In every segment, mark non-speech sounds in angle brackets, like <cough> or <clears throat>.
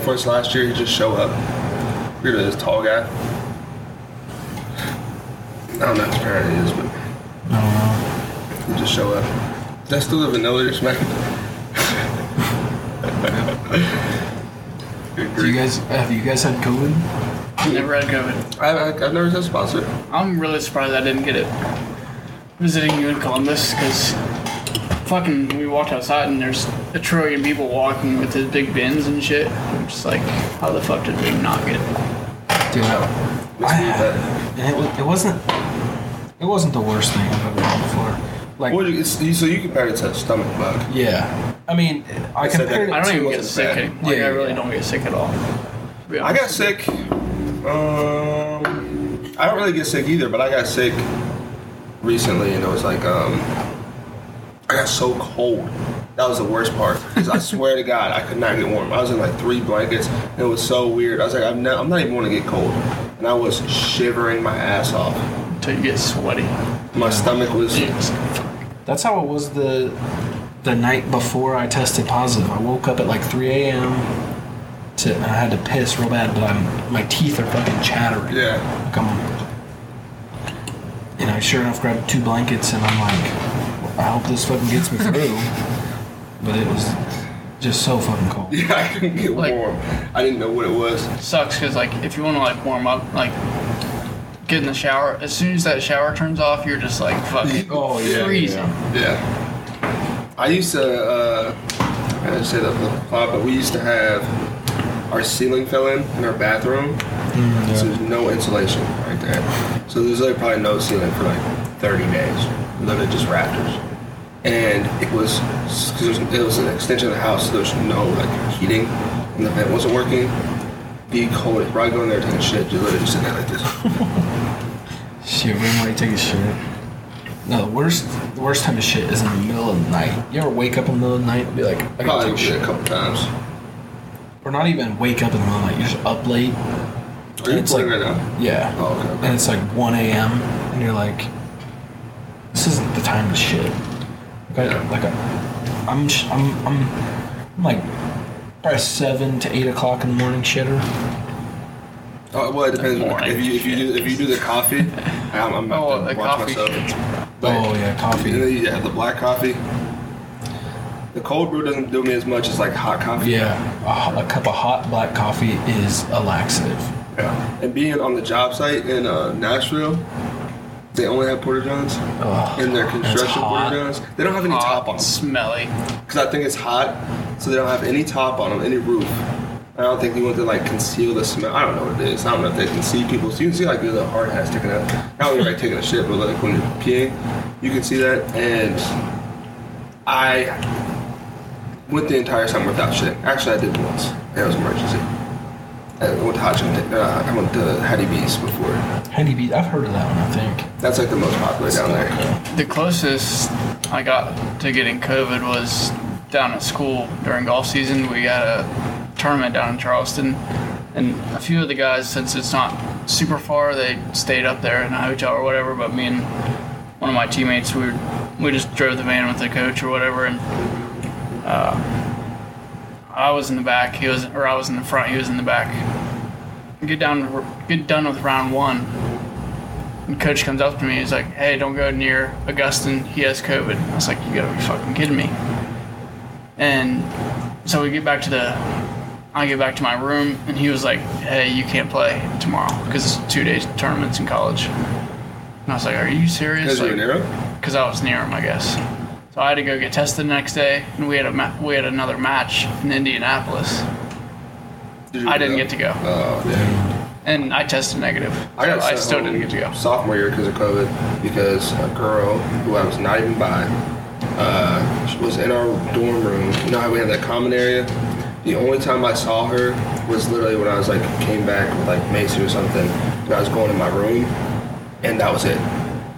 playing for us last year. He just show up. Weird, this tall guy. I don't know whose parent he is, but I don't know. he just show up. That's still live in Millers, man? Good Do you guys have you guys had COVID? Never had COVID. I, I, I've never tested positive. I'm really surprised I didn't get it visiting you in Columbus because fucking we walked outside and there's a trillion people walking with his big bins and shit. I'm just like, how the fuck did we not get it? Dude, I, Must and it, wa- it wasn't it wasn't the worst thing I've ever done before. Like What, it's, you- so you compare it to a stomach bug. yeah, I mean I said compared that- I don't to even get wasn't sick. bad. any- Like, Yeah, I really yeah. don't get sick at all. to be I got sick. Um, I don't really get sick either, but I got sick recently, and it was like um, I got so cold. That was the worst part. Because I swear to God, I could not get warm. I was in like three blankets, and it was so weird. I was like, I'm not, I'm not even going to get cold, and I was shivering my ass off. until you get sweaty. My stomach was. That's how it was the the night before I tested positive. I woke up at like 3 a.m. to I had to piss real bad, but I'm, my teeth are fucking chattering. Yeah. Like I'm, and I sure enough grabbed two blankets and I'm like, I hope this fucking gets me through. <laughs> but it was just so fucking cold. <laughs> Yeah, I couldn't get Like- warm. I didn't know what it was. Sucks because like if you want to like warm up, like get in the shower. As soon as that shower turns off, you're just like fucking <laughs> Oh, yeah, freezing. yeah. Yeah. I used to, uh, I didn't say that a lot, but we used to have our ceiling fell in in our bathroom. So there's no insulation right there. So there's like probably no ceiling for like 30 days. Literally just rafters. And it was, it was an extension of the house, so there's no like heating, and the vent wasn't working. Be cold. Probably go in there taking a shit, just literally just sitting there like this. <laughs> shit, while you take a shit. No, the worst the worst time of shit is in the middle of the night. You ever wake up in the middle of the night and be like, I gotta take a shit. a couple times. Or not even wake up in the middle of the night. You're just up late. Are you It's like- right now? Yeah. Oh, okay, okay. And it's like 1 a.m. and you're like, this isn't the time to shit. Like, I, Yeah. like I, I'm, sh- I'm, I'm, I'm like probably seven to eight o'clock in the morning shitter. Oh, well, it depends. Morning If you if you do if you do the coffee, <laughs> I'm, I'm about Oh, to the watch coffee myself. But- oh yeah, And coffee. then you have the black coffee. The cold brew doesn't do me as much as like hot coffee. Yeah, a, a cup of hot black coffee is a laxative. Yeah. And being on the job site in uh, Nashville, they only have porta johns Ugh, in their construction hot. porta johns. They don't have any top on them smelly. because I think it's hot, so they don't have any top on them, any roof. I don't think they want to like conceal the smell. I don't know what it is. I don't know if they can see people. So you can see like there's a hard hat sticking out. Not when you're like taking a shit, but like when you're peeing, you can see that. And I went the entire summer without shit. Actually, I did once. It was an emergency. I went to Hot uh, I went to Hattie B's before. Hattie Beat, I've heard of that one. I think. That's like the most popular down there. The closest I got to getting COVID was down at school during golf season. We had a tournament down in Charleston, and a few of the guys, since it's not super far, they stayed up there in a hotel or whatever. But me and one of my teammates, we we just drove the van with the coach or whatever, and uh, I was in the back. He was, or I was in the front. He was in the back. Get down, get done with round one. And coach comes up to me. He's like, "Hey, don't go near Augustin. He has COVID." I was like, "You gotta be fucking kidding me!" And so we get back to the, I get back to my room, and he was like, "Hey, you can't play tomorrow because it's two days tournaments in college." And I was like, "Are you serious?" Because Like, near him? because I was near him, I guess. So I had to go get tested the next day, and we had a ma- we had another match in Indianapolis. Did I didn't get to go, Oh, yeah. and I tested negative. I got so I still didn't get to go. Sophomore year because of COVID, because a girl who I was not even by uh, was in our dorm room. You know how we have that common area? The only time I saw her was literally when I was like came back with like Macy or something, and I was going to my room, and that was it.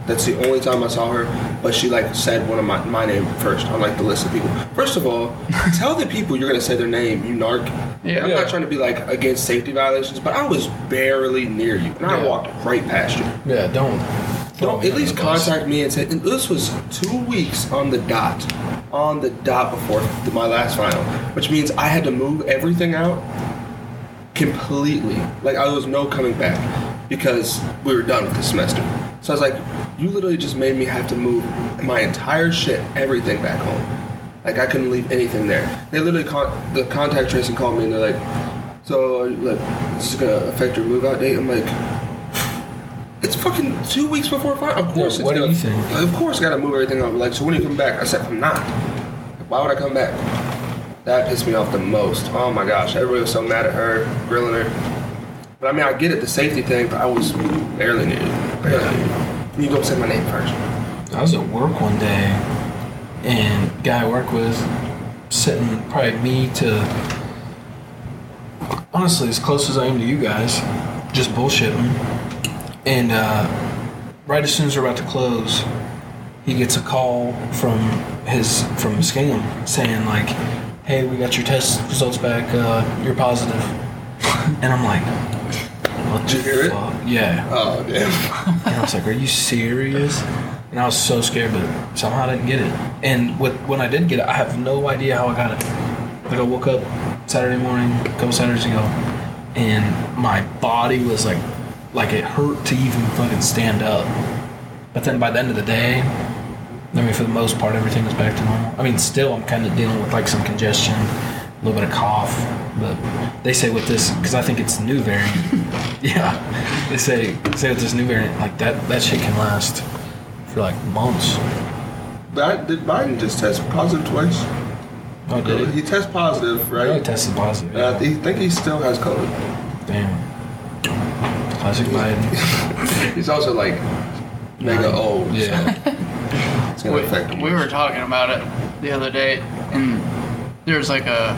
That's the only time I saw her. But she like said one of my my name first on like the list of people. First of all, <laughs> tell the people you're gonna say their name, you narc. Yeah. I'm Yeah. not trying to be like against safety violations, but I was barely near you, and I walked right past you. Yeah, don't. Don't at least contact me and say and this was two weeks on the dot, on the dot before the, my last final, which means I had to move everything out completely. Like I was no coming back because we were done with the semester. So I was like, you literally just made me have to move my entire shit, everything back home. Like I couldn't leave anything there. They literally con- the contact tracing called me and they're like, so like this is gonna affect your move out date. I'm like. It's fucking two weeks before fine. Of course, Yeah, it's what do you think? Of course, I gotta move everything up. Like, so when you come back? I said, I'm not. Why would I come back? That pissed me off the most. Oh my gosh, everybody was so mad at her, grilling her. But I mean, I get it, the safety thing, but I was barely needed. Barely needed. You don't say my name first. I was at work one day, and guy I work with, sitting probably me to, honestly, as close as I am to you guys, just bullshitting. And uh, right as soon as we're about to close, he gets a call from his from Scam saying like, "Hey, we got your test results back. Uh, you're positive." <laughs> And I'm like, "What Did you hear it? Yeah. Oh damn. <laughs> And I was like, "Are you serious?" And I was so scared, but somehow I didn't get it. And with when I did get it, I have no idea how I got it. Like I woke up Saturday morning, a couple Saturdays ago, and my body was like, like it hurt to even fucking stand up. But then by the end of the day, I mean, for the most part, everything was back to normal. I mean, still, I'm kind of dealing with like some congestion, a little bit of cough. But they say with this, because I think it's the new variant. <laughs> yeah, they say say with this new variant, like that that shit can last for like months. That, did Biden just test positive twice? Oh, did He it? test positive, right? really right? tested positive. Uh, I think he still has COVID. Damn. Classic Biden. <laughs> He's also like mega old. Yeah. so it's gonna We, affect him. we were talking about it the other day, and there's like a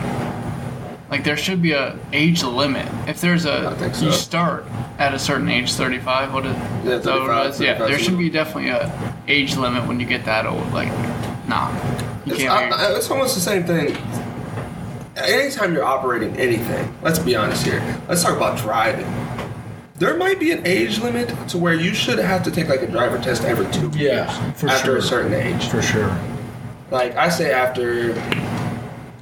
like there should be a age limit. If there's a so. you start at a certain age, 35. What is Yeah, is that 35, was? Yeah, there should be definitely a age limit when you get that old. Like, nah, you It's, can't. I, I- it's almost the same thing. Anytime you're operating anything, let's be honest here. Let's talk about driving. There might be an age limit to where you should have to take like a driver test every two Yeah, years for after sure. a certain age. For sure. Like I say, after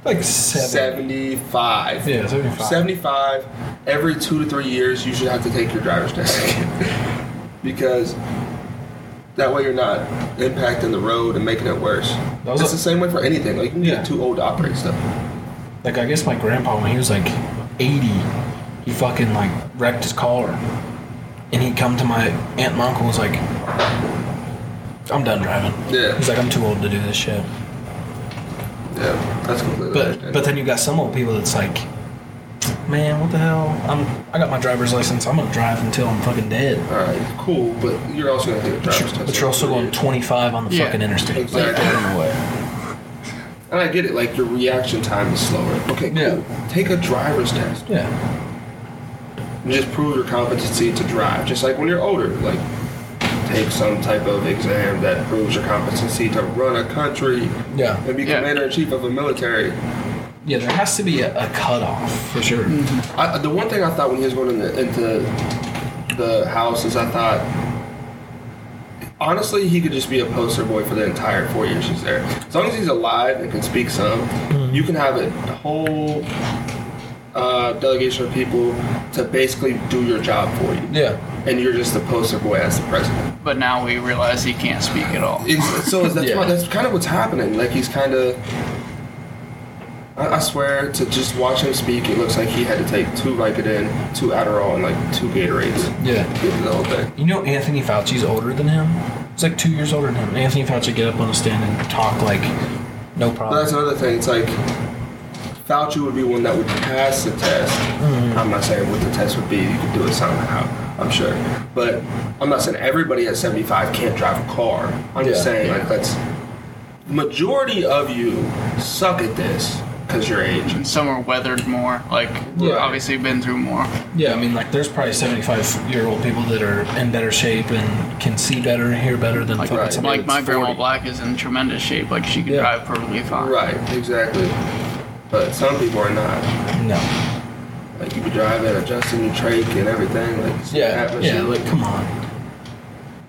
Like seven. 75. Yeah, 75. 75, every two to three years, you should have to take your driver's test again. <laughs> because that way you're not impacting the road and making it worse. That was it's a- the same way for anything. Like, you can Yeah. get too old to operate stuff. Like I guess my grandpa when he was like 80, he fucking like wrecked his car, and he'd come to my aunt and uncle and was like, "I'm done driving." Yeah. He's like, "I'm too old to do this shit." Yeah, that's completely But but then you got some old people that's like, "Man, what the hell? I'm I got my driver's license. I'm gonna drive until I'm fucking dead." All right, cool, but you're also going to take a driver's test. But you're also going 25 on the Yeah, fucking interstate. exactly. Like, get in the way. And I get it, like, your reaction time is slower. Okay, cool. Yeah. Take a driver's test. Yeah. and just prove your competency to drive. Just like when you're older, like take some type of exam that proves your competency to run a country Yeah. and be Yeah. commander in chief of a military. Yeah, there has to be a, a cutoff for sure. I, the one thing I thought when he was going into, into the house is I thought. Honestly, he could just be a poster boy for the entire four years he's there. As long as he's alive and can speak some, you can have a whole uh, delegation of people to basically do your job for you. Yeah. And you're just the poster boy as the president. but now we realize he can't speak at all. It's, so that's Yeah. what, that's kind of what's happening. Like he's kind of. I, I swear to just watch him speak, it looks like he had to take two Vicodin, two Adderall, and like two Gatorades. Yeah. to get through the whole thing. You know Anthony Fauci's older than him? He's like two years older than him. Anthony Fauci get up on a stand and talk like no But problem. that's another thing. It's like Fauci would be one that would pass the test. Mm-hmm. I'm not saying what the test would be. You could do it somehow. I'm sure, but I'm not saying everybody at 75 can't drive a car. I'm just saying like that's majority of you suck at this because your age. And some are weathered more, like Yeah. obviously been through more. yeah, I mean, like, there's probably 75 year old people that are in better shape and can see better and hear better than Like, fucking right. somebody like my that's grandma 40. Black is in tremendous shape. Like she could Yeah. drive perfectly fine. Right, exactly. But some people are not. No. Like you be driving, adjusting your trach and everything. Like it's Yeah, that yeah, like, come on.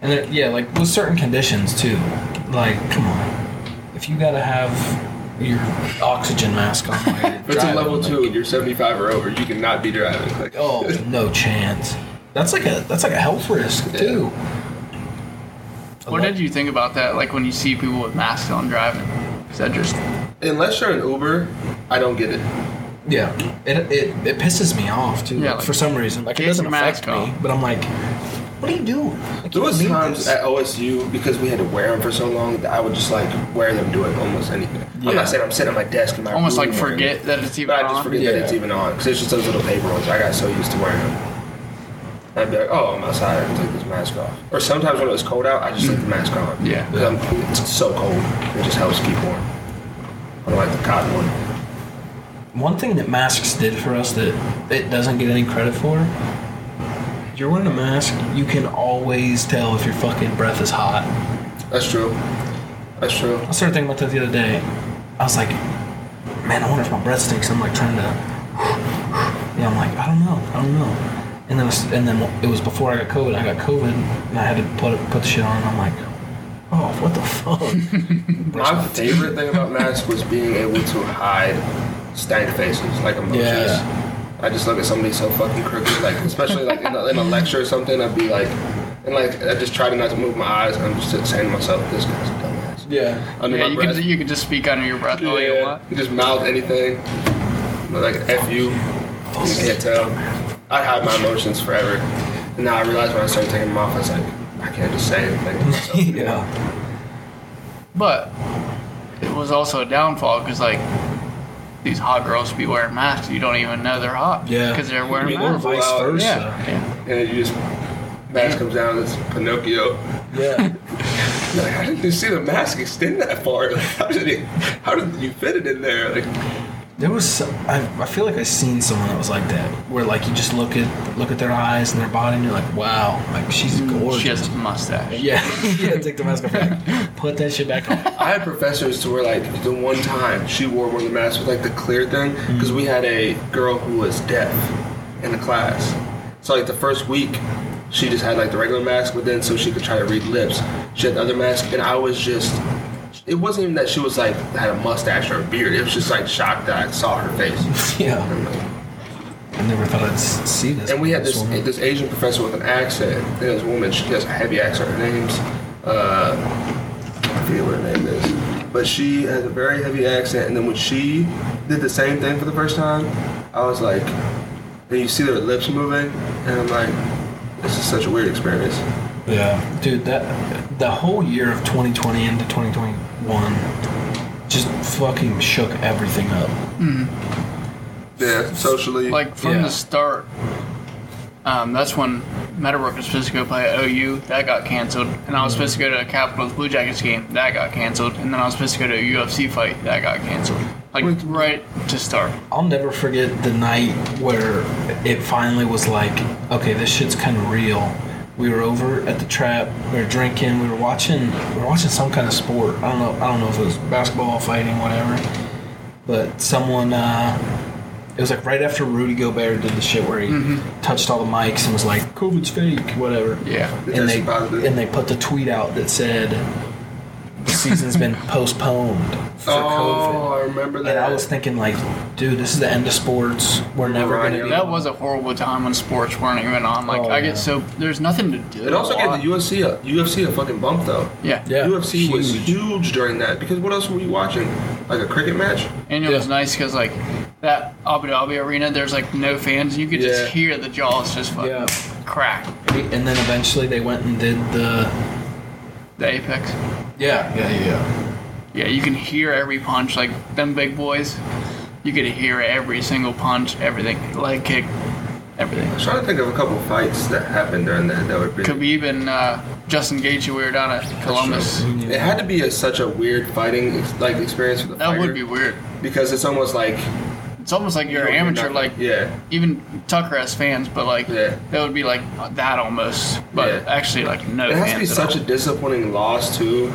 And then, yeah, like, with certain conditions, too. Like, come on. If you gotta have your oxygen mask on. while you're <laughs> If it's a level like- two and you're 75 or over, you cannot be driving. Like, <laughs> Oh, no chance. That's like a that's like a health risk too. What did you think about that? Like when you see people with masks on driving? Is that just unless you're an Uber, I don't get it. Yeah, it, it it pisses me off too. Yeah, like, like, for some reason, like it doesn't affect mask me, but I'm like, what are you doing? Like, There you was times this. at OSU because we had to wear them for so long that I would just like wear them doing almost anything. I'm not saying I'm sitting at my desk in my almost room like wearing forget that it's even but I just on? forget that it's even on because it's just those little paper ones. I got so used to wearing them. I'd be like, oh, I'm outside. I can take this mask off. Or sometimes when it was cold out, I just leave the mask on. Yeah. 'Cause I'm- it's so cold. It just helps keep warm. I don't like the cotton one. One thing that masks did for us that it doesn't get any credit for. You're wearing a mask, you can always tell if your fucking breath is hot. That's true. That's true. I started thinking about that the other day. I was like, man, I wonder if my breath stinks. I'm like trying to. Yeah, I'm like, I don't know, I don't know. And then, it's- and then it was before I got COVID. I got COVID, and I had to put put the shit on. And I'm like, oh, what the fuck? <laughs> My favorite thing about masks was being able to hide stank faces, like emotions. Yeah. I just look at somebody so fucking crooked, like especially like in a, in a lecture or something. I'd be like, and like I just try to not to move my eyes. And I'm just saying to myself, this guy's a dumbass. Yeah. Under Yeah, my you breath. could you could just speak under your breath all you yeah. want. You just mouth anything. Like F you. You can't tell. I hide my emotions forever. And now I realize when I started taking them off, I was like, I can't just say anything to myself. <laughs> yeah. But it was also a downfall because like these hot girls be wearing masks. You don't even know they're hot. Yeah. Because they're wearing mean, Or masks. vice Well, versa. Yeah. yeah. And you just mask comes down, it's Pinocchio. Yeah. <laughs> Like, how did you see the mask extend that far? Like, how did it? How did you fit it in there? Like, There was, I, I feel like I've seen someone that was like that, where like you just look at look at their eyes and their body, and you're like, wow, like she's gorgeous. She has a mustache. <laughs> Yeah, yeah. Take the mask off. like, <laughs> Put that shit back on. I had professors to where like the one time she wore one of the masks with like the clear thing because we had a girl who was deaf in the class. So like the first week, she just had like the regular mask, but then so she could try to read lips, she had the other mask, and I was just. It wasn't even that she was like had a mustache or a beard. It was just like shocked that I saw her face. <laughs> Yeah. I never thought I'd see this. And we had this woman. this Asian professor with an accent. And this woman, she has a heavy accent. Her name's uh, I forget what her name is, but she has a very heavy accent. And then when she did the same thing for the first time, I was like, and you see their lips moving, and I'm like, this is such a weird experience. Yeah, dude, that the whole year of 2020 into 2021 just fucking shook everything up. Yeah, socially. Like from Yeah. the start, um, that's when Meadowbrook was supposed to go play at OU. That got canceled, and I was supposed to go to a Capitals Blue Jackets game. That got canceled, and then I was supposed to go to a UFC fight. That got canceled. Like right to start. I'll never forget the night where it finally was like, okay, this shit's kind of real. We were over at the trap. We were drinking. We were watching. We were watching some kind of sport. I don't know. I don't know if it was basketball, fighting, whatever. But someone. Uh, it was like right after Rudy Gobert did the shit where he touched all the mics and was like, "COVID's fake," whatever. Yeah. And they and they put the tweet out that said, "The season's been postponed for oh, COVID." I remember that. And I was thinking, like, dude, this is the end of sports. We're never Right, going to be. That was a horrible time when sports weren't even on. Like Oh, I yeah. get so there's nothing to do. it also a gave the UFC a uh, UFC a fucking bump though. yeah. Yeah. UFC was huge. huge during that because what else were you watching? Like a cricket match? And it was nice because like that Abu Dhabi arena, there's like no fans. You could Yeah. just hear the jaws just fucking Yeah. crack. And then eventually they went and did the. The apex. Yeah, yeah, yeah. Yeah, you can hear every punch. Like them big boys, you could hear every single punch, everything, leg kick, everything. I was trying to think of a couple fights that happened during that that were really. Khabib and uh, Justin Gaethje, we were down at Columbus. It had to be a, such a weird fighting like experience for the That fighter would be weird. because it's almost like It's almost like you're you an don't amateur. Like yeah, even Tucker has fans, but like Yeah. that would be like that almost. But Yeah. actually, like no it has to be fans at such a disappointing loss too,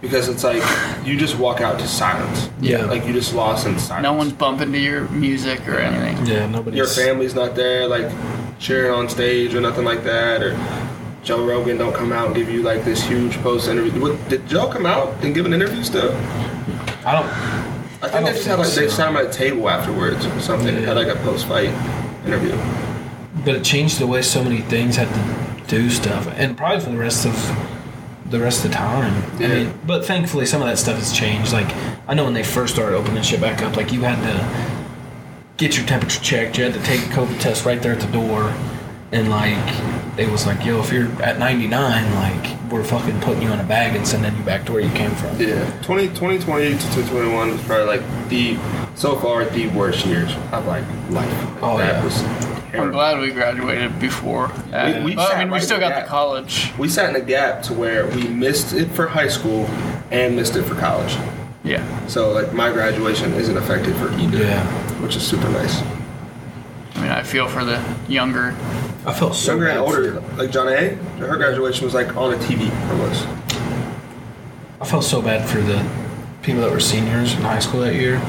because it's like you just walk out to silence. Yeah. like you just lost in silence. No one's bumping to your music or anything. Yeah, nobody. Your family's not there, like cheering on stage or nothing like that, or. Joe Rogan don't come out and give you like this huge post interview. Did Joe come out and give an interview still? I don't. Think they don't just had like think they so. sat him at a table afterwards or something. Yeah. Had like a post fight interview. but it changed the way so many things had to do stuff, and probably for the rest of the rest of the time. Yeah. I mean, but thankfully, some of that stuff has changed. Like I know when they first started opening shit back up, like you had to get your temperature checked, you had to take a COVID test right there at the door, and like it was like, yo, if you're at 99, like we're fucking putting you in a bag and sending you back to where you came from. Yeah, 20, 2020 to 2021 was probably like the so far the worst years of like life. Like, Oh, that yeah. was I'm glad we graduated before. that. we Well, I sat mean, we still got the the college. We sat in a gap to where we missed it for high school and missed it for college. Yeah. So like my graduation isn't affected for either. Yeah. Which is super nice. I mean, I feel for the younger. I felt so Younger and older, for- like John A. Her graduation was like on a TV almost. I felt so bad for the people that were seniors in high school that year.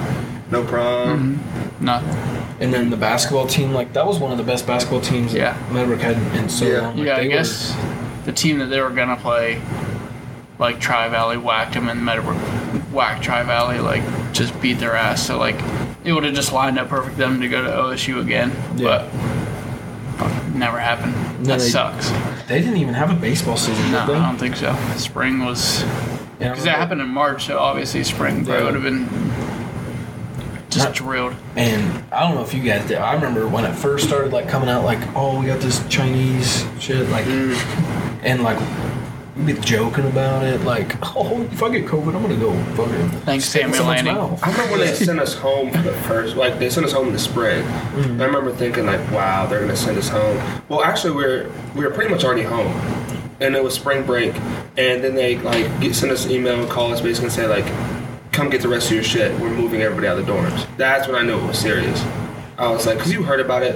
No prom. Mm-hmm. Nothing. And then the basketball team, like that was one of the best basketball teams Yeah. that had in so Yeah. long. Like, yeah, I they guess the team that they were gonna play, like Tri Valley, whacked them, and Meadowbrook whacked Tri Valley, like just beat their ass. So like it would have just lined up perfect for them to go to OSU again, Yeah. but never happened. No, that they- sucks. They didn't even have a baseball season, No, did I don't think so. Spring was Yeah, because that happened in March, so obviously spring probably Yeah. would have been just Not- drilled. And I don't know if you guys did. I remember when it first started, like coming out, like, oh, we got this Chinese shit, like, mm. and like we'd be joking about it, like, <laughs> oh, if I get COVID, I'm gonna go fucking. Thanks, spit in Samuel someone's Lanning. I remember when they sent us home for the first, like they sent us home in the spring. Mm-hmm. I remember thinking like, wow, they're gonna send us home. Well, actually, we are we were pretty much already home, and it was spring break, and then they like get, send us an email and call us basically and say like, come get the rest of your shit. We're moving everybody out of the dorms. That's when I knew it was serious. I was like, cause you heard about it.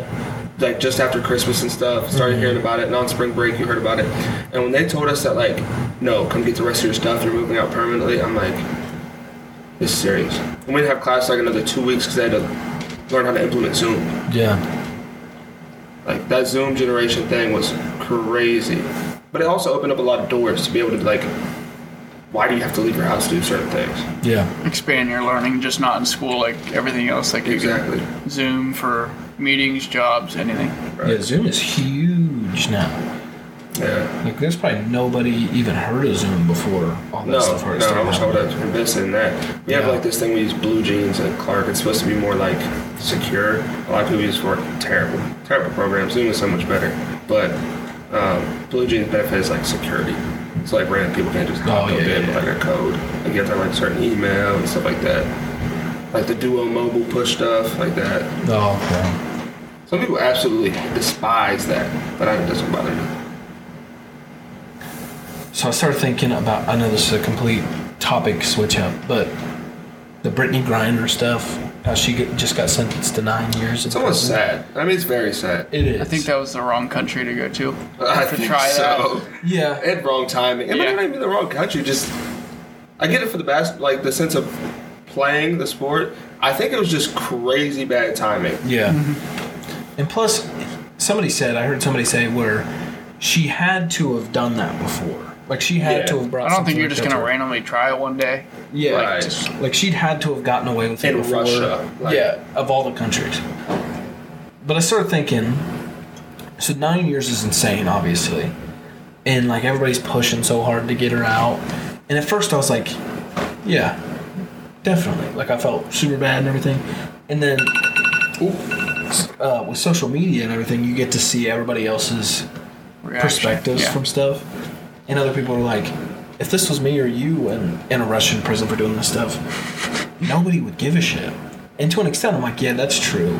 Like just after Christmas and stuff, started Mm-hmm. hearing about it. And on spring break, you heard about it. And when they told us that, like, no, come get the rest of your stuff. You're moving out permanently. I'm like, it's serious. And we didn't have class like another two weeks because they had to learn how to implement Zoom. Yeah. Like that Zoom generation thing was crazy. But it also opened up a lot of doors to be able to like, why do you have to leave your house to do certain things? Yeah. Expand your learning, just not in school like everything else. Like you Exactly. Zoom for meetings, jobs, anything. Yeah, Zoom is huge now. Yeah. Like, there's probably nobody even heard of Zoom before all that No, stuff no, started I wish I would happening. have invested in that. We have like this thing we use Blue Jeans at Clark. It's supposed to be more like secure. A lot of people use for terrible, terrible programs. Zoom is so much better. But um, Blue Jeans benefit is like security. So like random people can't just Oh, yeah, in yeah, with like a code. Like you have to have like certain email and stuff like that. Like the Duo mobile push stuff like that. Oh, okay. Some people absolutely despise that, but I, it doesn't bother me. So I started thinking about. I know this is a complete topic switch up, but the Brittney Griner stuff. How she get, just got sentenced to nine years. It's almost sad. I mean, it's very sad. It is. I think that was the wrong country to go to. I to think try so. that. Yeah. and wrong timing. It might Yeah. not even be the wrong country. Just I get it for the best, like the sense of playing the sport. I think it was just crazy bad timing. Yeah. Mm-hmm. And plus, somebody said I heard somebody say where she had to have done that before. Like she had Yeah. to have brought. I don't think something you're like just that gonna to- randomly try it one day. Yeah. Right. Like, just- like she'd had to have gotten away with it In before. Russia, like- yeah, of all the countries. But I started thinking. So nine years is insane, obviously, and like everybody's pushing so hard to get her out. And at first I was like, yeah, definitely. Like I felt super bad and everything. And then uh, with social media and everything, you get to see everybody else's Reaction. perspectives Yeah. from stuff. And other people are like, if this was me or you in, in a Russian prison for doing this stuff, nobody would give a shit. And to an extent, I'm like, yeah, that's true.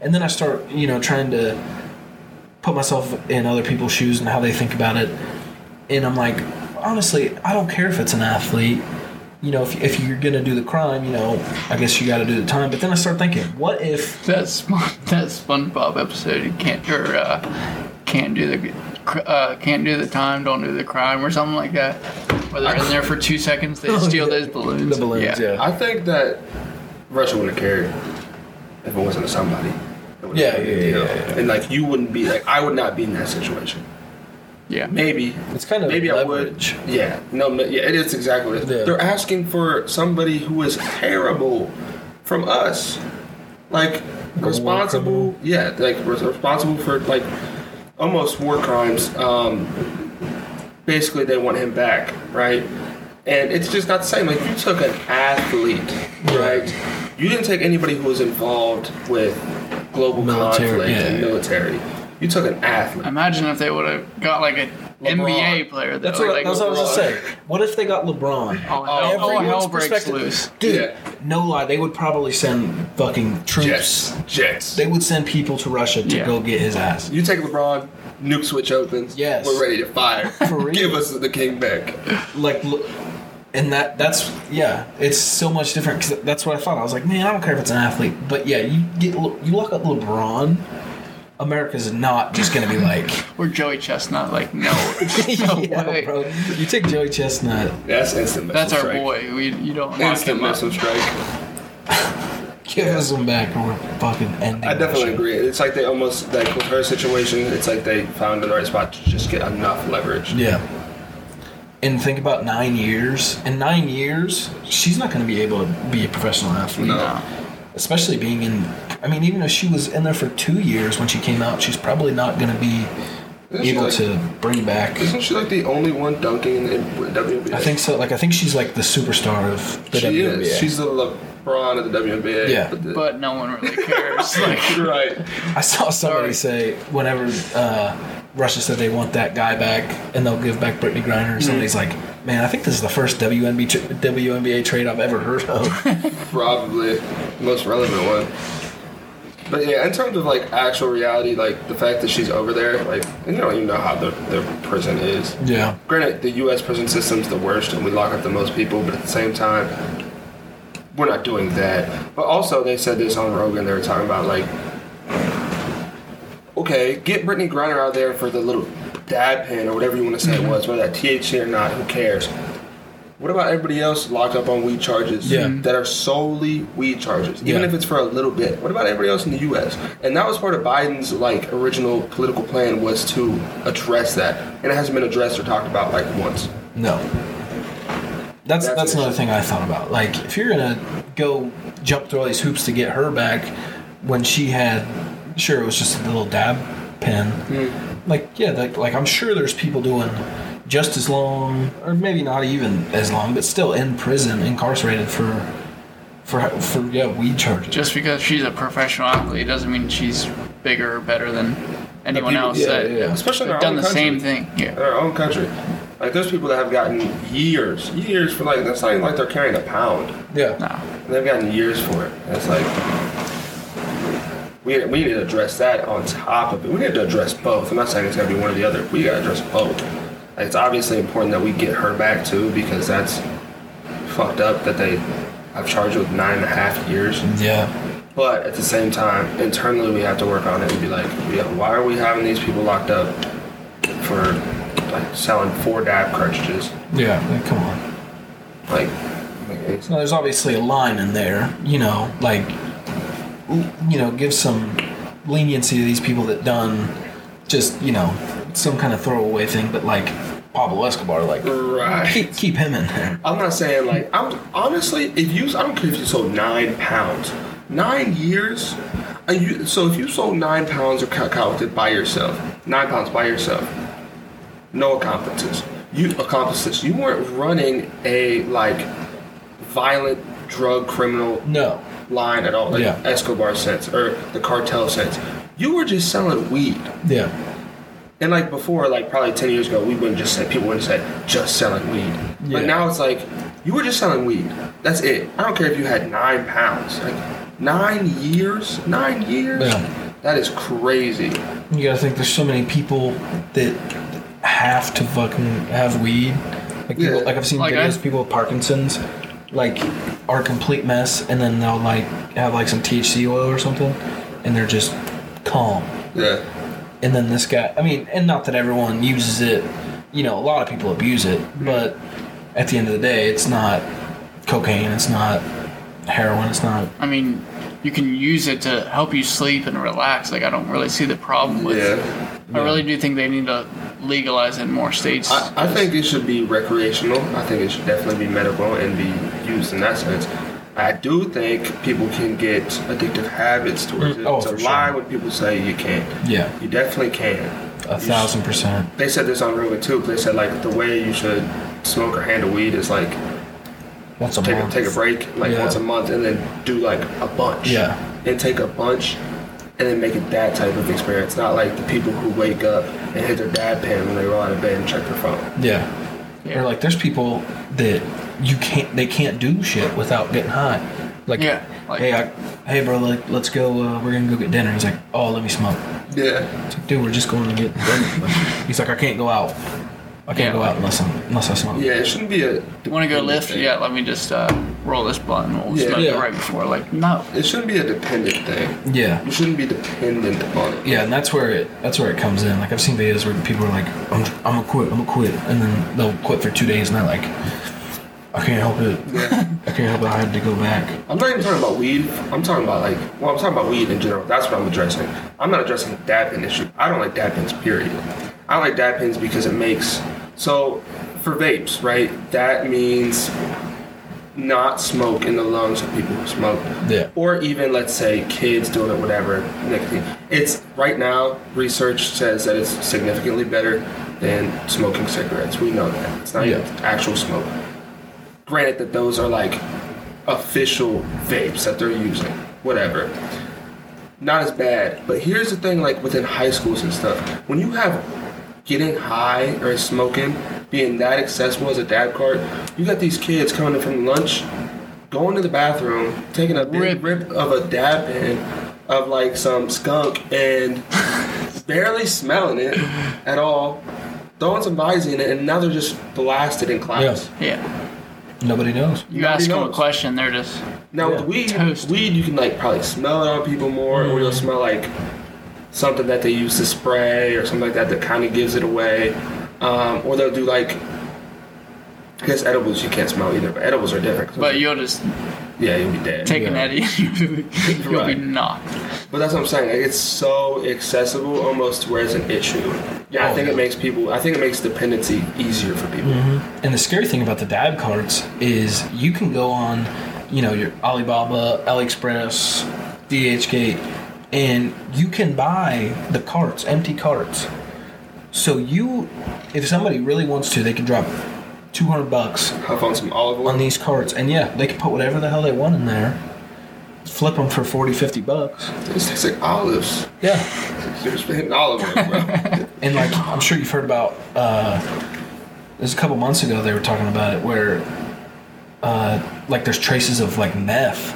And then I start, you know, trying to put myself in other people's shoes and how they think about it. And I'm like, honestly, I don't care if it's an athlete. You know, if, if you're to do the crime, you know, I guess you got to do the time. But then I start thinking, what if That Spon- <laughs> that SpongeBob episode, you can't or uh, can't do the uh, can't do the time, don't do the crime, or something like that. Where they're in there for two seconds, they <laughs> Oh, steal yeah. those balloons. the balloons? Yeah. I think that Russia wouldn't have cared if it wasn't somebody. It would've Yeah, been a yeah, big yeah, deal. yeah, yeah. And like you wouldn't be like I would not be in that situation. yeah. Maybe It's kind of maybe leverage. I would. Yeah, no, no, yeah, it is exactly. What it is. Yeah. They're asking for somebody who is terrible from us, like war responsible. Yeah, like res- responsible for like almost war crimes. Um, basically, they want him back, right? And it's just not the same. Like you took an athlete, right? You didn't take anybody who was involved with global Military, conflict yeah. and military. You took an athlete. Imagine if they would have got like a LeBron. NBA player. Though. That's what, like, that's what I was gonna say. What if they got LeBron? Oh, hell, oh, hell breaks perspective- loose. Dude, Yeah. no lie, they would probably send fucking troops. Jets, Jets. They would send people to Russia to Yeah. go get his ass. You take LeBron, nuke switch opens. Yes. We're ready to fire. <laughs> For real. Give us the king back. Like, look, and that that's yeah, it's so much different. Cause that's what I thought. I was like, man, I don't care if it's an athlete, but yeah, you get you look up LeBron. America's not just gonna be like, <laughs> We're Joey Chestnut. Like, no, <laughs> <laughs> no yeah, way. bro. You take Joey Chestnut, That's instant missile That's our strike. boy. We, you don't lock Instant him up. missile strike. give us him back, or we're fucking ending. I definitely agree. It's like they almost like with her situation. It's like they found the right spot to just get enough leverage. Yeah. And think about nine years. In nine years, she's not going to be able to be a professional athlete. No. Especially being in. I mean, even if she was in there for two years when she came out, she's probably not going to be Isn't able like- to bring back. Isn't she like the only one dunking in the WNBA? I think so. Like, I think she's like the superstar of the she WNBA. is. She's the LeBron of the WNBA. Yeah. But, the- But no one really cares. like, <laughs> right. I saw somebody say whenever uh, Russia said they want that guy back and they'll give back Brittney Griner, Mm. somebody's like, "Man, I think this is the first WNBA, tr- WNBA trade I've ever heard of." <laughs> Probably the most relevant one. But yeah, in terms of like actual reality, like the fact that she's over there, like and you don't even know how the their prison is. yeah. Granted, the U.S. prison system's the worst, and we lock up the most people. But at the same time, we're not doing that. But also, they said this on Rogan. They were talking about like, okay, get Brittney Griner out there for the little dab pen or whatever you want to say it was, whether that THC or not, who cares? What about everybody else locked up on weed charges Yeah. that are solely weed charges, even Yeah. if it's for a little bit? What about everybody else in the U.S.? And that was part of Biden's like original political plan was to address that, and it hasn't been addressed or talked about like once. No. That's That's that's another thing I thought about. Like, if you're gonna go jump through all these hoops to get her back, when she had, sure, it was just a little dab pen. Hmm. Like, yeah, like, like I'm sure there's people doing just as long, or maybe not even as long, but still in prison, incarcerated for, for, for yeah, weed charges. just because she's a professional athlete doesn't mean she's bigger or better than anyone people- else yeah, that yeah. Especially in have done own the country. same thing. in Yeah. our own country. Like there's people that have gotten years, years for like that's not even like they're carrying a pound. yeah. No. They've gotten years for it. It's like we, we need to address that on top of it. We need to address both. I'm not saying it's gonna be one or the other. We gotta address both. Like, it's obviously important that we get her back too because that's fucked up that they I've charged with nine and a half years. Yeah. But at the same time, internally we have to work on it and be like, yeah, why are we having these people locked up for like selling four dab cartridges? Yeah. Like, come on. Like, like, Now, there's obviously a line in there, you know, like, you know, give some leniency to these people that done just, you know, some kind of throwaway thing, but like Pablo Escobar, like, right. keep, keep him in there. I'm not saying like I'm honestly if you I don't care if you sold nine pounds, nine years, and you so if you sold nine pounds of cacao by yourself, nine pounds by yourself, no accomplices. You accomplished this. You weren't running a like violent drug criminal No. Line at all, like Yeah. Escobar sense or the cartel sense. You were just selling weed. Yeah. And like before, like probably ten years ago, we wouldn't just say people wouldn't say just selling weed. Yeah. But now it's like you were just selling weed. That's it. I don't care if you had nine pounds. Like nine years, nine years. Yeah. That is crazy. You gotta think there's so many people that have to fucking have weed. Like, people, Yeah. like I've seen Like videos I- people with Parkinson's, like, are a complete mess, and then they'll, like, have, like, some THC oil or something, and they're just calm. Yeah. And then this guy, I mean, and not that everyone uses it, you know, a lot of people abuse it, mm-hmm. but at the end of the day, it's not cocaine, it's not heroin, it's not. I mean, you can use it to help you sleep and relax. Like, I don't really see the problem with Yeah. I really do think they need to legalize in more states. I, I think it should be recreational. I think it should definitely be medical and be used in that sense. I do think people can get addictive habits towards mm, it. oh, it's a lie sure. when people say you can't. Yeah, You definitely can. a You thousand percent. they said this on Rogan too. They said like the way you should smoke or handle weed is like Once a take a, month. take a break like Yeah. once a month and then do like a bunch. Yeah. And take a bunch and then make it that type of experience. Not like the people who wake up and hit their dab pen when they roll out of bed and check their phone. Yeah. Yeah. Or like there's people that you can't they can't do shit without getting high. Like Yeah, like- hey I, hey bro like let's go uh, we're gonna go get dinner. He's like oh let me smoke. Yeah. It's like dude we're just going to get dinner. Like, <laughs> he's like I can't go out. I can't Yeah, go out unless I'm, unless I smoke. Yeah, it shouldn't be a. Do you Want to go lift? thing. Yeah, let me just uh, roll this blunt. and We'll Yeah. smoke Yeah. it right before. Like, no. It shouldn't be a dependent thing. Yeah. You shouldn't be dependent on it. Yeah, and that's where it that's where it comes in. Like I've seen videos where people are like, "I'm I'm gonna quit, I'm gonna quit," and then they'll quit for two days, and they're like, "I can't help it, Yeah. <laughs> I can't help it, I had to go back." I'm not even talking about weed. I'm talking about like, well, I'm talking about weed in general. That's what I'm addressing. I'm not addressing the dab pen issue. I don't like dab pens, period. I like dab pens because it makes so for vapes, right? That means not smoke in the lungs of people who smoke. Yeah. Or even let's say kids doing it, whatever. Nicotine. It's right now. Research says that it's significantly better than smoking cigarettes. We know that. It's not Yeah. actual smoke. Granted that those are like official vapes that they're using, whatever. Not as bad. But here's the thing: like within high schools and stuff, when you have getting high or smoking being that accessible as a dab cart, you got these kids coming in from lunch, going to the bathroom, taking a big Rip. rip of a dab pen of like some skunk and <laughs> barely smelling it at all, throwing some Visine in it, and now they're just blasted in class. Yeah. Yeah. Nobody knows. You Nobody ask them a question, they're just Now Yeah. with weed, Toast. weed you can like probably smell it on people more, or you'll mm-hmm. smell like something that they use to spray or something like that that kind of gives it away. Um, or they'll do like, I guess edibles you can't smell either, but edibles are different. But you'll just yeah, you'll be dead. take an Yeah. Eddie, <laughs> you'll Right. be knocked. But that's what I'm saying. Like, it's so accessible almost to where it's an issue. Yeah, I think yeah. it makes people. I think it makes dependency easier for people. And the scary thing about the dab carts is you can go on, you know, your Alibaba, AliExpress, DHgate, and you can buy the carts, empty carts. So you, if somebody really wants to, they can drop 200 bucks Have on some olive oil. on these carts, and yeah, they can put whatever the hell they want in there. Flip them for 40, 50 bucks. It tastes like olives. Yeah. <laughs> Just hitting olive oil, bro. <laughs> And like I'm sure you've heard about uh there's a couple months ago they were talking about it where uh like there's traces of like meth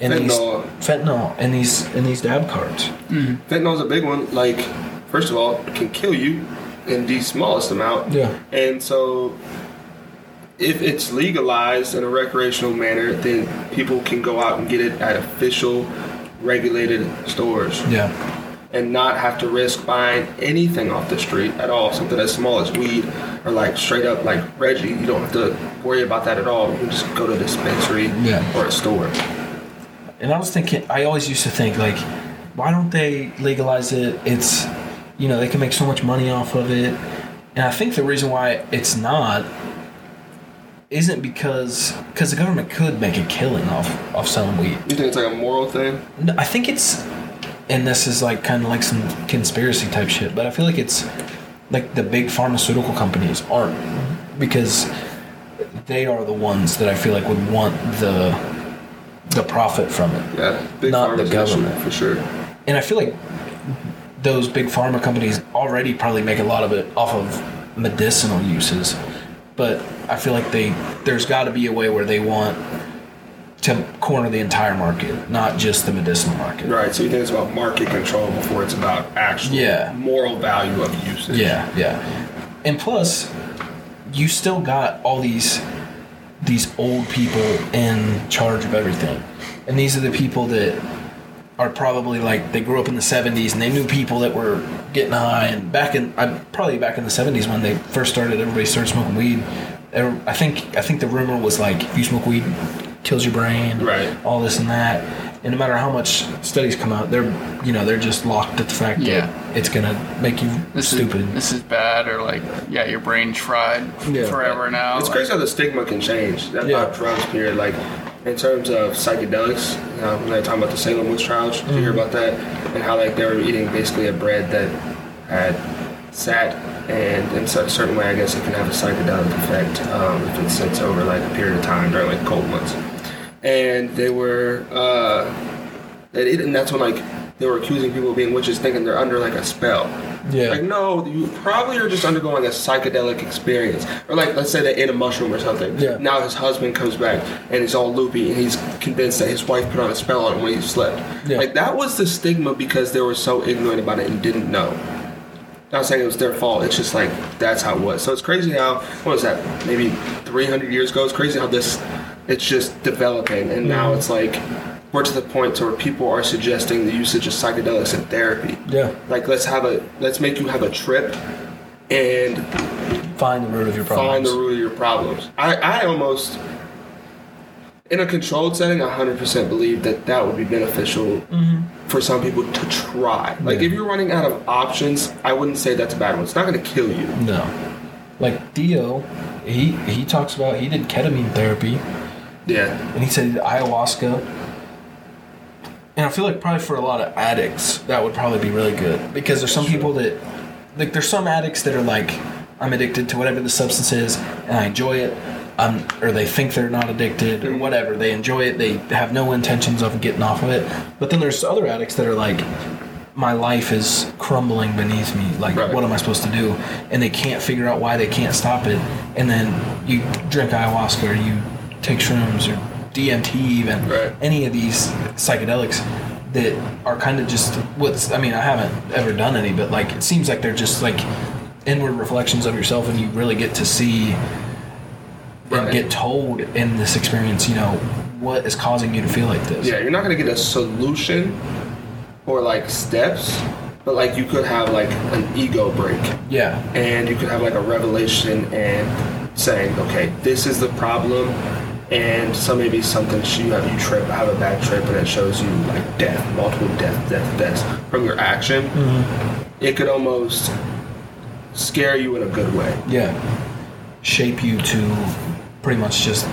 in Fentanyl. these fentanyl in these in these dab carts. Mm-hmm. Fentanyl's a big one. Like, first of all, it can kill you in the smallest amount. Yeah. And so, if it's legalized in a recreational manner, then people can go out and get it at official, regulated stores Yeah. and not have to risk buying anything off the street at all. Something as small as weed or like straight up like Reggie. You don't have to worry about that at all. You just go to a dispensary Yeah. or a store. And I was thinking I always used to think like why don't they legalize it? It's you know, they can make so much money off of it. And I think the reason why it's not isn't because because the government could make a killing off off selling weed. You think it's like a moral thing? No, I think it's, and this is like kind of like some conspiracy type shit, but I feel like it's like the big pharmaceutical companies aren't because they are the ones that I feel like would want the the profit from it. Yeah, big Not the pharma's an issue, government. for sure. And I feel like those big pharma companies already probably make a lot of it off of medicinal uses, but I feel like they there's got to be a way where they want to corner the entire market, not just the medicinal market. Right, so you think it's about market control before it's about actual Yeah. moral value of usage. Yeah, yeah. And plus, you still got all these these old people in charge of everything. And these are the people that are probably like they grew up in the 70s and they knew people that were getting high and back in I probably back in the 70s when they first started everybody started smoking weed. I think I think the rumor was like if you smoke weed kills your brain, Right. all this and that. And no matter how much studies come out, they're you know, they're just locked at the fact Yeah. that it's gonna make you This stupid. is this is bad, or like, yeah, your brain's fried Yeah. forever now. It's like- crazy how the stigma can change that Yeah. about drugs. Period. Like in terms of psychedelics, you know, when they're talking about the Salem witch trials, did you hear about that? And how like they were eating basically a bread that had sat, and in a certain way, I guess it can have a psychedelic effect um, if it sits over like a period of time during like cold months. And they were, uh, it, and that's when like they were accusing people of being witches, thinking they're under like a spell. Yeah. Like no, you probably are just undergoing a psychedelic experience, or like let's say they ate a mushroom or something. Yeah. Now his husband comes back and he's all loopy, and he's convinced that his wife put on a spell on him when he slept. Yeah. Like that was the stigma because they were so ignorant about it and didn't know. Not saying it was their fault. It's just like that's how it was. So it's crazy how what was that? Maybe 300 years ago. It's crazy how this it's just developing, and now Mm-hmm. it's like we're to the point to where people are suggesting the usage of psychedelics in therapy. Yeah. Like let's have a let's make you have a trip and Find the root of your problems. find the root of your problems. I, I almost in a controlled setting, 100% believe that that would be beneficial for some people to try. Like Yeah. if you're running out of options, I wouldn't say that's a bad one. It's not going to kill you. No. Like Dio, he he talks about he did ketamine therapy Yeah. and he said ayahuasca. And I feel like probably for a lot of addicts that would probably be really good because there's some people that like there's some addicts that are like I'm addicted to whatever the substance is and I enjoy it. Um, or they think they're not addicted or whatever. They enjoy it. They have no intentions of getting off of it. But then there's other addicts that are like, my life is crumbling beneath me. Like, Right. what am I supposed to do? And they can't figure out why they can't stop it. And then you drink ayahuasca or you take shrooms or DMT, even Right. any of these psychedelics that are kind of just what's. I mean, I haven't ever done any, but like it seems like they're just like inward reflections of yourself, and you really get to see and get told in this experience, you know, what is causing you to feel like this. Yeah, you're not going to get a solution or like steps, but like you could have like an ego break. Yeah. and you could have like a revelation and saying, okay, this is the problem, and so maybe something you have you trip, have a bad trip, and it shows you like death, multiple death, death, deaths from your action. Mm-hmm. It could almost scare you in a good way. Yeah. Shape you to pretty much just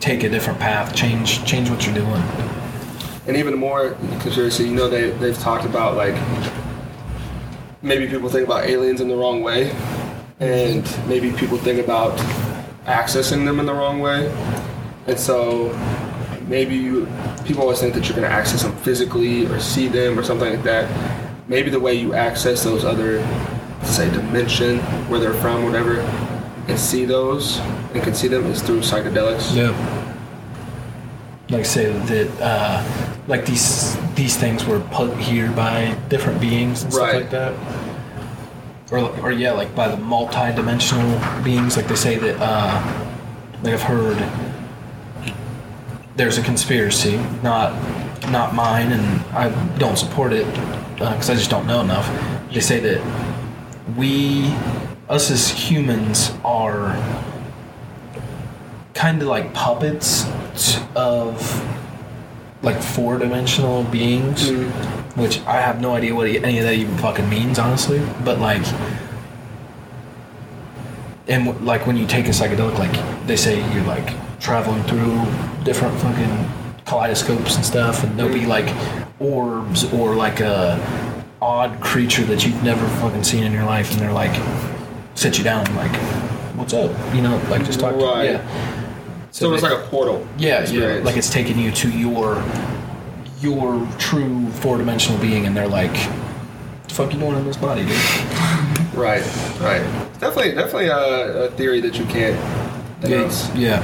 take a different path, change change what you're doing. And even more conspiracy, you know, they they've talked about like maybe people think about aliens in the wrong way, and maybe people think about accessing them in the wrong way, and so maybe you, people always think that you're going to access them physically or see them or something like that. Maybe the way you access those other, say, dimension where they're from, whatever, and see those and can see them is through psychedelics. Yeah. Like say that uh like these these things were put here by different beings and stuff Right. like that. Or or yeah, like by the multi-dimensional beings like they say that uh like I've heard there's a conspiracy, not not mine, and I don't support it because I just don't know enough. They say that we, us as humans, are kind of like puppets of like four dimensional beings, which I have no idea what any of that even fucking means, honestly. But like, and w- like when you take a psychedelic, like they say you're like traveling through different fucking kaleidoscopes and stuff, and there'll be mm-hmm. like orbs or like a odd creature that you've never fucking seen in your life, and they're like sit you down, like, what's up? You know, like just talk Right. to yeah. So it's they- like a portal. yeah, yeah, like it's taking you to your your true four dimensional being, and they're like, "What "The fuck you doing in this body, dude?" <laughs> Right, right. It's definitely, definitely a, a theory that you can't denounce. yeah.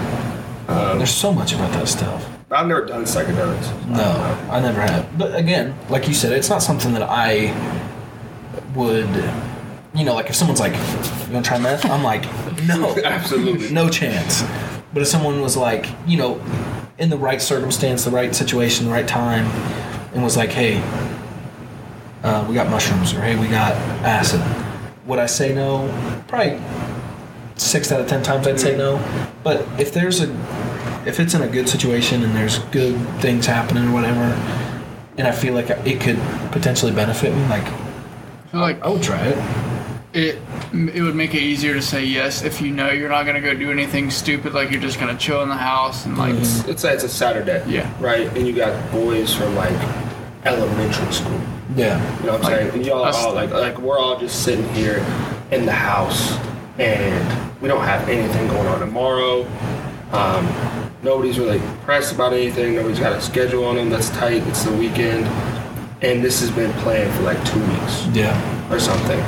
Um, There's so much about that stuff. I've never done psychedelics. No, I never have. But again, like you said, it's not something that I would. You know, like if someone's like, "You want to try meth?" I'm like, <laughs> "No, <laughs> Absolutely. no chance." But if someone was like, you know, in the right circumstance, the right situation, the right time, and was like, "Hey, uh, we got mushrooms," or "Hey, we got acid," would I say no? Probably six out of ten times I'd say no. But if there's a, if it's in a good situation and there's good things happening or whatever, and I feel like it could potentially benefit me, like I feel like I would try it. It it would make it easier to say yes if you know you're not gonna go do anything stupid, like you're just gonna chill in the house and like Let's say it's a Saturday. Yeah. Right, and you got boys from like elementary school. Yeah. You know what I'm Like, saying? And y'all are all like, like we're all just sitting here in the house, and we don't have anything going on tomorrow. Um, nobody's really pressed about anything. Nobody's got a schedule on them that's tight. It's the weekend, and this has been planned for like two weeks Yeah. or something.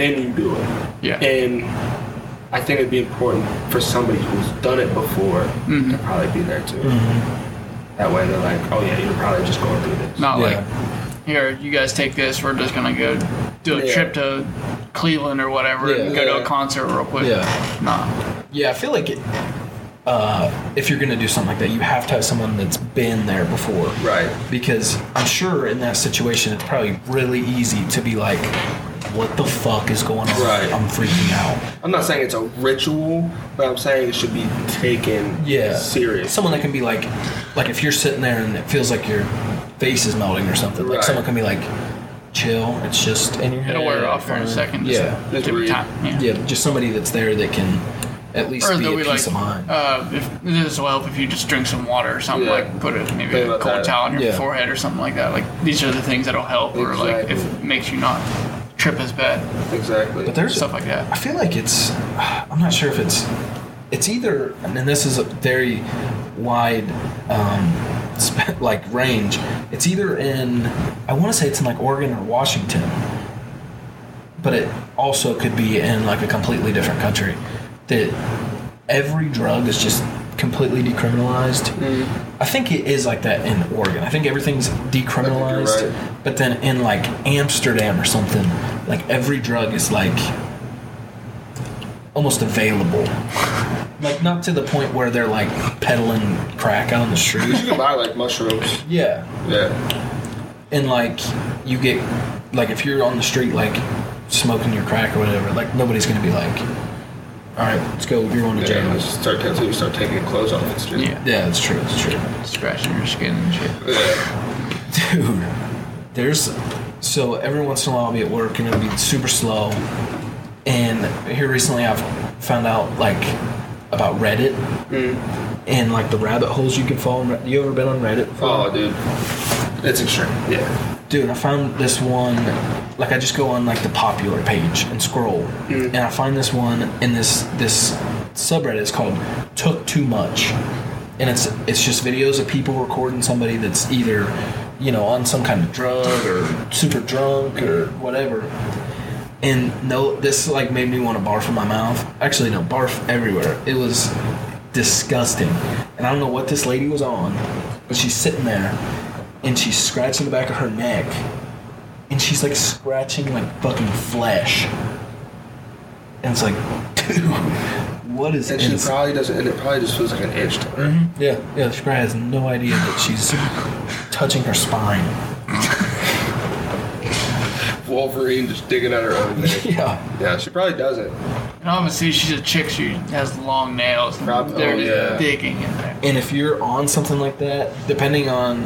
Then you do it. yeah. And I think it'd be important for somebody who's done it before Mm-hmm. to probably be there too. That way they're like, oh yeah, you're probably just going through this. Not Yeah. like here, you guys take this. We're just gonna go do a Yeah. trip to Cleveland or whatever and Yeah. go to a concert real quick. Yeah. Nah. Yeah, I feel like it, uh, if you're gonna do something like that, you have to have someone that's been there before. Right. Because I'm sure in that situation, it's probably really easy to be like, "What the fuck is going on? Right. I'm freaking out." I'm not saying it's a ritual, but I'm saying it should be taken Yeah. serious. Someone that can be like, like if you're sitting there and it feels like your face is melting or something, like Right. someone can be like, "Chill, it's just in your head." It'll wear off for a second. Just Yeah. Just give it read. time. Yeah. Yeah, just somebody that's there that can at least Or be they'll a be peace like, of mind. uh, if this will help if you just drink some water or something Yeah. like put it maybe Think a about cold that. towel on your Yeah. forehead or something like that. Like these are the things that'll help, or like if it makes you not trip as bad, Exactly. but there's stuff like that. I feel like it's. I'm not sure if it's. It's either, and this is a very wide, um, <laughs> sp- like range. It's either in. I want to say it's in like Oregon or Washington, but it also could be in like a completely different country. That every drug is just completely decriminalized. Mm. I think it is like that in Oregon. I think everything's decriminalized, right. but then in like Amsterdam or something, like every drug is like almost available. <laughs> Like not to the point where they're like peddling crack out on the street. you can buy like mushrooms. yeah. Yeah. And like you get like if you're on the street like smoking your crack or whatever, like nobody's gonna be like, All right, let's go, you're going to Yeah. jail. Just start until you start taking your clothes off the street. Yeah. Yeah, it's true, it's true. Scratching your skin and shit. Dude, there's so every once in a while I'll be at work and it'll be super slow. And here recently I've found out like about Reddit mm. and like the rabbit holes you can fall in. You ever been on Reddit before? Oh, dude. It's extreme. Yeah. Dude, I found this one. Like, I just go on like the popular page and scroll, mm-hmm. and I find this one in this this subreddit. It's called "Took Too Much," and it's it's just videos of people recording somebody that's either, you know, on some kind of drug or super drunk or whatever. And no, this like made me want to barf in my mouth. Actually, no, barf everywhere. It was disgusting, and I don't know what this lady was on, but she's sitting there and she's scratching the back of her neck and she's like scratching like fucking flesh and it's like dude what is And she this- probably doesn't, and it probably just feels like an itch to her. Mm-hmm. yeah yeah she probably has no idea that she's touching her spine <laughs> Wolverine just digging at her own <laughs> neck. yeah Yeah, she probably doesn't. And obviously, she's a chick. She has long nails. and Prob- They're oh, yeah. digging in there. and if you're on something like that depending on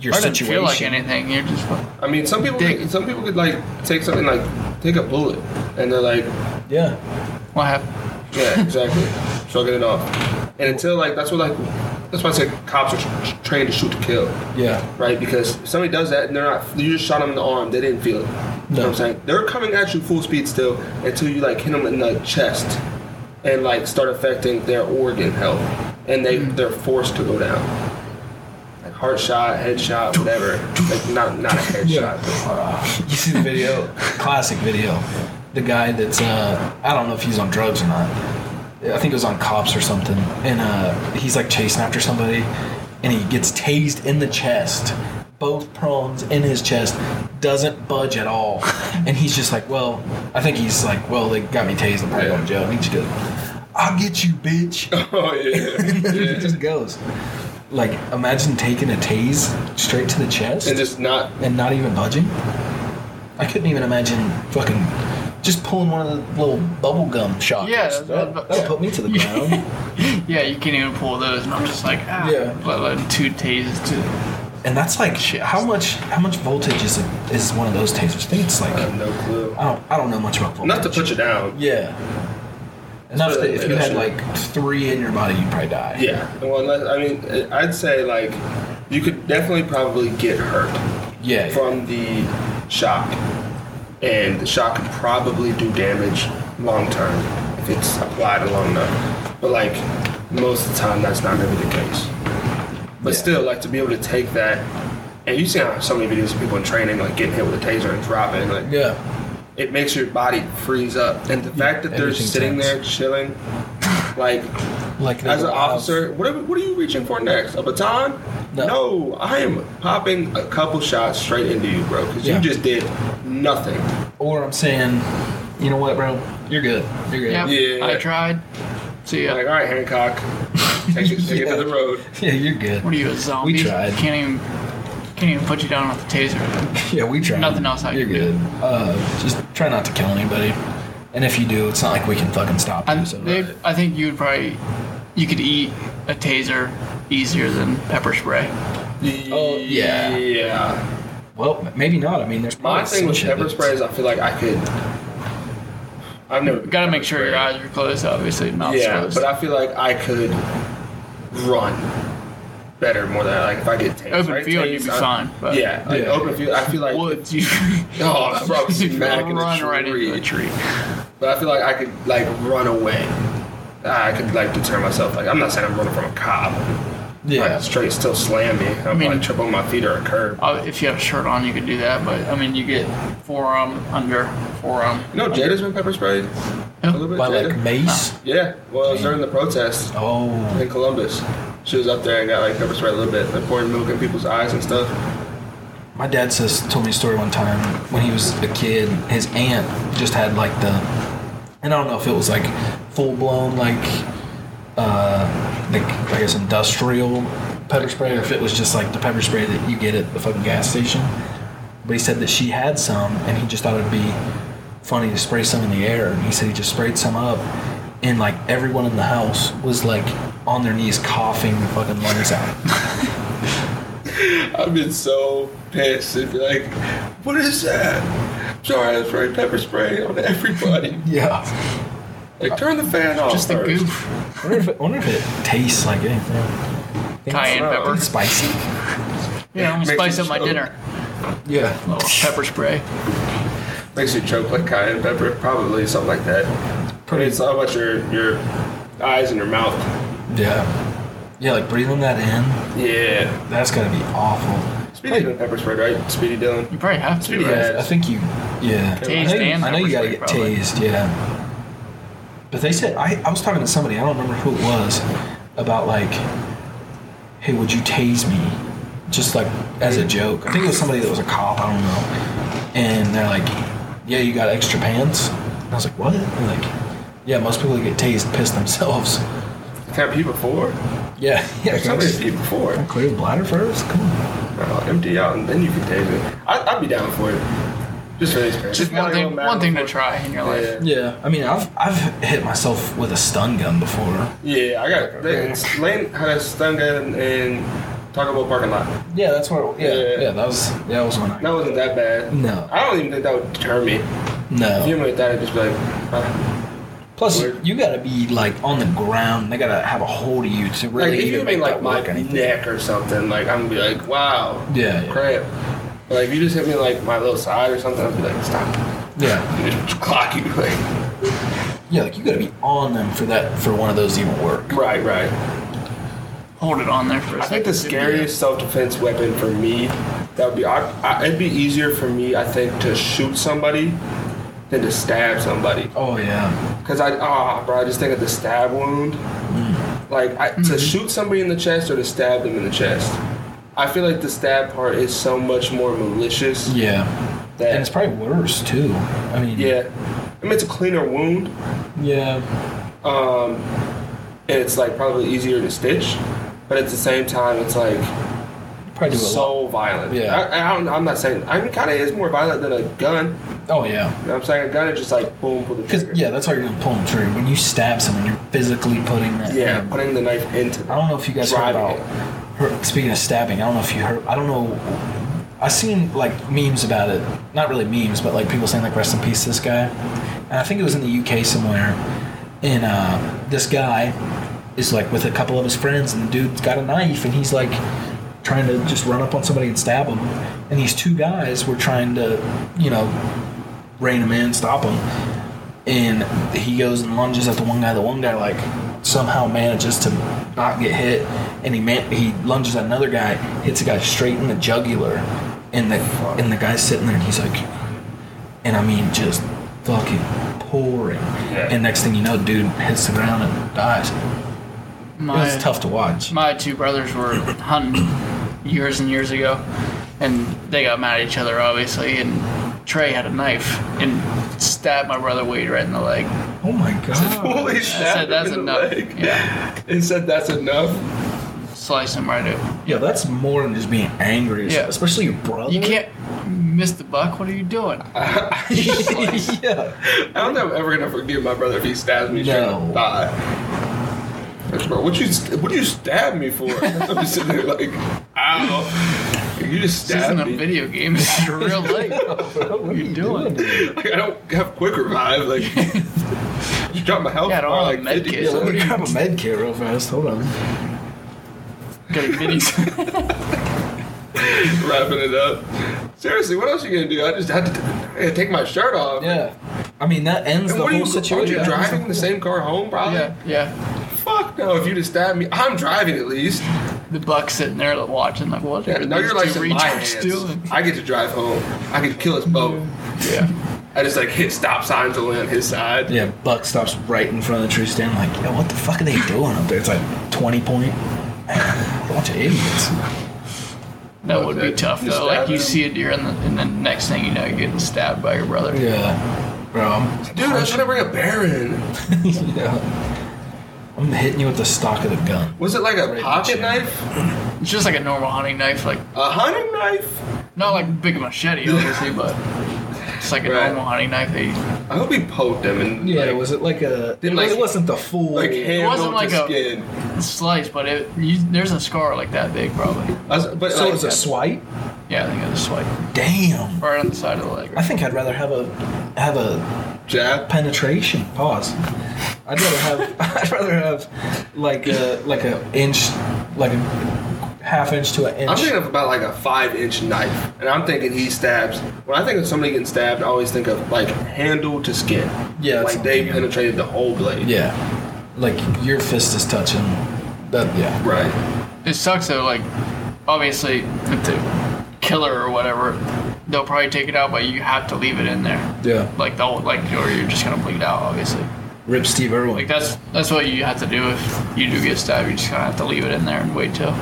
your I didn't situation feel like anything. You're just I mean, some people, Dick. could, some people could like take something like take a bullet, and they're like, yeah what happened? yeah, exactly, shrugging it off. And until like that's what like that's why I say cops are trained to shoot to kill, yeah right? Because if somebody does that and they're not, you just shot them in the arm, they didn't feel it. You know what I'm saying? They're coming at you full speed still until you like hit them in the chest and like start affecting their organ health, and they mm. they're forced to go down. Heart shot, head shot, whatever. Like not not a head Yeah. shot. you see the video classic video the guy that's uh i don't know if he's on drugs or not i think it was on cops or something and uh he's like chasing after somebody and he gets tased in the chest both prongs in his chest doesn't budge at all <laughs> and he's just like well i think he's like well they got me tased i'm probably going to jail and he just goes i'll get you bitch <laughs> Oh yeah. <laughs> he yeah. just goes like imagine taking a tase straight to the chest and just not and not even budging. I couldn't even imagine fucking just pulling one of the little bubble gum shockers. Yeah, that, that- that- that'll put me to the ground. <laughs> Yeah, you can't even pull those. And I'm just like, ah. Yeah. Let alone two tases to. and that's like Shit. how much how much voltage is a, is one of those tasers? I think it's like I have no clue. I don't I don't know much about voltage. Not to put you down. Yeah. Enough that if you had like three in your body, you'd probably die. Yeah. Well, unless, I mean, I'd say like you could definitely probably get hurt Yeah. from the shock, and the shock could probably do damage long term if it's applied long enough. But like most of the time, that's not be the case. But Yeah. still, like to be able to take that, and you see how so many videos of people in training like getting hit with a taser and dropping, like Yeah. It makes your body freeze up, and the fact that they're everything sitting tense. there chilling, like Like as an officer, what are, what are you reaching for next? A baton? No. I am popping a couple shots straight into you, bro, because Yeah. you just did nothing. Or I'm saying, you know what, bro? You're good. You're good. Yep, Yeah. I tried. See ya. Like, all right, Hancock, take it, take it Yeah. to the <laughs> road. Yeah, you're good. what are you, a zombie? We tried. Can't even can't even put you down with a taser. <laughs> Yeah, we tried. Nothing else I can. You're can do. good. Uh, just try not to kill anybody. And if you do, it's not like we can fucking stop you. I, so. they, I think you would probably you could eat a taser easier than pepper spray. Oh, yeah. Yeah. Well, maybe not. I mean, there's probably My thing some with shit pepper that's- spray is I feel like I could. I've never. Got to make sure your eyes are closed, obviously, mouth's Yeah, closed. but I feel like I could run better more than like if I get tased. Open right? field, Tased, you'd be I- fine, but- yeah, like Yeah. open field. I feel like Woods, you <laughs> Oh, I'm probably you smacking a run right into a tree. tree. But I feel like I could like run away. I could like deter myself. Like I'm not saying I'm running from a cop. Yeah. Like, straight still slam me. I'll mean- probably trip on my feet or a curb. Uh, if you have a shirt on, you could do that, but I mean, you get forearm under forearm. You know, Jada's been pepper sprayed a little bit. By Jada? like mace. yeah, well, it was during the protest Oh. in Columbus. She was up there and got like pepper sprayed a little bit, like pouring milk in people's eyes and stuff. My dad says told me a story one time when he was a kid. His aunt just had like the, and I don't know if it was like full blown like, uh, like I guess industrial pepper spray or if it was just like the pepper spray that you get at the fucking gas station. But he said that she had some, and he just thought it'd be funny to spray some in the air. And he said he just sprayed some up, and like everyone in the house was like on their knees coughing their fucking lungs out. <laughs> I've been so pissed. It'd be like, what is that? Sorry, I sprayed pepper spray on everybody. <laughs> yeah. Like, turn the fan off. Just the first. goof. I wonder if it, I wonder if it tastes like anything. Cayenne it's- pepper. it's spicy. Yeah, I'm Makes gonna spice you up my dinner. Yeah. little pepper spray. Makes you choke like cayenne pepper. Probably something like that. Pretty. It's all about your your eyes and your mouth. Yeah. Yeah, like breathing that in, Yeah. that's gotta be awful. Speedy's been pepper sprayed, right? Speedy Dylan. You probably have to. Speedy right? has. I think you, yeah. Tased I know, you- and I know you pepper gotta spray, get probably. tased, yeah. But they said I, I was talking to somebody I don't remember who it was about like, hey, would you tase me, just like as a joke? I think it was somebody that was a cop. I don't know. And they're like, yeah, you got extra pants. And I was like, what? They're like, yeah, most people that get tased piss themselves. Can't pee before. Yeah, yeah. Somebody guys. pee before. Clear the bladder first. Come on. Uh, empty out and then you can tase it. I, I'd be down for it. Just for these Just one thing, one thing to try in your life. Yeah. Yeah, I mean, I've I've hit myself with a stun gun before. Yeah, I got. They, Lane had a stun gun in Taco Bell parking lot. Yeah, that's where. Yeah, Yeah. yeah, that was that was when I. That wasn't that bad. No. I don't even think that would deter me. No, if you No. hit me that, I'd just be like, uh, Plus, Word. you got to be like on the ground. They got to have a hold of you to like really if you even hit me like that my neck or something, like I'm gonna be like, wow, Yeah, yeah. crap. Like if you just hit me like my little side or something, I'd be like, stop. Yeah, And <laughs> just clock you. Like, yeah. Like you got to be on them for that for one of those to even work. right, right. Hold it on there for a I think the second. scariest self-defense weapon for me, that would be, I, I, it'd be easier for me, I think, to shoot somebody than to stab somebody. Oh yeah. Cause I, ah, bro, I just think of the stab wound. Like I, to shoot somebody in the chest or to stab them in the chest. I feel like the stab part is so much more malicious. Yeah. That And it's probably worse too. I mean. yeah, I mean it's a cleaner wound, Yeah. um, and it's like probably easier to stitch, but at the same time it's like Probably do a lot. so violent. Yeah. I, I, I'm not saying. I mean, kind of is more violent than a gun. Oh yeah. You know what I'm saying? A gun is just like boom, pull the trigger. yeah, that's how you're gonna pull the trigger. When you stab someone, you're physically putting that. Yeah, thing- putting the knife into. I don't know if you guys heard about Her- Speaking of stabbing, I don't know if you heard. I don't know. I seen like memes about it. Not really memes, but like people saying like "rest in peace" this guy. And I think it was in the UK somewhere. And uh, this guy is like with a couple of his friends, and the dude's got a knife, and he's like trying to just run up on somebody and stab them. And these two guys were trying to, you know, rein him in, stop him. And he goes and lunges at the one guy. The one guy like somehow manages to not get hit, and he man- he lunges at another guy, hits a guy straight in the jugular, and the and the guy's sitting there, and he's like, and I mean just fucking pouring. Yeah. And next thing you know, dude hits the ground and dies. It was tough to watch. my two brothers were hunting years and years ago, and they got mad at each other, obviously. And Trey had a knife and stabbed my brother Wade right in the leg. Oh my <laughs> god. Holy I shit! said that's enough. Yeah, And said that's enough. slice him right up. Yeah, that's more than just being angry. Yeah. Especially your brother. You can't miss the buck. What are you doing? <laughs> <laughs> yeah. I don't think I'm ever gonna forgive my brother if he stabs me straight No. up die. Like, bro, what you what you stab me for? <laughs> I'm just sitting there like, ow. You just This isn't stabbed a video game. This is real life. <laughs> what are you doing? dude? Like I don't have quick revive. Like <laughs> you got my health Yeah, I don't bar like med 50 kit. Yeah, let me grab a med kit real fast. Hold on. Got a video. wrapping it up. Seriously, what else are you gonna do? I just had to, I had to take my shirt off. Yeah. I mean, that ends And the what are whole you, situation. Are you driving the same car home, probably? yeah, yeah. Fuck no. If you just stab me, I'm driving at least. The buck sitting there watching, like, what? Yeah, are now you're like two in my hands. doing? I get to drive home. I can kill his boat. Yeah. I just like hit stop signs only on his side. Yeah, Buck stops right in front of the tree stand, like, yo, what the fuck are they doing up there? It's like 20 point. a <laughs> bunch of idiots. That would be tough though. Like you him. see a deer, and, the, and then next thing you know, you're getting stabbed by your brother. Yeah. Bro, I'm. Dude, I was trying to bring a bear in. <laughs> yeah. I'm hitting you with the stock of the gun. Was it like a Right pocket chin. knife? It's just like a normal hunting knife, like A hunting knife? not like big machete, obviously, but it's like a Right. normal hunting knife. That you, I hope he poked him and Yeah, like, was it like a. Didn't it, like- it wasn't the full. like handle wasn't like to a- skin. slice, but it you, there's a scar like that big, probably. I was, but so like, it was a swipe? Yeah, I think it was a swipe Damn. right on the side of the leg. I think I'd rather have a have a jab. penetration. Pause. I'd rather have <laughs> I'd rather have like a like a inch like a half inch to an inch. I'm thinking of about like a five inch knife, and I'm thinking he stabs. When I think of somebody getting stabbed, I always think of like handle to skin. Yeah, like they I'm penetrated the whole blade. yeah, like your fist is touching. That yeah. Right. It sucks though. Like obviously, if the killer or whatever, they'll probably take it out, but you have to leave it in there. Yeah. Like they'll like, or you're just gonna bleed out, obviously. Rip Steve Irwin. Like that's that's what you have to do if you do get stabbed. You just kind of have to leave it in there and wait till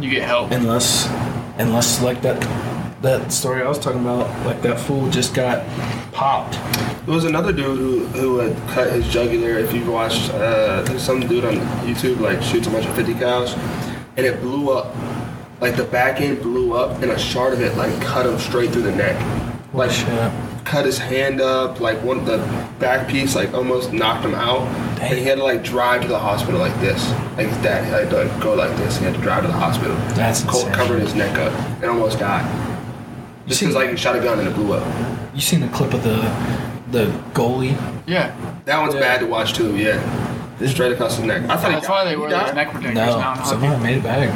you get help. unless unless like that that story I was talking about, like that fool just got popped. There was another dude who, who had cut his jugular. If you've watched, uh, there's some dude on YouTube like shoots a bunch of 50 cals, and it blew up. Like the back end blew up, and a shard of it like cut him straight through the neck. Like Shit. Cut his hand up. Like one the back piece like almost knocked him out, Dang. and he had to like drive to the hospital like this. Like his dad had to like, go like this. He had to drive to the hospital. That's Co- insane. covered his neck up and almost died. You Just see, because like he shot a gun and it blew up. you seen the clip of the the goalie? Yeah, That one's Yeah. bad to watch too. Yeah, this straight across the neck. I thought that's died. why they He wear those neck protectors No, now. in hockey. somehow made it back.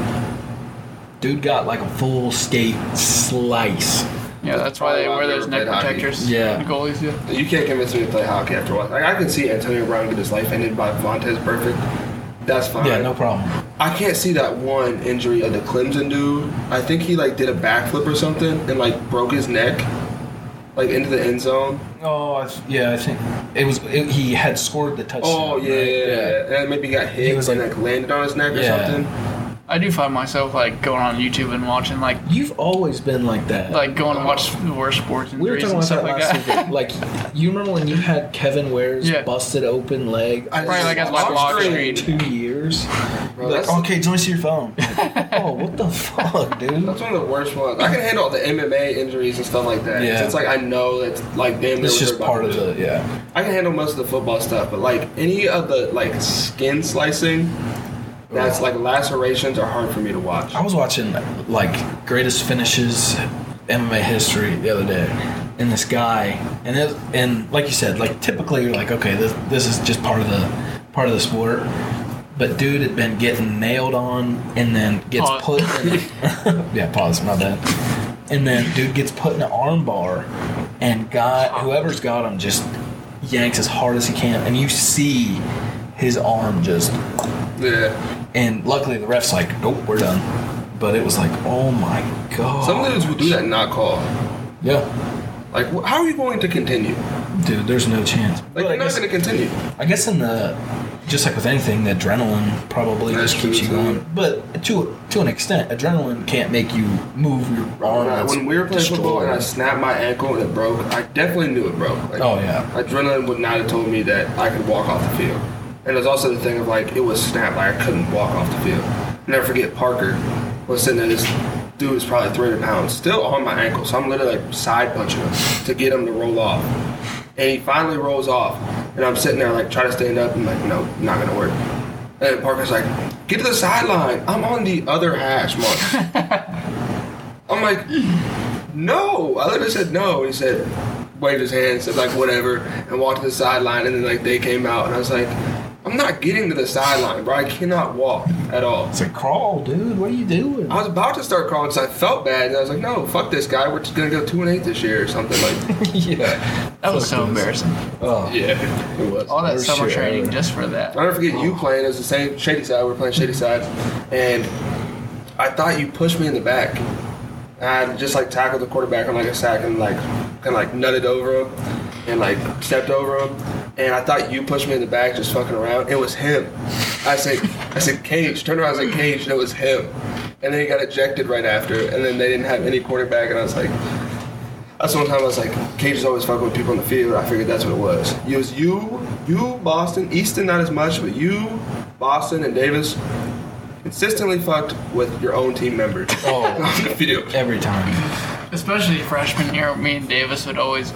Dude got like a full skate slice. Yeah, that's why they wear those neck played hockey. protectors. Yeah. the goalies do. You can't convince me to play hockey after one. Like I can see Antonio Brown get his life ended by Vontaze Burfict. That's fine. Yeah, no problem. I can't see that one injury of the Clemson dude. I think he like did a backflip or something and like broke his neck, like into the end zone. Oh, I th- yeah, I think it was. It, he had scored the touchdown. Oh yeah, right? yeah, yeah. And maybe he got hit He was and like- like landed on his neck or Yeah. something. I do find myself like going on YouTube and watching like You've always been like that. like going to watch the worst sports we were injuries talking and about stuff that like last that. week. Like, you remember when you had Kevin Ware's Yeah. busted open leg? I Probably like at, like, Lock lock screen. screen. two years. Bro, like, that's- okay, let me see your phone. <laughs> oh, what the fuck, dude? That's one of the worst ones. I can handle the MMA injuries and stuff like that. Yeah. It's like I know it's like damn. near It's what just they're about part to of do. the yeah. I can handle most of the football stuff, but like any of the like skin slicing, That's like lacerations are hard for me to watch. I was watching like greatest finishes MMA history the other day, and this guy, and it, and like you said, like typically you're like, okay, this this is just part of the part of the sport. But dude had been getting nailed on, and then gets Pause. put. In a, <laughs> yeah, pause. My bad. And then dude gets put in an arm bar, and got whoever's got him just yanks as hard as he can, and you see his arm just Yeah. And luckily the ref's like, nope, we're done. But it was like, oh my god. Some dudes will do that and not call. Yeah. Like, wh- how are you going to continue? Dude, there's no chance. Like, But I you're not guess, going to continue. I guess in the, just like with anything, the adrenaline probably That's just keeps true, you too. going. But to to an extent, adrenaline can't make you move your arm. That's when we were playing football and I snapped my ankle and it broke, I definitely knew it broke. Like, Oh, yeah. Adrenaline would not have told me that I could walk off the field. And there's also the thing of like, it was snapped, like I couldn't walk off the field. Never forget Parker was sitting there, this dude was probably 300 pounds, still on my ankle. So I'm literally like side punching him to get him to roll off. And he finally rolls off. And I'm sitting there like trying to stand up and like, no, not gonna work. And Parker's like, get to the sideline. I'm on the other hash mark. <laughs> I'm like, no. I literally said no. He said, waved his hand, said like whatever, and walked to the sideline. And then like they came out, and I was like, I'm not getting to the sideline, bro. I cannot walk at all. It's like, crawl, dude. What are you doing? I was about to start crawling because I felt bad, and I was like, no, fuck this guy. We're just gonna go two and eight this year or something like. <laughs> yeah. That was so embarrassing. Oh. yeah, it was. All that Worst summer shit training ever. just for that. I'll never forget you playing as the same Shady Side. We were playing Shady Side, and I thought you pushed me in the back. I just like tackled the quarterback on like a sack and like kind of like nutted over him and like stepped over him. And I thought you pushed me in the back just fucking around. It was him. I said, I said Cage. Turned around, I said Cage, and it was him. And then he got ejected right after. And then they didn't have any quarterback, and I was like. That's the one time I was like, Cage is always fucking with people on the field. I figured that's what it was. It was you, you, Boston, Easton not as much, but you, Boston, and Davis consistently fucked with your own team members Oh. <laughs> on the field. Every time. Especially freshman year, me and Davis would always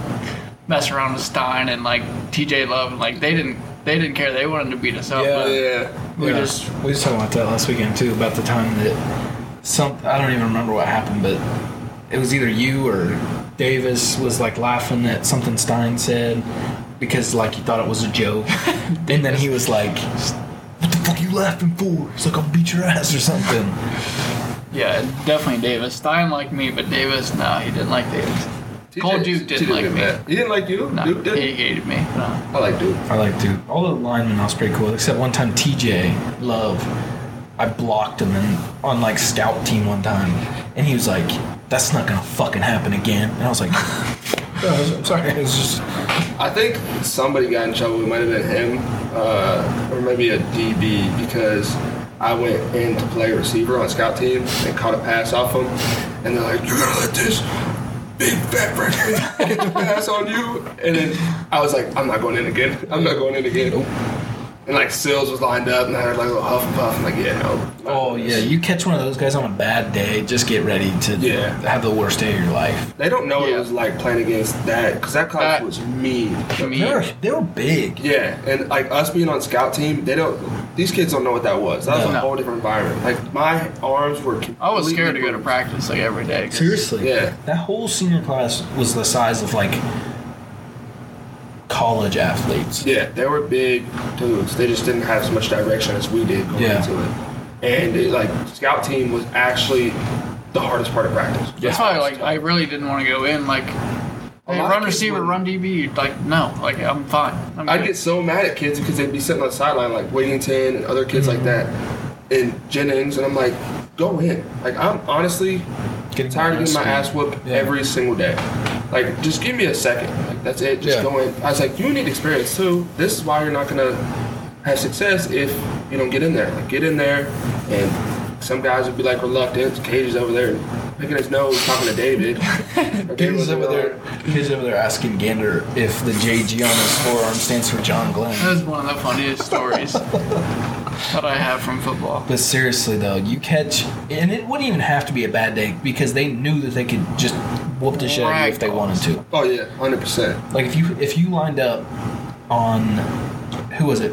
mess around with Stein and like TJ Love, and like they didn't they didn't care. They wanted to beat us up. Yeah. but Yeah. We Yeah. just we just talked about that last weekend too about the time that some I don't even remember what happened, but it was either you or Davis was like laughing at something Stein said because like he thought it was a joke, <laughs> and then he was like, "What the fuck are you laughing for?" He's like, "I'll beat your ass" or something. yeah, definitely Davis. Stein liked me, but Davis, no, he didn't like Davis. Cole Duke didn't TJ like me. mad. He didn't like you? No, Duke did? he hated me. No. I like Duke. I like dude. All the linemen, I was pretty cool. Except one time, TJ Love, I blocked him in, on like scout team one time, and he was like, "That's not gonna fucking happen again." And I was like, <laughs> "No, I was- "I'm sorry." It was just I think somebody got in trouble. It might have been him, uh, or maybe a DB, because I went in to play receiver on scout team and caught a pass off him, and they're like, "You're gonna let this big fat freshman <laughs> get the pass on you?" And then I was like, "I'm not going in again. I'm not going in again." And like Sills was lined up, and I heard like a little huff and puff. I'm like, "Yeah, no." Oh yeah, you catch one of those guys on a bad day, just get ready to Yeah. have the worst day of your life. They don't know what Yeah. it was like playing against that, because that class That- was mean. Me. They were they were big. Yeah, and like us being on scout team, they don't. These kids don't know what that was. That was No. a whole different environment. Like my arms were. I was scared to go to practice like every day. Seriously, Yeah. That whole senior class was the size of like college athletes. Yeah, they were big dudes. They just didn't have as much direction as we did going Yeah. into it. And it, like scout team was actually the hardest part of practice. That's why like I really didn't want to go in like hey, run receiver, run DB. Like no, like I'm fine. I'm I'd good. get so mad at kids because they'd be sitting on the sideline like Wigington and other kids like mm-hmm. that, and Jennings, and I'm like, go in. Like I'm honestly Getting tired of getting my ass ass whooped Yeah. every single day. Like, just give me a second. Like, that's it. Just Yeah. go in. I was like, you need experience too. This is why you're not gonna have success if you don't get in there. Like, get in there, and some guys would be like reluctant. Cage is over there picking his nose, talking to David. <laughs> Kids over there, kids over there asking Gander if the JG on his forearm stands for John Glenn. That was one of the funniest stories <laughs> that I have from football. But seriously though, you catch, and it wouldn't even have to be a bad day because they knew that they could just whoop the shit out of you if they wanted to. Oh yeah, hundred percent. Like if you if you lined up on who was it,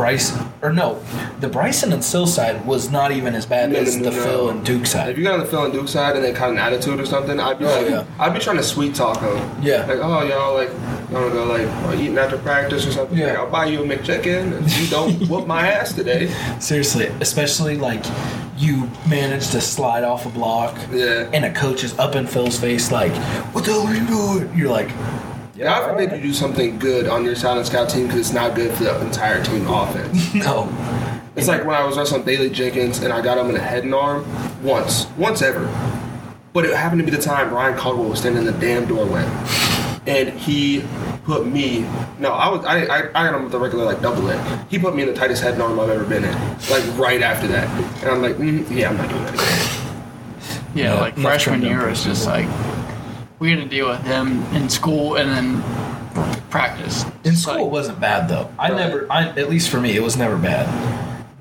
Bryce or no, the Bryson and Sill side was not even as bad No, no, as no, the no. Phil and Duke side. If you got on the Phil and Duke side and they caught an attitude or something, I'd be Oh, like, yeah. I'd be trying to sweet talk them. Yeah. Like, oh y'all like, y'all wanna go like eating after practice or something? Yeah. Like, I'll buy you a McChicken and you don't <laughs> whoop my ass today. Seriously, especially like you managed to slide off a block, Yeah. and a coach is up in Phil's face like, "What the hell are you doing?" You're like, God forbid alright. you do something good on your silent scout team because it's not good for the entire team offense. <laughs> "No." It's like when I was wrestling Bailey Jenkins and I got him in a head and arm once, once ever. But it happened to be the time Ryan Caldwell was standing in the damn doorway, and he put me. No, I was I I, I got him with a regular like double leg. He put me in the tightest head and arm I've ever been in, like right after that. And I'm like, mm, yeah, I'm not doing that again. Yeah, Yeah, like freshman year up was just like we had to deal with them in school and then practice. In school, like- it wasn't bad though. I Right. never, I, at least for me, it was never bad.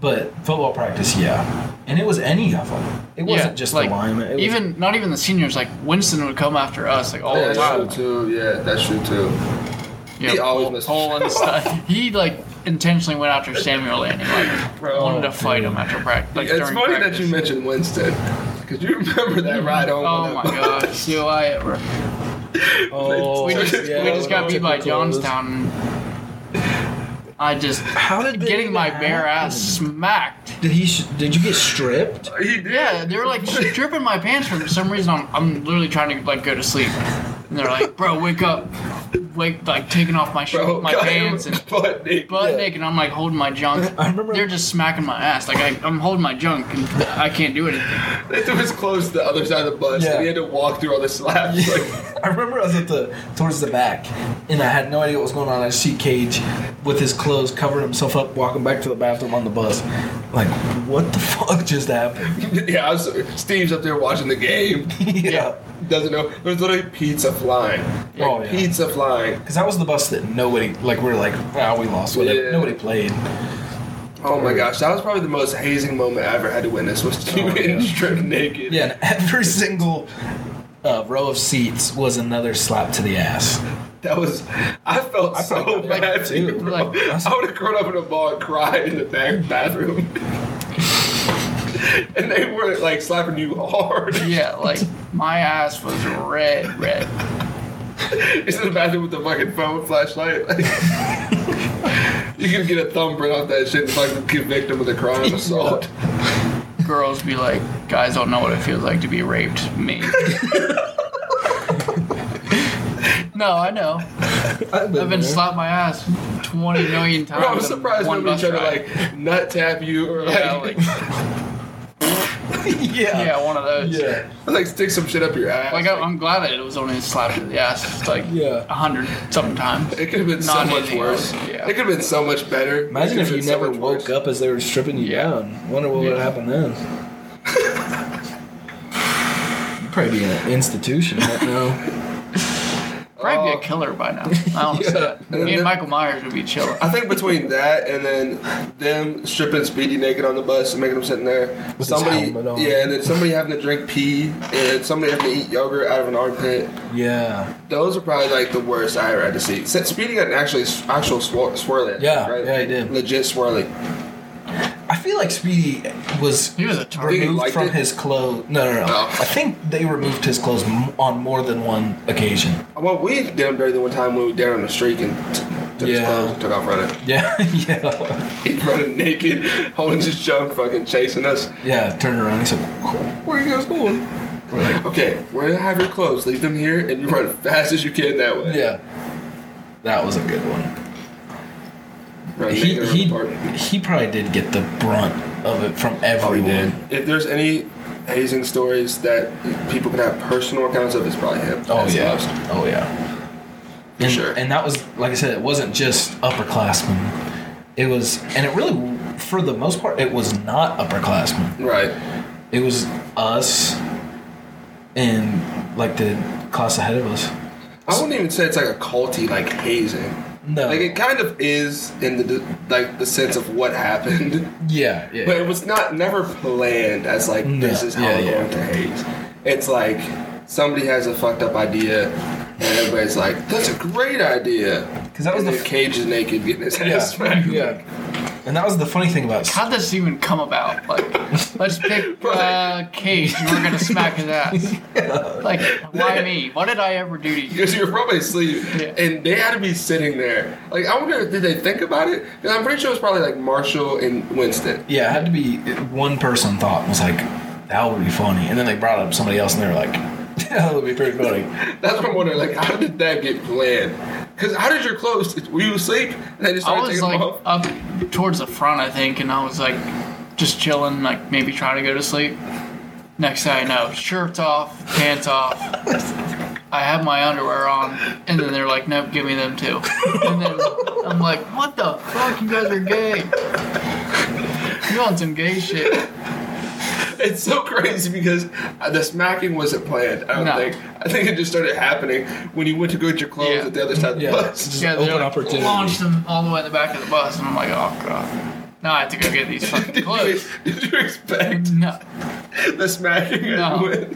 But football practice, yeah, and it was any of them. It wasn't just like the lineman. It was, even not even the seniors. Like Winston would come after us like all Yeah, the that's time. true too. Yeah, that's true too. Yeah, He always pull- missed- pull and stuff. He like intentionally went after Samuel Lanning, like <laughs> Bro, wanted to fight him after practice. Like, it's funny practice. that you mentioned Winston because you remember that ride home. Oh my that gosh, do I ever? oh, We just yeah, we just got beat by typical. Johnstown. I just How did getting even my bare ass smacked. Did he? Sh- did you get stripped? He did. Yeah, they were like <laughs> stripping my pants for some reason. I'm, I'm literally trying to like go to sleep, and they're like, "Bro, wake up!" Wake like taking off my shirt, Bro, my got pants, and <laughs> butt naked. butt Yeah. naked. I'm like holding my junk. <laughs> I remember- they're just smacking my ass. Like I, I'm holding my junk and I can't do anything. They threw his clothes to the other side of the bus, Yeah. and he had to walk through all the slabs. Like, <laughs> I remember I was at the towards the back, and I had no idea what was going on. I see Cage with his clothes covering himself up, walking back to the bathroom on the bus. Like, what the fuck just happened? yeah, I was, Steve's up there watching the game. yeah. Doesn't know. There's literally pizza flying. Like, Oh, yeah. Pizza flying. Because that was the bus that nobody, like, we were like, wow, we lost. Whatever. Yeah. Nobody played. Oh my gosh, that was probably the most hazing moment I ever had to witness. Was Steve Oh, getting yeah. stripped naked. Yeah, and every single uh, row of seats was another slap to the ass. That was. I felt I so felt bad, bad too. too. Bro. Like, I would have grown up in a ball and cried in the back bathroom. <laughs> and they were like slapping you hard. Yeah, like my ass was red, red. He's in the bathroom with the fucking phone flashlight. <laughs> you can get a thumbprint off that shit and fucking convict him of the crime of <laughs> assault. Girls be like, guys don't know what it feels like to be raped. Me. no, I know. I've I've been slapped my ass 20 million times. Bro, I'm surprised nobody bus tried to like nut tap you or Yeah, like, like, <laughs> yeah. yeah, one of those. Yeah. like stick some shit up your ass. Like, I- I'm glad that it was only a slap to the ass. It's like Yeah. a hundred something times. it could have been so much worse. yeah. It could have been so much better. Imagine if you been so never woke worse. up as they were stripping you Yeah. down. Wonder what would Yeah. have happened then. <laughs> You'd probably be in an institution right now. Probably be Oh. a killer by now. I don't <laughs> Yeah. say that. And Me then- and Michael Myers would be chilling. I think between that and then them stripping Speedy naked on the bus and making him sitting there, his somebody, helmet on. yeah, and then somebody having to drink pee and somebody having to eat yogurt out of an armpit. Yeah. Those are probably like the worst I ever had to see. Se- Speedy got an actually actual swir- swirly. Yeah, right? yeah, he did. Legit swirly. I feel like Speedy was He was a target. removed from it? his clothes. No, no, no. Oh. I think they removed his clothes m- on more than one occasion. Well, we did him dirty the one time when we were down on the street and t- took his Yeah. clothes and took off running. <laughs> Yeah, yeah, He's running naked, holding his junk, fucking chasing us. yeah. Turned around. He said, "Where are you guys going?" We're like, Okay, we're gonna have your clothes. Leave them here, and you run as fast as you can that way. "Yeah." That was a good one. Run He he around the park. he probably did get the brunt of it from everyone. If there's any hazing stories that people can have personal accounts of, it's probably him. Oh That's yeah. most. Oh yeah. For And, sure. and that was like I said, it wasn't just upperclassmen. It was, and it really, for the most part, it was not upperclassmen. Right. It was us and like the class ahead of us. I wouldn't even say it's like a culty like hazing. No. Like it kind of is in the like the sense of what happened, Yeah, yeah. but it was not never planned as like No, this is how yeah, we're yeah. going to haze. It's like somebody has a fucked up idea, and everybody's like, "That's a great idea." Because that was and the f- Cage is naked getting his <laughs> yeah, ass smacked. yeah. And that was the funny thing about How'd this even come about? Like, let's <laughs> pick uh, Cage and we're gonna smack his ass. <laughs> Like, why me? What did I ever do to you? Because you were probably asleep, Yeah. and they had to be sitting there. Like, I wonder, did they think about it? Because I'm pretty sure it was probably like Marshall and Winston. Yeah, it had to be one person thought was like, that would be funny. And then they brought up somebody else and they were like, <laughs> that would be pretty funny. That's what I'm wondering. Like, how did that get planned? Because how did your clothes? Were you asleep? And they just I started was taking like them off. up towards the front, I think, and I was like just chilling, like maybe trying to go to sleep. Next thing I know, shirts off, pants off. I have my underwear on, and then they're like, "Nope, give me them too." And then I'm like, "What the fuck? You guys are gay. You on some gay shit?" <laughs> It's so crazy because uh, the smacking wasn't planned. I don't No. think. I think it just started happening when you went to go get your clothes Yeah. at the other side of the Yeah. bus. Just Yeah, they open like, opportunity. launched them all the way in the back of the bus, and I'm like, "Oh god." Now I have to go get these <laughs> fucking Did you, clothes. did you expect No. the smacking No.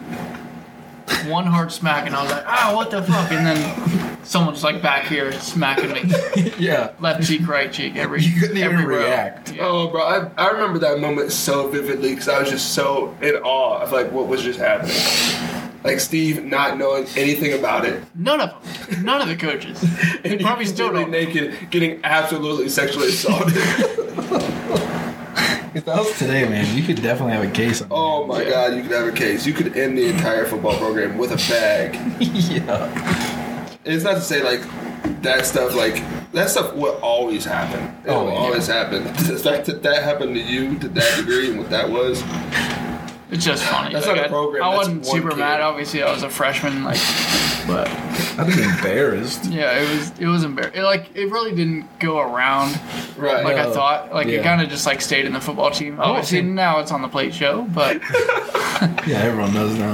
You went? one hard smack and I was like, ah, what the fuck? And then someone's like back here smacking me, <laughs> yeah. left cheek, right cheek, every You couldn't even every row. react. Yeah. Oh, bro, I, I remember that moment so vividly because I was just so in awe of like what was just happening. Like Steve not knowing anything about it, None of them, none of the coaches. <laughs> and he probably still don't. naked, getting absolutely sexually assaulted. <laughs> If that was today, man, you could definitely have a case on oh my Yeah. God, you could have a case. You could end the entire football program with a bag. <laughs> yeah. It's not to say like that stuff like that stuff will always happen. It Oh, will yeah. always happen. <laughs> The fact that that happened to you to that degree and what that was. It's just funny. That's Like, not a I- program, I, that's wasn't one super kid. mad. Obviously, I was a freshman, like, but <laughs> I'd be embarrassed. yeah, it was it was embarrassing. Like, it really didn't go around Right. like I thought. Like, Yeah. it kind of just like stayed in the football team. don't Obviously, think- now it's on the plate show, but <laughs> Yeah, everyone knows now.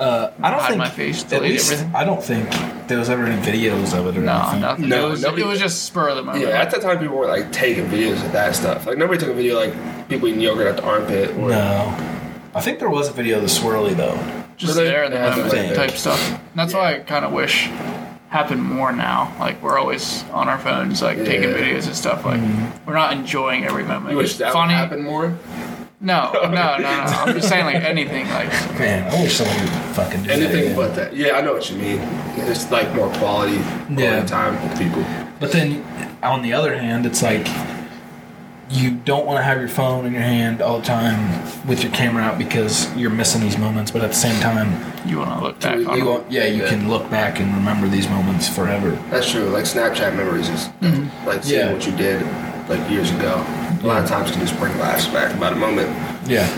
Uh, I don't Hide think my face, at delete least everything. I don't think there was ever any videos of it or no, anything. nothing. No, it was nobody- it was just spur of the moment. Yeah, at that time people were like taking videos of that stuff. Like nobody took a video like people eating yogurt at the armpit. Or, No. I think there was a video of the swirly though. just Really? there in the Yeah, moment that's type stuff. That's why I kind of wish happened more now. Like we're always on our phones, like taking videos and stuff. Like mm-hmm. we're not enjoying every moment. You wish It's that funny. would happen more. No, <laughs> no, no, no. I'm just saying like anything. Like Man, I wish someone would fucking do. Anything again. but that. Yeah, I know what you mean. It's like more quality, quality Yeah. time with people. But then, on the other hand, it's like you don't want to have your phone in your hand all the time with your camera out because you're missing these moments. But at the same time, you want to look back You on you want, yeah, you Yeah. can look back and remember these moments forever. That's true. Like Snapchat memories is mm-hmm. like seeing Yeah. what you did like years ago. A lot of times can just bring laughs back about a moment. Yeah.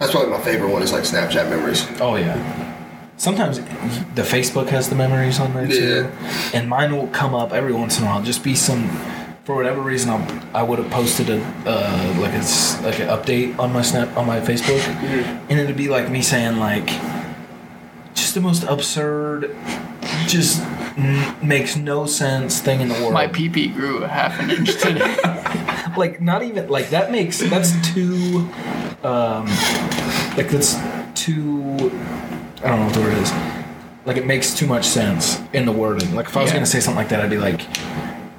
That's probably my favorite one is like Snapchat memories. Oh yeah. Sometimes the Facebook has the memories on there too, and mine will come up every once in a while. Just be some, for whatever reason, I'll, I would have posted a uh, like a s- like an update on my snap on my Facebook, and it'd be like me saying like, just the most absurd, just n- makes no sense thing in the world. My PP grew a half an inch today. <laughs> like not even like that makes that's too um like that's too I don't know what the word is. Like it makes too much sense in the wording. Like if I was Yeah. gonna say something like that, I'd be like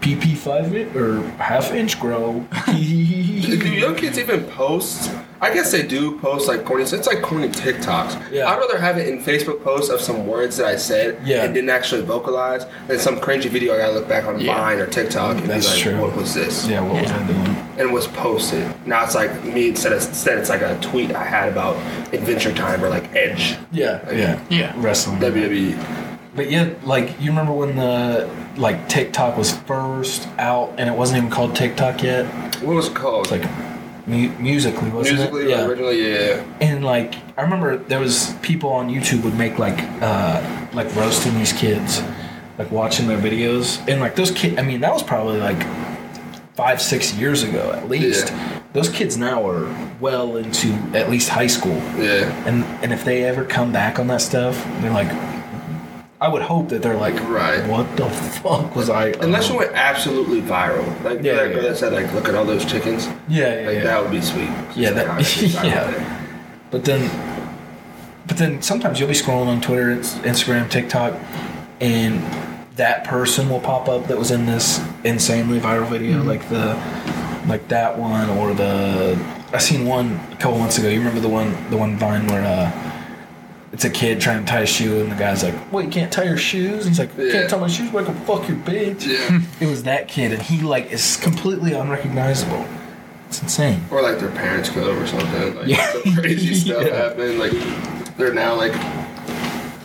PP five in, or half inch grow. Do young kids even post? I guess they do post like corny. It's like corny TikToks. Yeah. I'd rather have it in Facebook posts of some words that I said Yeah. and didn't actually vocalize than some cringy video I gotta look back on Yeah. Vine or TikTok and That's be like, true. what was this? yeah, what was I doing? And was posted. Now it's like me instead of instead it's like a tweet I had about Adventure Time or like Edge. Yeah, yeah, Yeah. wrestling. WWE. But yet, like you remember when the like TikTok was first out and it wasn't even called TikTok yet. What was it called? It's like mu- musically, wasn't Musically, it? Yeah. originally, yeah. and like I remember there was people on YouTube would make like uh like roasting these kids, like watching their videos, and like those kids. I mean, that was probably like five six years ago at least. Yeah. Those kids now are well into at least high school, Yeah. and and if they ever come back on that stuff, they're like. I would hope that they're like, Right. What the fuck was I? Unless you went absolutely viral. Like Yeah, that yeah. girl that said, like, look at all those chickens. yeah, yeah, Like, yeah. that would be sweet. Yeah, that- how <laughs> it gets viral yeah. But then, but then sometimes you'll be scrolling on Twitter, Instagram, TikTok, and that person will pop up that was in this insanely viral video, Mm-hmm. like the like that one or the I seen one a couple months ago. You remember the one the one Vine where uh, it's a kid trying to tie a shoe and the guy's like, "Well, you can't tie your shoes." He's like, Yeah. "Can't tie my shoes? Well, I can fuck your bitch." Yeah. Hmm. It was that kid, and he like is completely unrecognizable. It's insane. Or like their parents go or something. Like <laughs> Yeah. some crazy <laughs> stuff Yeah. happened. Like they're now like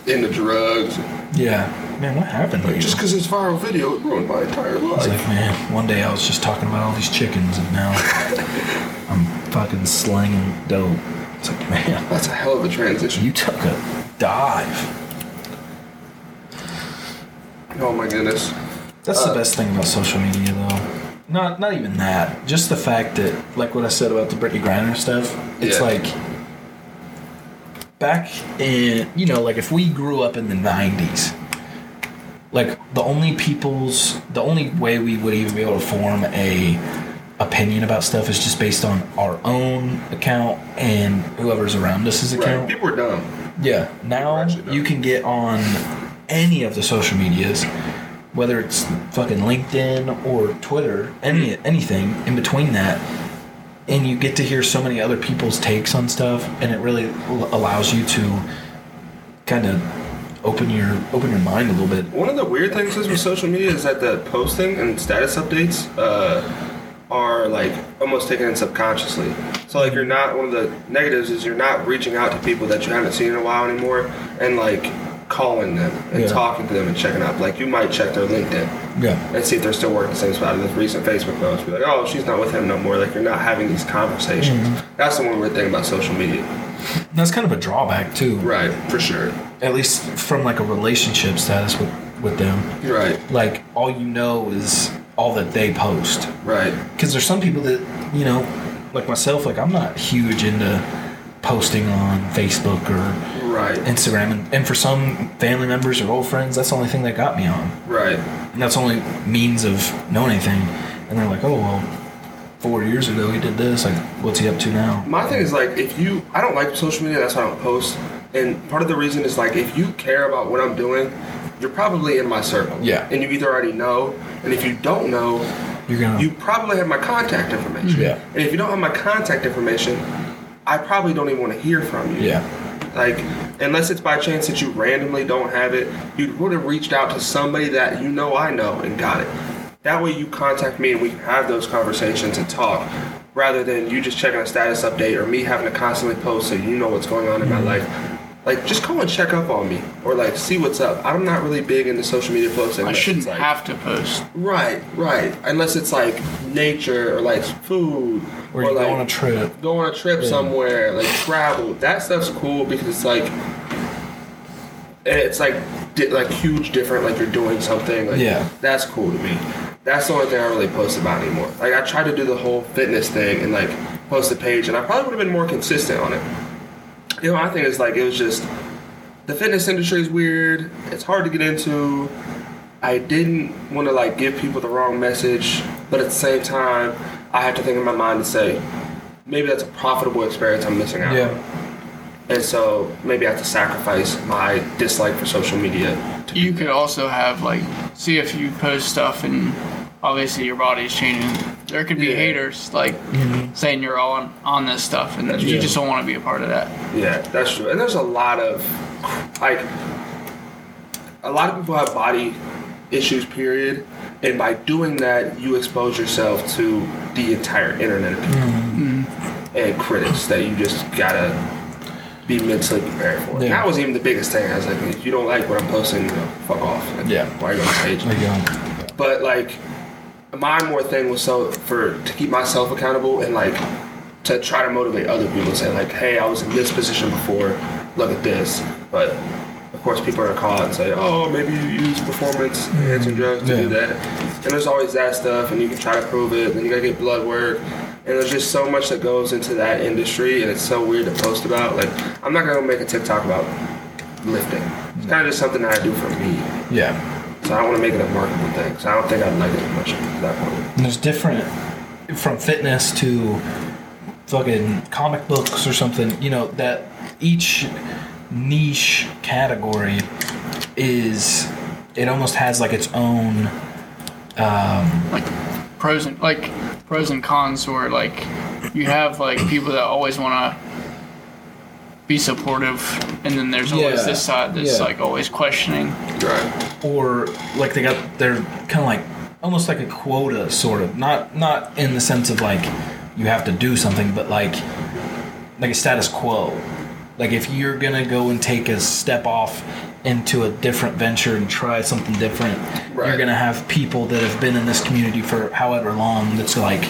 into drugs. Yeah, man, what happened? you? Just because it's viral video, it ruined my entire It's life. like, man, one day I was just talking about all these chickens, and now <laughs> I'm fucking slanging dope. It's like, man, That's a hell of a transition. you took a dive. Oh my goodness. That's the Uh, best thing about social media, though. Not, not even that. Just the fact that, like what I said about the Brittney Griner stuff. It's Yeah. like back in, you know, like if we grew up in the '90s, like the only people's, the only way we would even be able to form a opinion about stuff is just based on our own account and whoever's around us' Right. account. People are dumb. Yeah. Now no. you can get on any of the social medias, whether it's fucking LinkedIn or Twitter, any anything in between that, and you get to hear so many other people's takes on stuff, and it really l- allows you to kind of open your open your mind a little bit. One of the weird things is with social media is that the posting and status updates uh, are like almost taken in subconsciously. So like you're not one of the negatives is you're not reaching out to people that you haven't seen in a while anymore and like calling them and Yeah. talking to them and checking up. Like you might check their LinkedIn Yeah. and see if they're still working the same spot in this recent Facebook post. Be like, oh, she's not with him no more. Like you're not having these conversations. Mm-hmm. That's the one weird thing about social media. That's kind of a drawback too. Right, for sure. At least from like a relationship status with with them. Right, Like all you know is all that they post. right. because there's some people that you know like myself like i'm not huge into posting on facebook or Right, instagram and, and for some family members or old friends that's the only thing that got me on right. and that's the only means of knowing anything and they're like oh well four years ago he did this like what's he up to now My thing is like if you I don't like social media, that's why I don't post. And part of the reason is like if you care about what I'm doing, you're probably in my circle. Yeah. And you either already know, and if you don't know, you're gonna you probably have my contact information. Yeah. And if you don't have my contact information, I probably don't even want to hear from you. yeah Like, unless it's by chance that you randomly don't have it, you would have reached out to somebody that you know I know and got it. That way you contact me and we can have those conversations and talk rather than you just checking a status update or me having to constantly post so you know what's going on in my mm-hmm. life. Like, just call and check up on me or like see what's up. I'm not really big into social media posting. I shouldn't like, have to post. Right, right. Unless it's like nature or like food or you like go on a trip go on a trip somewhere, like travel. That stuff's cool because it's like, it's like, di- like huge different. Like you're doing something. Like, Yeah. that's cool to me. That's the only thing I really post about anymore. Like I tried to do the whole fitness thing and like post a page, and I probably would have been more consistent on it. You know, I think is like it was just the fitness industry is weird. It's hard to get into. I didn't want to like give people the wrong message, but at the same time, I had to think in my mind to say, maybe that's a profitable experience I'm missing out yeah on. And so maybe I have to sacrifice my dislike for social media. To You could also have like see if you post stuff and obviously your body's changing. There could be Yeah. haters like mm-hmm. saying you're on on this stuff and you Yeah. just don't want to be a part of that. Yeah, that's true. And there's a lot of like a lot of people have body issues period and by doing that you expose yourself to the entire internet of people mm-hmm. and critics that you just gotta be mentally prepared for. Yeah. that was even the biggest thing. I was like, if you don't like what I'm posting, you know, fuck off. Like, Yeah. Why are you on stage? there But like my more thing was so for to keep myself accountable and like to try to motivate other people say like, hey, I was in this position before, look at this. But of course people are gonna call and say, Oh, maybe you use performance enhancing drugs to do that. And there's always that stuff and you can try to prove it, and then you gotta get blood work. And there's just so much that goes into that industry and it's so weird to post about. Like I'm not gonna make a TikTok about lifting. It's kind of just something that I do for me. yeah So I don't want to make it a marketable thing. So I don't think I'd like it as much at that point. And there's different from fitness to fucking comic books or something, you know, that each niche category is it almost has like its own Like pros and like pros and cons where like you have like people that always want to be supportive and then there's always Yeah. this side that's Yeah. like always questioning Right. or like they got they're kind of like almost like a quota sort of not not in the sense of like you have to do something but like like a status quo like if you're gonna go and take a step off into a different venture and try something different Right. you're gonna have people that have been in this community for however long that's like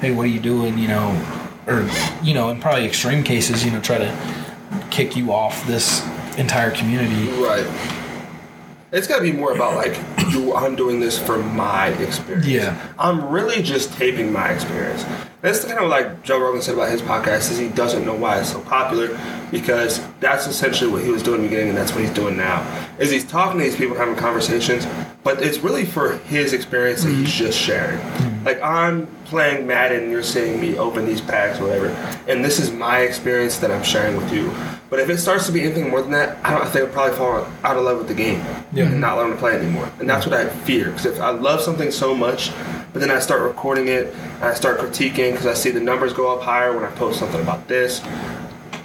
hey what are you doing you know or you know in probably extreme cases you know try to kick you off this entire community Right. It's got to be more about like, do I'm doing this for my experience. Yeah. I'm really just taping my experience. That's kind of like Joe Rogan said about his podcast is he doesn't know why it's so popular because that's essentially what he was doing in the beginning and that's what he's doing now. Is he's talking to these people having conversations, but it's really for his experience that he's just sharing. Like I'm playing Madden and you're seeing me open these packs whatever, and this is my experience that I'm sharing with you. But if it starts to be anything more than that, I don't I think I'll probably fall out of love with the game Yeah. and not learn to play anymore. And that's what I fear because if I love something so much, but then I start recording it, and I start critiquing because I see the numbers go up higher when I post something about this.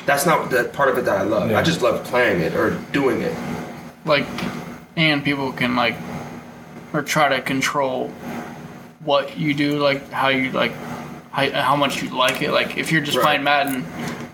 That's not the part of it that I love. Yeah. I just love playing it or doing it. like and people can like or try to control what you do like how you like how, how much you like it like if you're just Right. playing madden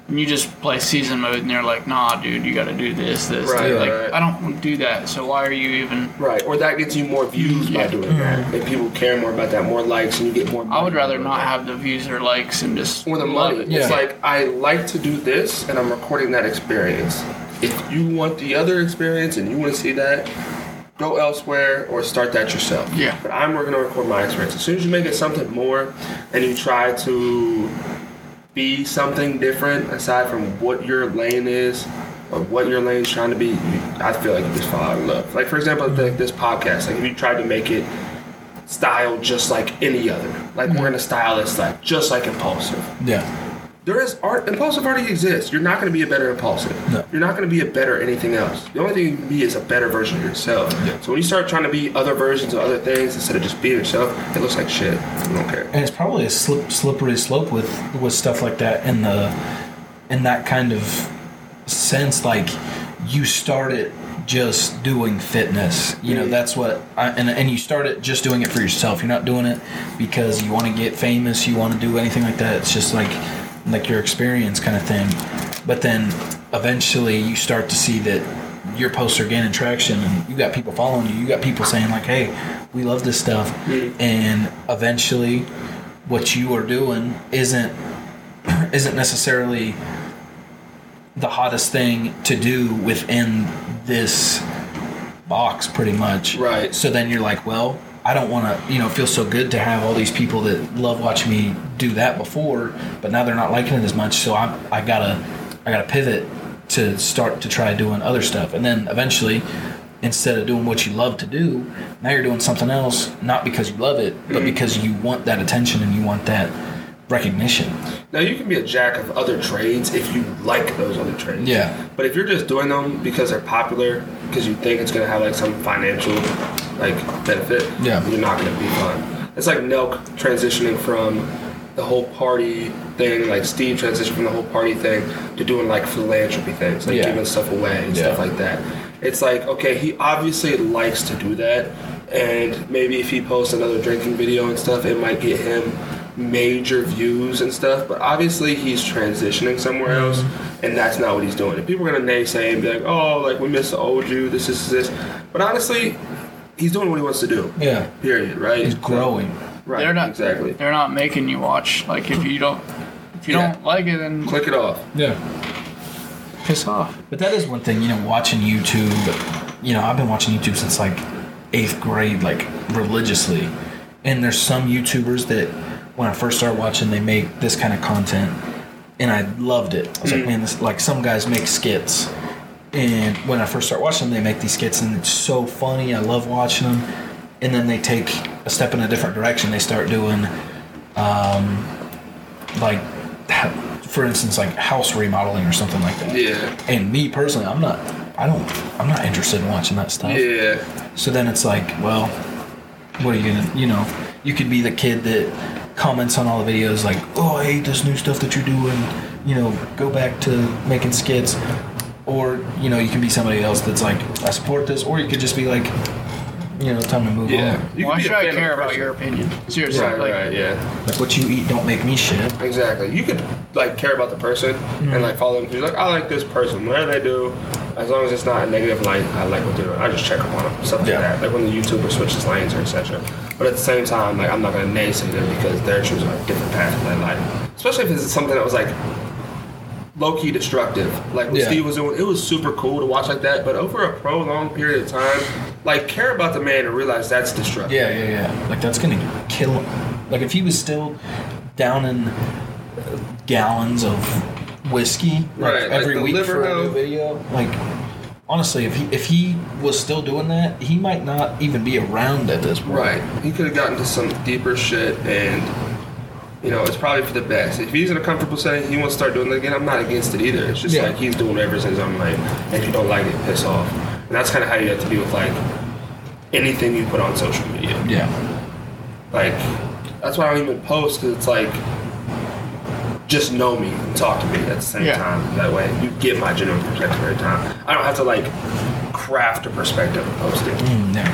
and you just play season mode and they're like nah dude you gotta do this this Right, that. like right. i don't do that so why are you even Right. Or that gets you more views by Yeah. doing that. Mm-hmm. If people care more about that, more likes, and you get more. i would rather not that. have the views or likes and just or the money. it. Yeah. It's like I like to do this, and I'm recording that experience. If you want the other experience and you want to see that, go elsewhere or start that yourself. Yeah. But I'm working to record my experience. As soon as you make it something more, and you try to be something different aside from what your lane is. Or what your lane's trying to be, I feel like you just fall out of love. Like for example, the, this podcast. Like if you tried to make it style just like any other, like mm-hmm. we're gonna style this like just like impulsive. yeah There is art. Impulsive already exists. You're not going to be a better impulsive. No. You're not going to be a better anything else. The only thing you can be is a better version of yourself. Yeah. So when you start trying to be other versions of other things instead of just being yourself, it looks like shit. You don't care. and it's probably a slip, slippery slope with with stuff like that in the in that kind of sense like you started just doing fitness you know that's what I, and, and you start it just doing it for yourself you're not doing it because you want to get famous you want to do anything like that it's just like like your experience kind of thing but then eventually you start to see that your posts are gaining traction and you got people following you. You got people saying like hey we love this stuff. Mm-hmm. And eventually what you are doing isn't <clears throat> isn't necessarily the hottest thing to do within this box pretty much. Right. so then you're like well i don't want to you know feel so good to have all these people that love watching me do that before but now they're not liking it as much so i i gotta i gotta pivot to start to try doing other stuff. And then eventually instead of doing what you love to do now you're doing something else not because you love it but because you want that attention and you want that recognition Now you can be a jack of other trades if you like those other trades. Yeah. But if you're just doing them because they're popular, because you think it's gonna have like some financial like benefit, Yeah. you're not gonna be fun. It's like Nelk transitioning from the whole party thing, like Steve transitioned from the whole party thing to doing like philanthropy things, like Yeah. giving stuff away and Yeah. stuff like that. It's like okay, he obviously likes to do that, and maybe if he posts another drinking video and stuff, it might get him major views and stuff. But obviously, he's transitioning somewhere mm-hmm. else, and that's not what he's doing. And people are gonna naysay and be like, "Oh, like we miss the old you. This is this," but honestly, he's doing what he wants to do. yeah Period. Right? he's growing Right. they're not exactly. they're not making you watch like if you don't if you Yeah. don't like it then Click it off. yeah piss off But that is one thing, you know, watching YouTube. You know, I've been watching YouTube since like eighth grade, like religiously. And there's some YouTubers that, when I first started watching, they make this kind of content, and I loved it. I was like, man, this like some guys make skits, and when I first started watching them, they make these skits, and it's so funny. I love watching them. And then they take a step in a different direction. They start doing, um, like, for instance, like house remodeling or something like that. Yeah. And me personally, I'm not. I don't. I'm not interested in watching that stuff. Yeah. So then it's like, well, what are you gonna? You know, you could be the kid that comments on all the videos like, "Oh, I hate this new stuff that you're doing." You know, go back to making skits. Or you know, you can be somebody else that's like, "I support this," or you could just be like, you know, time to move Yeah. on. You Why can should I care a about your opinion? Seriously, Right, like, right, yeah. Like what you eat don't make me shit. Exactly. You could like care about the person and mm-hmm. like follow them. You're like, I like this person. Whatever they do, as long as it's not a negative light, I like what they're doing. I just check up on them. Stuff like Yeah. that. Like when the YouTuber switches lanes or etc. But at the same time, like I'm not gonna naysay them because they're choosing a different path in their life. Especially if it's something that was like low key destructive. Like what Yeah. Steve was doing, it was super cool to watch like that. But over a prolonged period of time, like care about the man and realize that's destructive. Yeah, yeah, yeah. Like that's gonna kill him. Like if he was still down in uh, gallons of whiskey like, Right, every the week for a new video, like honestly, if he if he was still doing that, he might not even be around at this point. Right. He could have gotten to some deeper shit and you know, it's probably for the best. If he's in a comfortable setting, he wants to start doing it again, I'm not against it either. It's just Yeah. like he's doing whatever in his own lane. And if you don't like it, piss off. And that's kind of how you have to be with like anything you put on social media. Yeah. Like, that's why I don't even post because it's like, just know me and talk to me at the same Yeah. time. That way, you get my genuine perspective every time. I don't have to like craft a perspective and post it. Mm, yeah.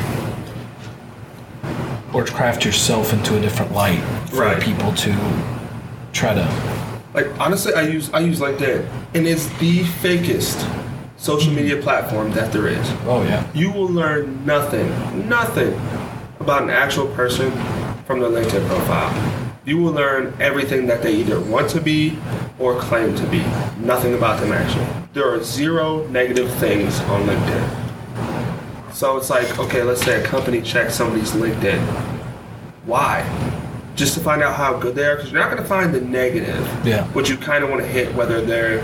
Or craft yourself into a different light for Right. people to try to. Like honestly, I use I use LinkedIn, and it's the fakest social media platform that there is. Oh yeah. You will learn nothing, nothing about an actual person from their LinkedIn profile. You will learn everything that they either want to be or claim to be. Nothing about them actually. There are zero negative things on LinkedIn. So it's like, okay, let's say a company checks somebody's LinkedIn. Why? Just to find out how good they are? Because you're not going to find the negative. Yeah. Which you kind of want to hit, whether they're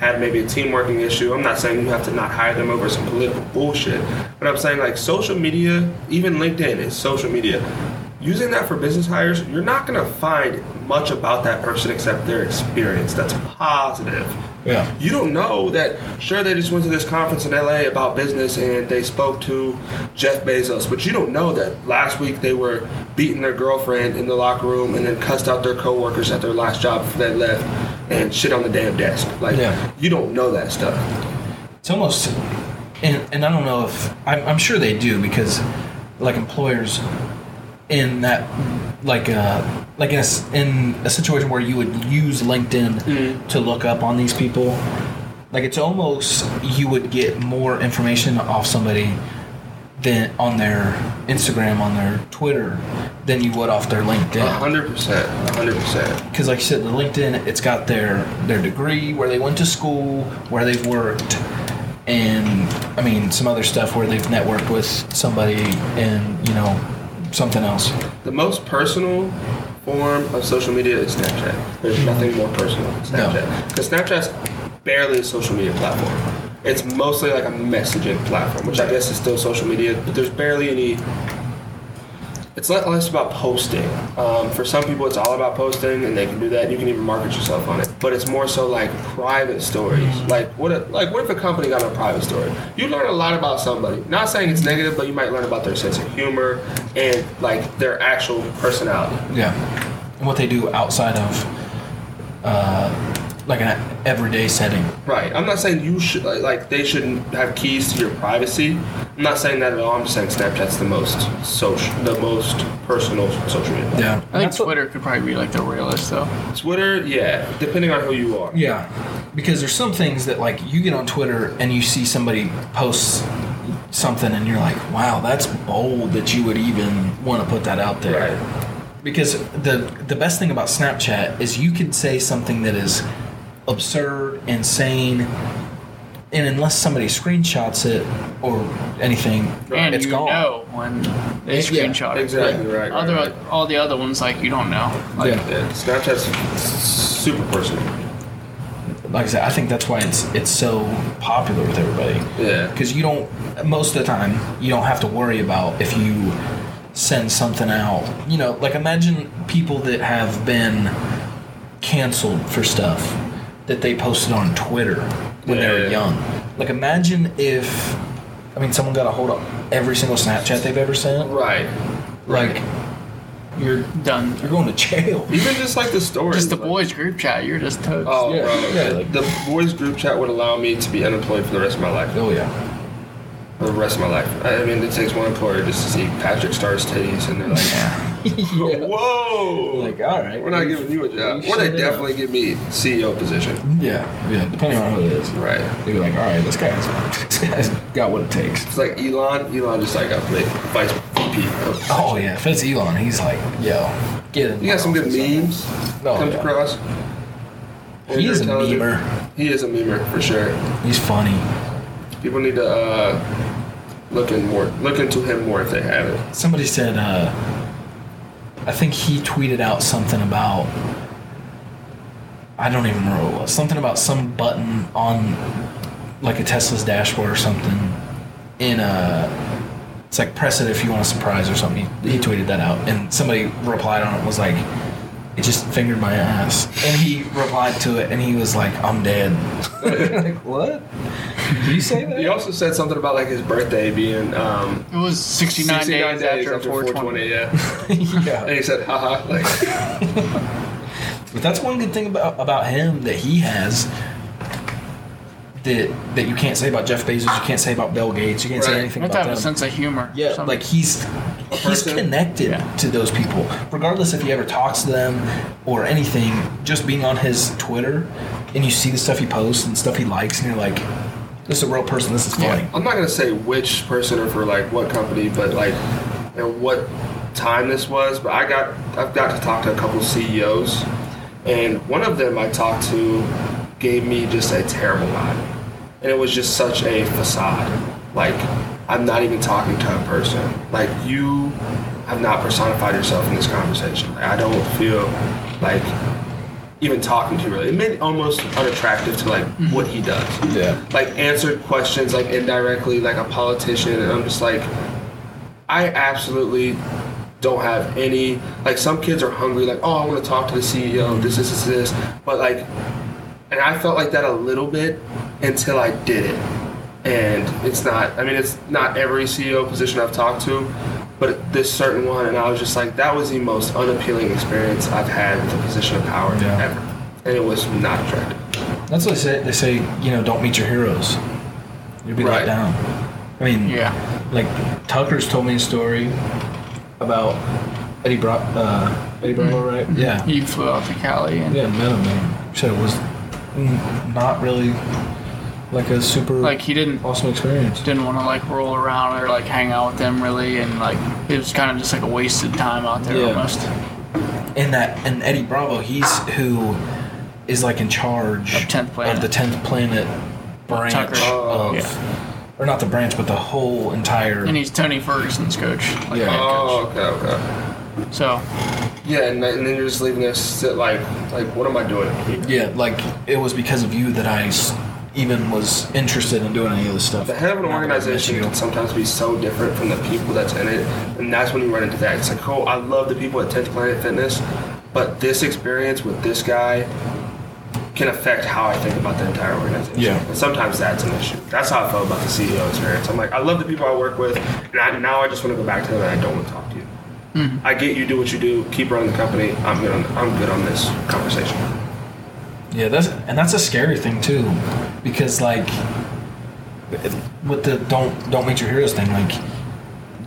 had maybe a team working issue. I'm not saying you have to not hire them over some political bullshit, but I'm saying like social media, even LinkedIn is social media. Using that for business hires, you're not going to find much about that person except their experience. That's positive. Yeah. You don't know that, sure, they just went to this conference in LA about business and they spoke to Jeff Bezos, but you don't know that last week they were beating their girlfriend in the locker room and then cussed out their coworkers at their last job before they left and shit on the damn desk. Like, Yeah. you don't know that stuff. It's almost, and, and I don't know if I'm, I'm sure they do because, like employers, in that, like uh, like in a, in a situation where you would use LinkedIn to look up on these people, like it's almost you would get more information off somebody than on their Instagram, on their Twitter, than you would off their A LinkedIn. hundred percent, a hundred percent. because like you said the linkedin it's got their their degree where they went to school where they've worked and i mean some other stuff where they've networked with somebody and you know something else The most personal form of social media is Snapchat. There's nothing more personal than Snapchat. Because Snapchat's barely a social media platform. It's mostly like a messaging platform, which I guess is still social media, but there's barely any. It's not less about posting. Um, for some people, it's all about posting, and they can do that. You can even market yourself on it. But it's more so like private stories. Like what? If, like what if a company got a private story? You learn a lot about somebody. Not saying it's negative, but you might learn about their sense of humor and like their actual personality. yeah and what they do outside of uh, like an everyday setting Right. I'm not saying you should like, like they shouldn't have keys to your privacy. I'm not saying that at all. I'm just saying Snapchat's the most social, the most personal social media. yeah I think That's what- Twitter could probably be like the realest though. Twitter, yeah, depending on who you are. Yeah, because there's some things that like you get on Twitter and you see somebody post something and you're like, wow, that's bold that you would even want to put that out there. Right. Because the the best thing about Snapchat is you can say something that is absurd, insane, and unless somebody screenshots it or anything, And it's you gone. know when they Yeah, screenshot it. Exactly But right. right, Other right. all the other ones like you don't know. Like, Yeah. Yeah, Snapchat's super personal. Like I said, I think that's why it's it's so popular with everybody. Yeah. because you don't most of the time you don't have to worry about if you send something out you know like imagine people that have been canceled for stuff that they posted on twitter when they were young like imagine if i mean someone got a hold of every single snapchat they've ever sent Right. like you're Done. you're going to jail. <laughs> Even just like the story. Just the like, boys group chat. You're just toast. Oh, Yeah, bro. yeah, like- the boys group chat would allow me to be unemployed for the rest of my life. Oh yeah. For the rest of my life. I I mean, it takes one employer just to see Patrick Starr's titties, and they're like, yeah. <laughs> "Whoa!" Like all right, we're not giving you a job. Or they definitely give me CEO position. Yeah, yeah. Depending on who it is, Right. they'd be like, all right, this guy's this <laughs> guy's got what it takes. It's like Elon. Elon just like got made vice VP. of- Oh yeah, if it's Elon, he's like, yo, get him. You got some good memes Oh, comes yeah. across. He is a memer. He is a memer for sure. He's funny. People need to uh, look in more, look into him more if they haven't. Somebody said, uh, I think he tweeted out something about. I don't even remember what was. Something about some button on, like a Tesla's dashboard or something. In a, it's like press it if you want a surprise or something. He, he tweeted that out, and somebody replied on it was like, it just fingered my ass, and he replied to it, and he was like, I'm dead. <laughs> like what? Did you say that? He also said something about like his birthday being um, It was 69, 69 days, after, 420. 420. Yeah, <laughs> yeah. and he said, "Haha." Like, <laughs> But that's one good thing about about him that he has that that you can't say about Jeff Bezos, you can't say about Bill Gates, you can't say anything You have to about have a sense of humor. Yeah, Something. like he's he's connected Yeah. to those people, regardless if he ever talks to them or anything. Just being on his Twitter and you see the stuff he posts and stuff he likes, and you're like, "This is a real person. This is funny." I'm not gonna say which person or for like what company, but like, you know, what time this was. But I got, I've got to talk to a couple CEOs, and one of them I talked to gave me just a terrible vibe, and it was just such a facade. Like, I'm not even talking to a person. Like, you have not personified yourself in this conversation. Like, I don't feel like even talking to you really. It made it almost unattractive to like mm-hmm. what he does Yeah. like answered questions like indirectly like a politician and i'm just like i absolutely don't have any like some kids are hungry like oh i want to talk to the ceo this this this this but like and i felt like that a little bit until i did it and it's not i mean it's not every ceo position i've talked to but this certain one and i was just like that was the most unappealing experience i've had with a position of power Yeah. ever and it was not attractive That's what they say. They say, you know, don't meet your heroes. You'll be let down. I mean, yeah. like Tucker's told me a story about Eddie Bra- uh, Eddie Bravo, right? Yeah. He flew out to Cali and Yeah, met him and said it was not really like a super like he didn't awesome experience. didn't want to like roll around or like hang out with them really and like it was kind of just like a wasted time out there Yeah. almost. And that and Eddie Bravo, he's who is like in charge Of 10th Planet. of the tenth planet branch Tucker. Oh, of, yeah. or not the branch, but the whole entire. And he's Tony Ferguson's coach. Like Yeah. head oh okay okay. So Yeah, and, then- and then you're just leaving there sit like, like what am I doing? here? yeah, like it was because of you that I s- even was interested in doing any of this stuff. The head of an Not that I met organization can sometimes be so different from the people that's in it, and that's when you run into that. It's like, oh, I love the people at 10th Planet Fitness, but this experience with this guy can affect how I think about the entire organization. Yeah. And sometimes that's an issue. That's how I felt about the CEO experience. I'm like, I love the people I work with, and I, now I just want to go back to them and I don't want to talk to you. Mm-hmm. I get you do what you do, keep running the company. I'm good on, I'm good on this conversation. Yeah, that's and that's a scary thing too, because like with the don't don't meet your heroes thing, like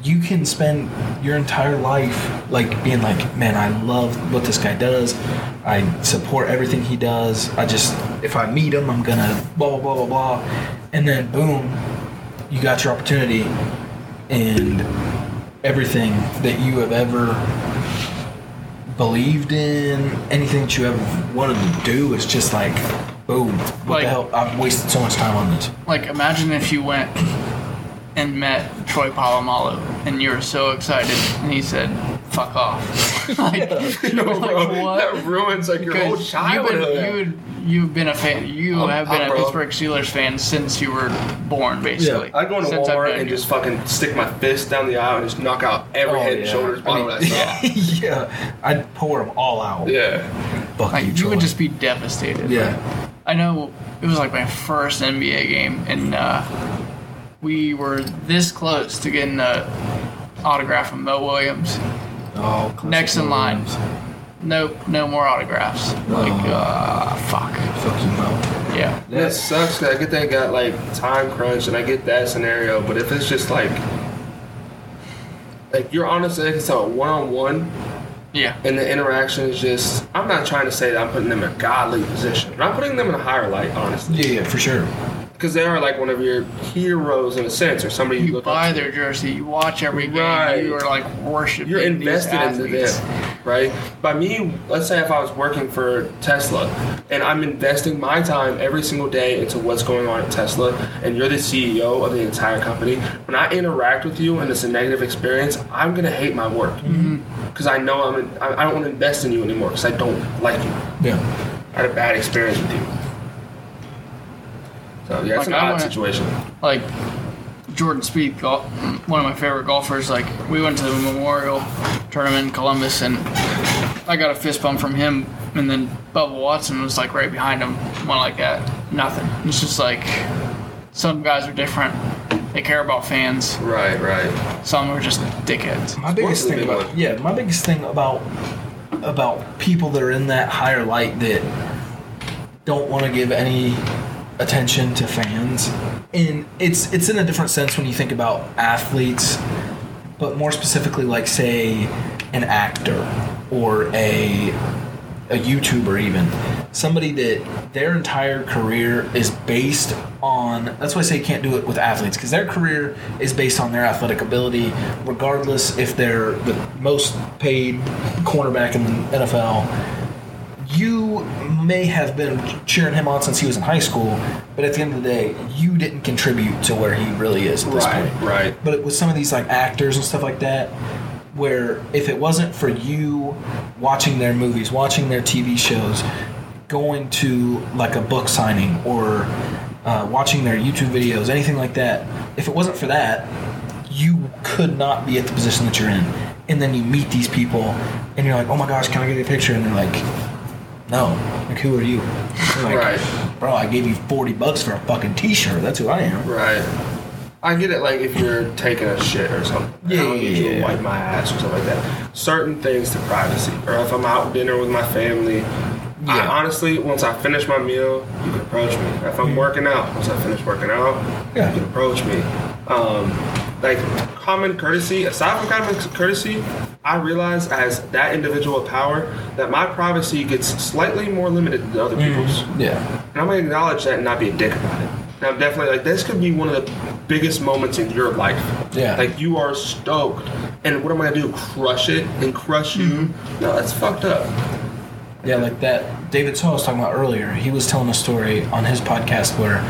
you can spend your entire life like being like, man, I love what this guy does. I support everything he does. I just if I meet him, I'm gonna blah blah blah blah blah, and then boom, you got your opportunity, and everything that you have ever believed in, anything that you ever wanted to do is just like, boom, what Like- the hell? I've wasted so much time on this. like imagine if you went and met Troy Polamalu and you were so excited and he said, "Fuck off." <laughs> like, <laughs> No, like, what? that ruins like your whole Because you've childhood. been, you, you've been a fan. You I'm- have been I'm a bro. Pittsburgh Steelers fan since you were born, basically. I'd go into Since Walmart and you. just fucking stick my fist down the aisle and just knock out every head and shoulders I bottom mean, that I <laughs> yeah, I'd pour them all out. Yeah. Fuck like you, you would just be devastated. Yeah. I know it was like my first NBA game, and uh, we were this close to getting a autograph from Mo Williams, Oh, Next in line. Williams. Nope, no more autographs. Like, Oh. uh, fuck. Fuck you, Mo. Yeah. That sucks. 'cause I get they got like time crunch, and I get that scenario. But if it's just like, like you're honestly, it's a one on one, Yeah. and the interaction is just. I'm not trying to say that I'm putting them in a godly position, but I'm putting them in a higher light, honestly, Yeah, yeah, for sure. Because they are like one of your heroes in a sense, or somebody you, You look buy up to. their jersey, you watch every game, Right. you are like worshiping You're these invested into athletes. them, right? By me, let's say if I was working for Tesla and I'm investing my time every single day into what's going on at Tesla, and you're the CEO of the entire company, when I interact with you and it's a negative experience, I'm gonna hate my work Mm-hmm. because I know I'm. In, I I don't want to invest in you anymore because I don't like you. Yeah. I had a bad experience with you. So yeah, it's Like, an I odd went- situation. like Jordan Spieth, gol- one of my favorite golfers. Like we went to the Memorial Tournament in Columbus, and I got a fist bump from him, and then Bubba Watson was like right behind him, one like that. Nothing. It's just like some guys are different. They care about fans. Right, right. Some are just dickheads. My biggest thing is a big about one. yeah, my biggest thing about about people that are in that higher light that don't want to give any attention to fans. And it's it's in a different sense when you think about athletes, but more specifically like say an actor or a a YouTuber even. Somebody that their entire career is based on that's why I say you can't do it with athletes because their career is based on their athletic ability regardless if they're the most paid cornerback in the NFL you may have been cheering him on since he was in high school, but at the end of the day, you didn't contribute to where he really is at this Right, point. right. But with some of these like actors and stuff like that, where if it wasn't for you watching their movies, watching their TV shows, going to like a book signing or uh, watching their YouTube videos, anything like that, if it wasn't for that, you could not be at the position that you're in. And then you meet these people, and you're like, "Oh my gosh, can I get a picture?" And they're like, "No, like who are you?" Like, Right. Bro, I gave you forty bucks for a fucking T-shirt. That's who I am. Right. I get it, like if you're taking a shit or something. Yeah, I don't need you yeah, to yeah. wipe my ass or something like that. Certain things to privacy. Or if I'm out dinner with my family. I honestly, once I finish my meal, you can approach me. If I'm working out, once I finish working out, Yeah. you can approach me. Um, like common courtesy, aside from common courtesy, I realize as that individual of power that my privacy gets slightly more limited than other mm-hmm. people's. Yeah. And I'm gonna acknowledge that and not be a dick about it. And I'm definitely like, this could be one of the biggest moments in your life. Yeah. Like you are stoked. And what am I gonna do? Crush it and crush you? Mm-hmm. No, that's fucked up. Yeah, like that. David So I was talking about earlier. He was telling a story on his podcast where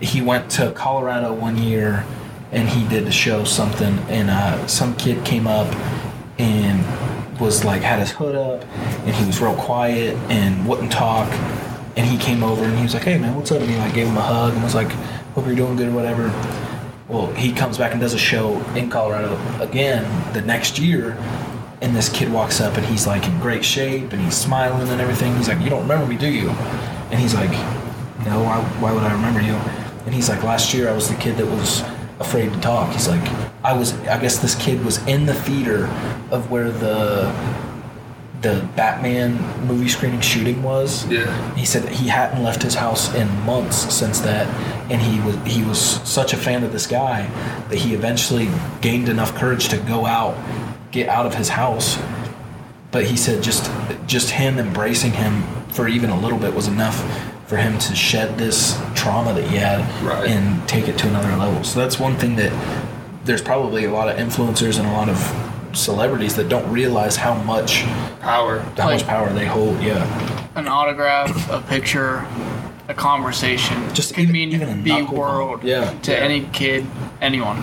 he went to Colorado one year and he did a show something, and uh, some kid came up and was like had his hood up, and he was real quiet and wouldn't talk. And he came over and he was like, "Hey man, what's up?" And he like gave him a hug and was like, "Hope you're doing good or whatever." Well, he comes back and does a show in Colorado again the next year, and this kid walks up and he's like in great shape and he's smiling and everything. He's like, "You don't remember me, do you?" And he's like, "No, why, why would I remember you?" And he's like, "Last year I was the kid that was afraid to talk." He's like, "I was. I guess this kid was in the theater of where the the Batman movie screening shooting was." Yeah. He said that he hadn't left his house in months since that, and he was he was such a fan of this guy that he eventually gained enough courage to go out, get out of his house. But he said just just him embracing him for even a little bit was enough for him to shed this trauma that he had Right. and take it to another level. So that's one thing that there's probably a lot of influencers and a lot of celebrities that don't realize how much Power. how much power they hold. Yeah. An autograph, a picture, a conversation Just could even- mean even a the world. Yeah. to Yeah. any kid, anyone.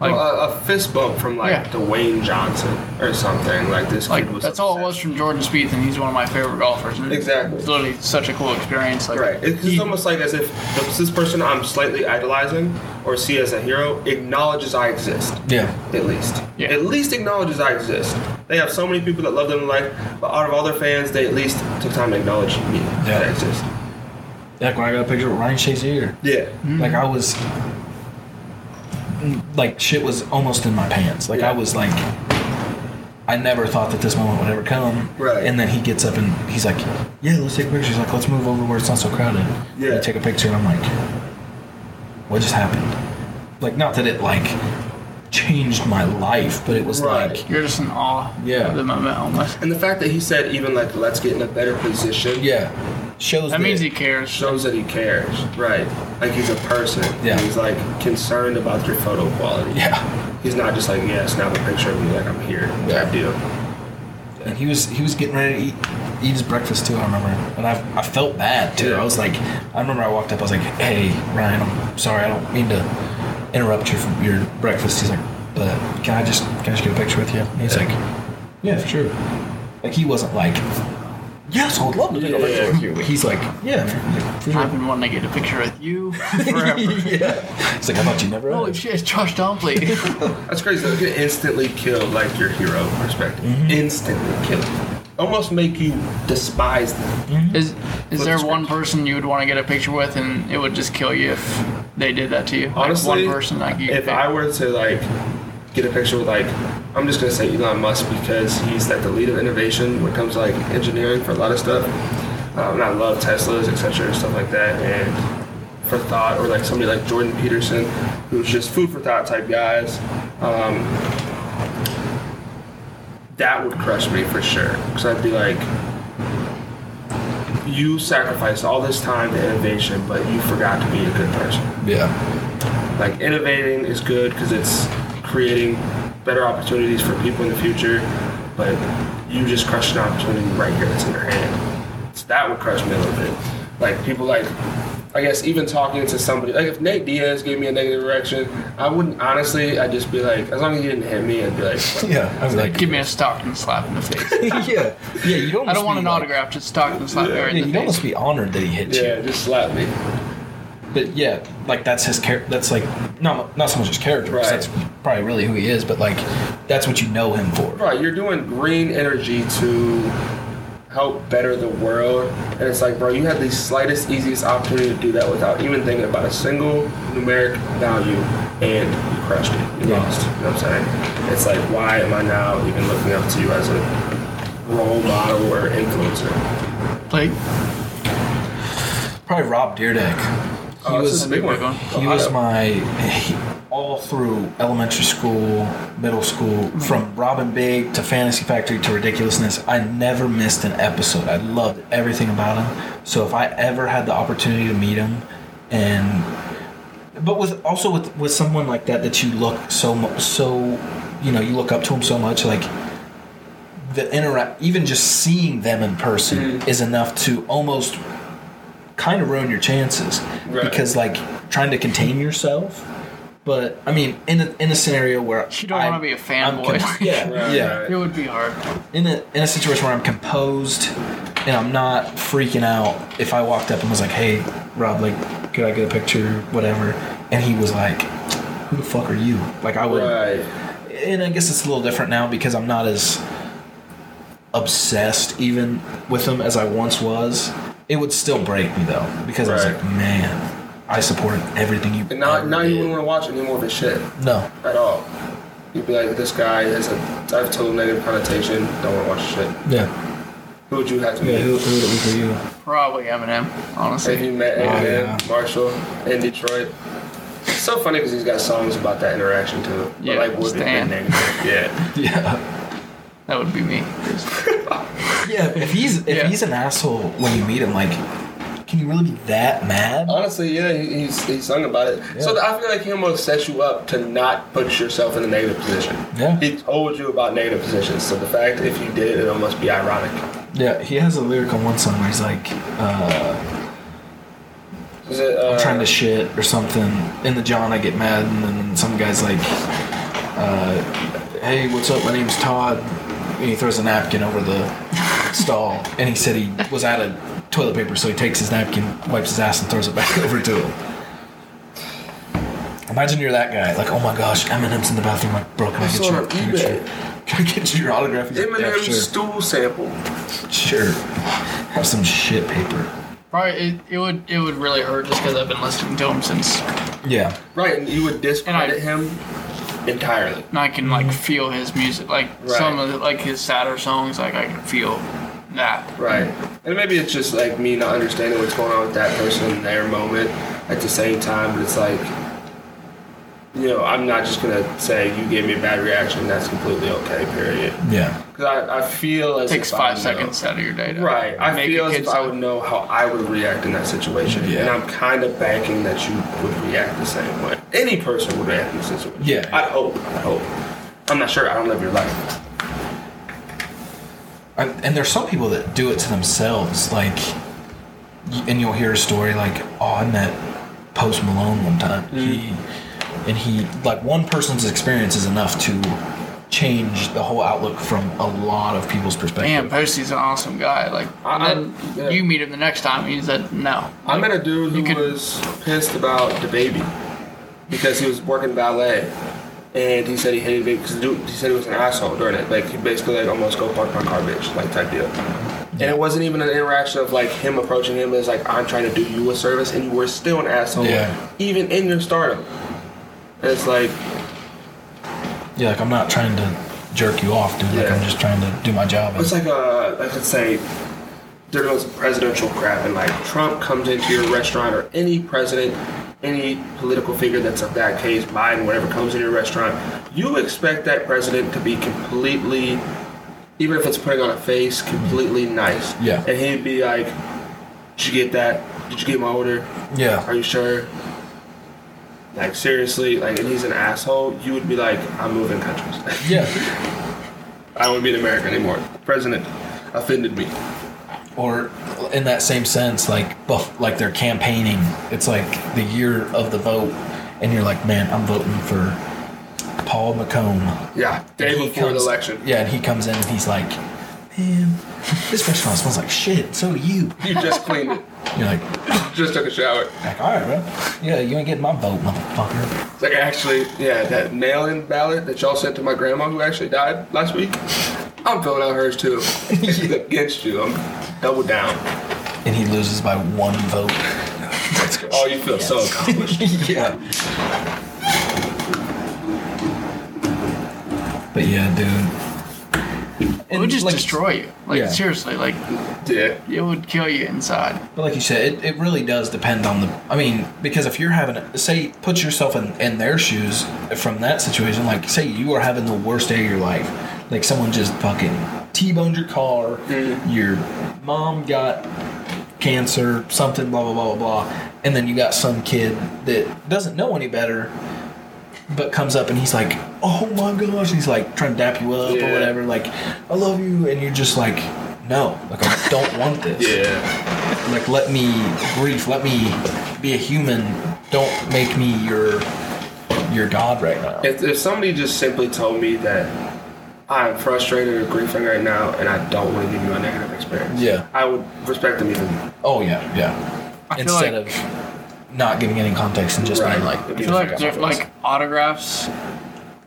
Like, well, a, a fist bump from like Yeah. Dwayne Johnson or something. Like this like kid was that's all it was from Jordan Spieth, and he's one of my favorite golfers. And Exactly. It's literally such a cool experience. Like, Right. It's, he- almost like as if this- this person I'm slightly idolizing or see as a hero acknowledges I exist. Yeah. At least. Yeah. At least acknowledges I exist. They have so many people that love them in life, but out of all their fans, they at least took time to acknowledge me that I Yeah. exist. Like when I got a picture with Ryan Shazier. Yeah. Like I was like shit was almost in my pants. Like Yeah. I was like I never thought that this moment would ever come. Right. And then he gets up and he's like, "Yeah, let's take pictures." He's like, "Let's move over where it's not so crowded." Yeah. We take a picture, and I'm like, "What just happened?" Like, not that it like changed my life, but it was Right. like, You're just in awe Yeah. of the moment almost. And the fact that he said even like let's get in a better position yeah, shows That means he cares. shows that he cares. Right. Like he's a person. Yeah. He's like concerned about your photo quality. yeah. He's not just like, yeah, snap a picture of me like I'm here Yeah. type deal. And he was he was getting ready to eat, eat his breakfast too. I remember, and I, I felt bad too. Yeah. I was like, I remember I walked up. I was like, Hey Ryan, I'm sorry. I don't mean to interrupt you from your breakfast. He's like, But can I just can I just get a picture with you? And he's like, Yeah, for sure. Like he wasn't like, Yes, I would love to take a Yeah. picture with you. He's like, Yeah, for, for sure. I've been wanting to get a picture with you <laughs> forever. yeah. It's like I thought you never. Holy had. shit, it's Josh Tomplait. <laughs> That's crazy. They can instantly kill like your hero perspective. Mm-hmm. Instantly kill. Almost make you despise them. Mm-hmm. is is there the one person you would want to get a picture with and it would just kill you if they did that to you? Like, Honestly, one person like you. if I were to like get a picture with like, I'm just gonna say Elon Musk because he's like the lead of innovation when it comes to like engineering for a lot of stuff. Um, and I love Teslas, etc., and stuff like that. And for thought, or like somebody like Jordan Peterson, who's just food for thought type guys. Um, that would crush me for sure. Because I'd be like, you sacrificed all this time to innovation, but you forgot to be a good person. Yeah. Like innovating is good because it's creating better opportunities for people in the future, but you just crushed an opportunity right here that's in your hand. So that would crush me a little bit. Like people like, I guess even talking to somebody like if Nate Diaz gave me a negative erection, I wouldn't honestly. I'd just be like, as long as he didn't hit me, I'd be like, <laughs> Yeah. I was like, Give me a Stockton slap in the face. <laughs> yeah. Yeah. You don't. I don't want an autograph, just Stockton slap me right Yeah, in you'd the almost face. be honored that he hit you. yeah, just slap me. But yeah, like that's his character. That's like not not so much his character. Right. That's probably really who he is. But like, that's what you know him for. Right, you're doing green energy to help better the world. And it's like, bro, you had the slightest, easiest opportunity to do that without even thinking about a single numeric value, and you crushed it. You Yeah. lost. You know what I'm saying? It's like, why am I now even looking up to you as a role model or influencer? Like, Probably Rob Dyrdek. He Oh, was a big one. he was my he, all through elementary school, middle school, mm-hmm. from Rob & Big to Fantasy Factory to Ridiculousness. I never missed an episode. I loved everything about him. So if I ever had the opportunity to meet him, and but with also with with someone like that that you look so mu- so you know you look up to him so much like the interact even just seeing them in person mm-hmm. is enough to almost kind of ruin your chances Right. because like trying to contain yourself but i mean in a, in a scenario where You don't I- wanna be a I'm fanboy. <laughs> yeah Right, yeah right. it would be hard. in a in a situation where I'm composed and I'm not freaking out, if I walked up and was like, "Hey, Rob, like, could I get a picture, whatever?" and he was like, "Who the fuck are you?" Like, I would, Right. and I guess it's a little different now because I'm not as obsessed even with him as I once was. It would still break me though because I was Right. like, "Man, I supported everything you." And now, ever now you did." wouldn't want to watch any more of his shit No, at all. You'd be like, this guy has a I have total negative connotation. Don't want to watch his shit. yeah, Who would you have to yeah. meet? Who, who would it be for you? Probably Eminem, Have honestly. you met Oh, Eminem, yeah. Marshall in Detroit? It's so funny because he's got songs about that interaction too. But Yeah, like would be Stan. negative. Yeah. <laughs> Yeah. That would be me. <laughs> Yeah, if he's if Yeah. he's an asshole when you meet him, like, can you really be that mad? Honestly, yeah, he, he's he sung about it. So I feel like he almost set you up to not put yourself in a negative position. Yeah. He told you about negative positions. So the fact if you did, it almost be ironic. Yeah, he has a lyric on one song where he's like, uh, Is it? Uh, "I'm trying to shit" or something. In the John, I get mad, and then some guy's like, uh, "Hey, what's up? My name's Todd." And he throws a napkin over the stall, and he said he was out of toilet paper, so he takes his napkin, wipes his ass, and throws it back <laughs> over to him. Imagine you're that guy, like, oh my gosh, Eminem's in the bathroom, like, bro, can I I get your, it on can I get your, eBay. <laughs> can I get your autograph? He's like, yeah, Eminem sure. stool sample. Sure. Have some shit paper. Probably it, it would it would really hurt just because I've been listening to him since. Yeah. Right, and you would discredit And I- him entirely. And I can like mm-hmm. feel his music, like Right. some of the, like his sadder songs. Like I can feel that. Right. And maybe it's just like me not understanding what's going on with that person in their moment at the same time, but it's like, you know, I'm not just going to say you gave me a bad reaction. That's completely okay, period. Yeah. Because I, I feel as It takes if five I know- seconds out of your day. Right. I make feel as if I would know how I would react in that situation. Yeah. And I'm kind of banking that you would react the same way. Any person would react in this situation. Yeah. I hope. I hope. I'm not sure. I don't live your life. And, and there's some people that do it to themselves, like, and you'll hear a story like, "Oh, I met Post Malone one time. Mm-hmm. He, and he, like, one person's experience is enough to change the whole outlook from a lot of people's perspective." Man, Posty's an awesome guy. Like, I- and I- then yeah. you meet him the next time, he said no. I met a dude You who could- was pissed about the baby because he was working ballet, and he said he hated it because he said he was an asshole during it. Like he basically like almost go park my car, bitch, like type deal. And it wasn't even an interaction of like him approaching him as like I'm trying to do you a service, and you were still an asshole, Yeah. even in your stardom. And it's like Yeah, like I'm not trying to jerk you off, dude. Like Yeah. I'm just trying to do my job. It's like a, like let's say, there was presidential crap, and like Trump comes into your restaurant, or any president, any political figure that's of that case, Biden, whatever comes in your restaurant, you expect that president to be completely, even if it's putting on a face, completely nice. Yeah. And he'd be like, "Did you get that? Did you get my order? yeah, Are you sure?" Like seriously, like, and he's an asshole. You would be like, "I'm moving countries." yeah. <laughs> I don't be in America anymore. President offended me. or in that same sense, like buff, like they're campaigning. It's like the year of the vote, and you're like, man, I'm voting for Paul McComb. Yeah, day before comes- the election. Yeah, and he comes in and he's like, man, this restaurant smells like shit. So do you. You just cleaned it. You're like, <coughs> Just took a shower. like, all right, bro. Yeah, you ain't getting my vote, motherfucker. It's like actually, yeah, that mail-in ballot that y'all sent to my grandma who actually died last week. I'm filling out hers too. <laughs> Against you, I'm double down. And he loses by one vote. Oh, you feel so accomplished. <laughs> yeah. But yeah, dude. It would just like, destroy you. Like Yeah. seriously, like Yeah. it would kill you inside. But like you said, it, it really does depend on the. I mean, because if you're having, a, say, put yourself in, in their shoes from that situation. Like, say you are having the worst day of your life. Like, someone just fucking T-boned your car. Mm-hmm. Your mom got cancer, something, blah, blah, blah, blah, blah. And then you got some kid that doesn't know any better, but comes up and he's like, oh my gosh. He's like trying to dap you up or whatever. Like, I love you. And you're just like, no, like, I don't want this <laughs> Yeah. like let me grief let me be a human don't make me your your god right now If, if somebody just simply told me that I'm frustrated or grieving right now and I don't want to give you a negative experience, Yeah. I would respect them even more. oh yeah yeah I feel instead like- of not giving any context and just being like I feel like diff- like autographs.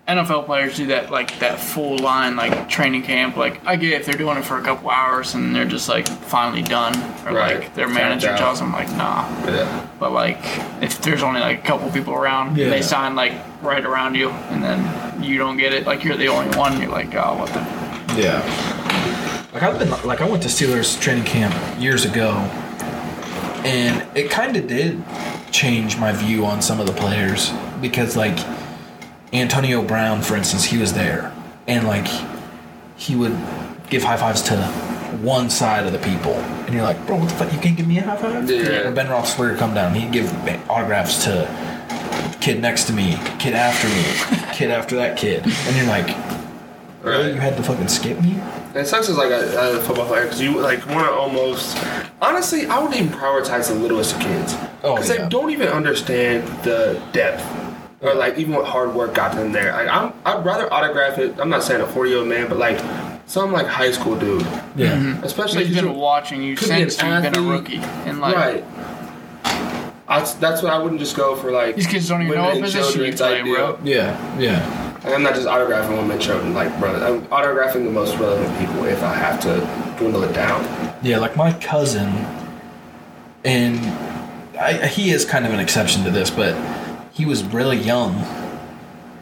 NFL players do that like that full line like training camp. Like I get if they're doing it for a couple hours and they're just like finally done, or Right. like their manager tells them like nah. Yeah. But like if there's only like a couple people around, Yeah. they sign like right around you, and then you don't get it. Like you're the only one. You're like oh what the. yeah like i've been like i went to steelers training camp years ago and it kind of did change my view on some of the players because like antonio brown for instance he was there and like he would give high fives to one side of the people, and you're like, bro, what the fuck? You can't give me a high five? Yeah. Or Ben Roethlisberger come down, he'd give autographs to kid next to me, kid after me, <laughs> kid after that kid, and you're like, really? Right. You had to fucking skip me? And it sucks as like a, a football player because you like want to almost. Honestly, I would even prioritize the littlest of kids Oh, because yeah. they don't even understand the depth or like even what hard work got them there. Like I'm, I'd rather autograph it. I'm not saying a 40 year old man, but like some like high school dude, Yeah. Mm-hmm. especially you've been you- watching you could be an since you've been a rookie, and like right. That's, that's what I wouldn't just go for like. these kids don't even know what and position children you play, type bro. Yeah. Yeah. I'm not just autographing women and children, like bro. I'm autographing the most relevant people if I have to dwindle it down. Yeah, like my cousin, and I, he is kind of an exception to this, but he was really young,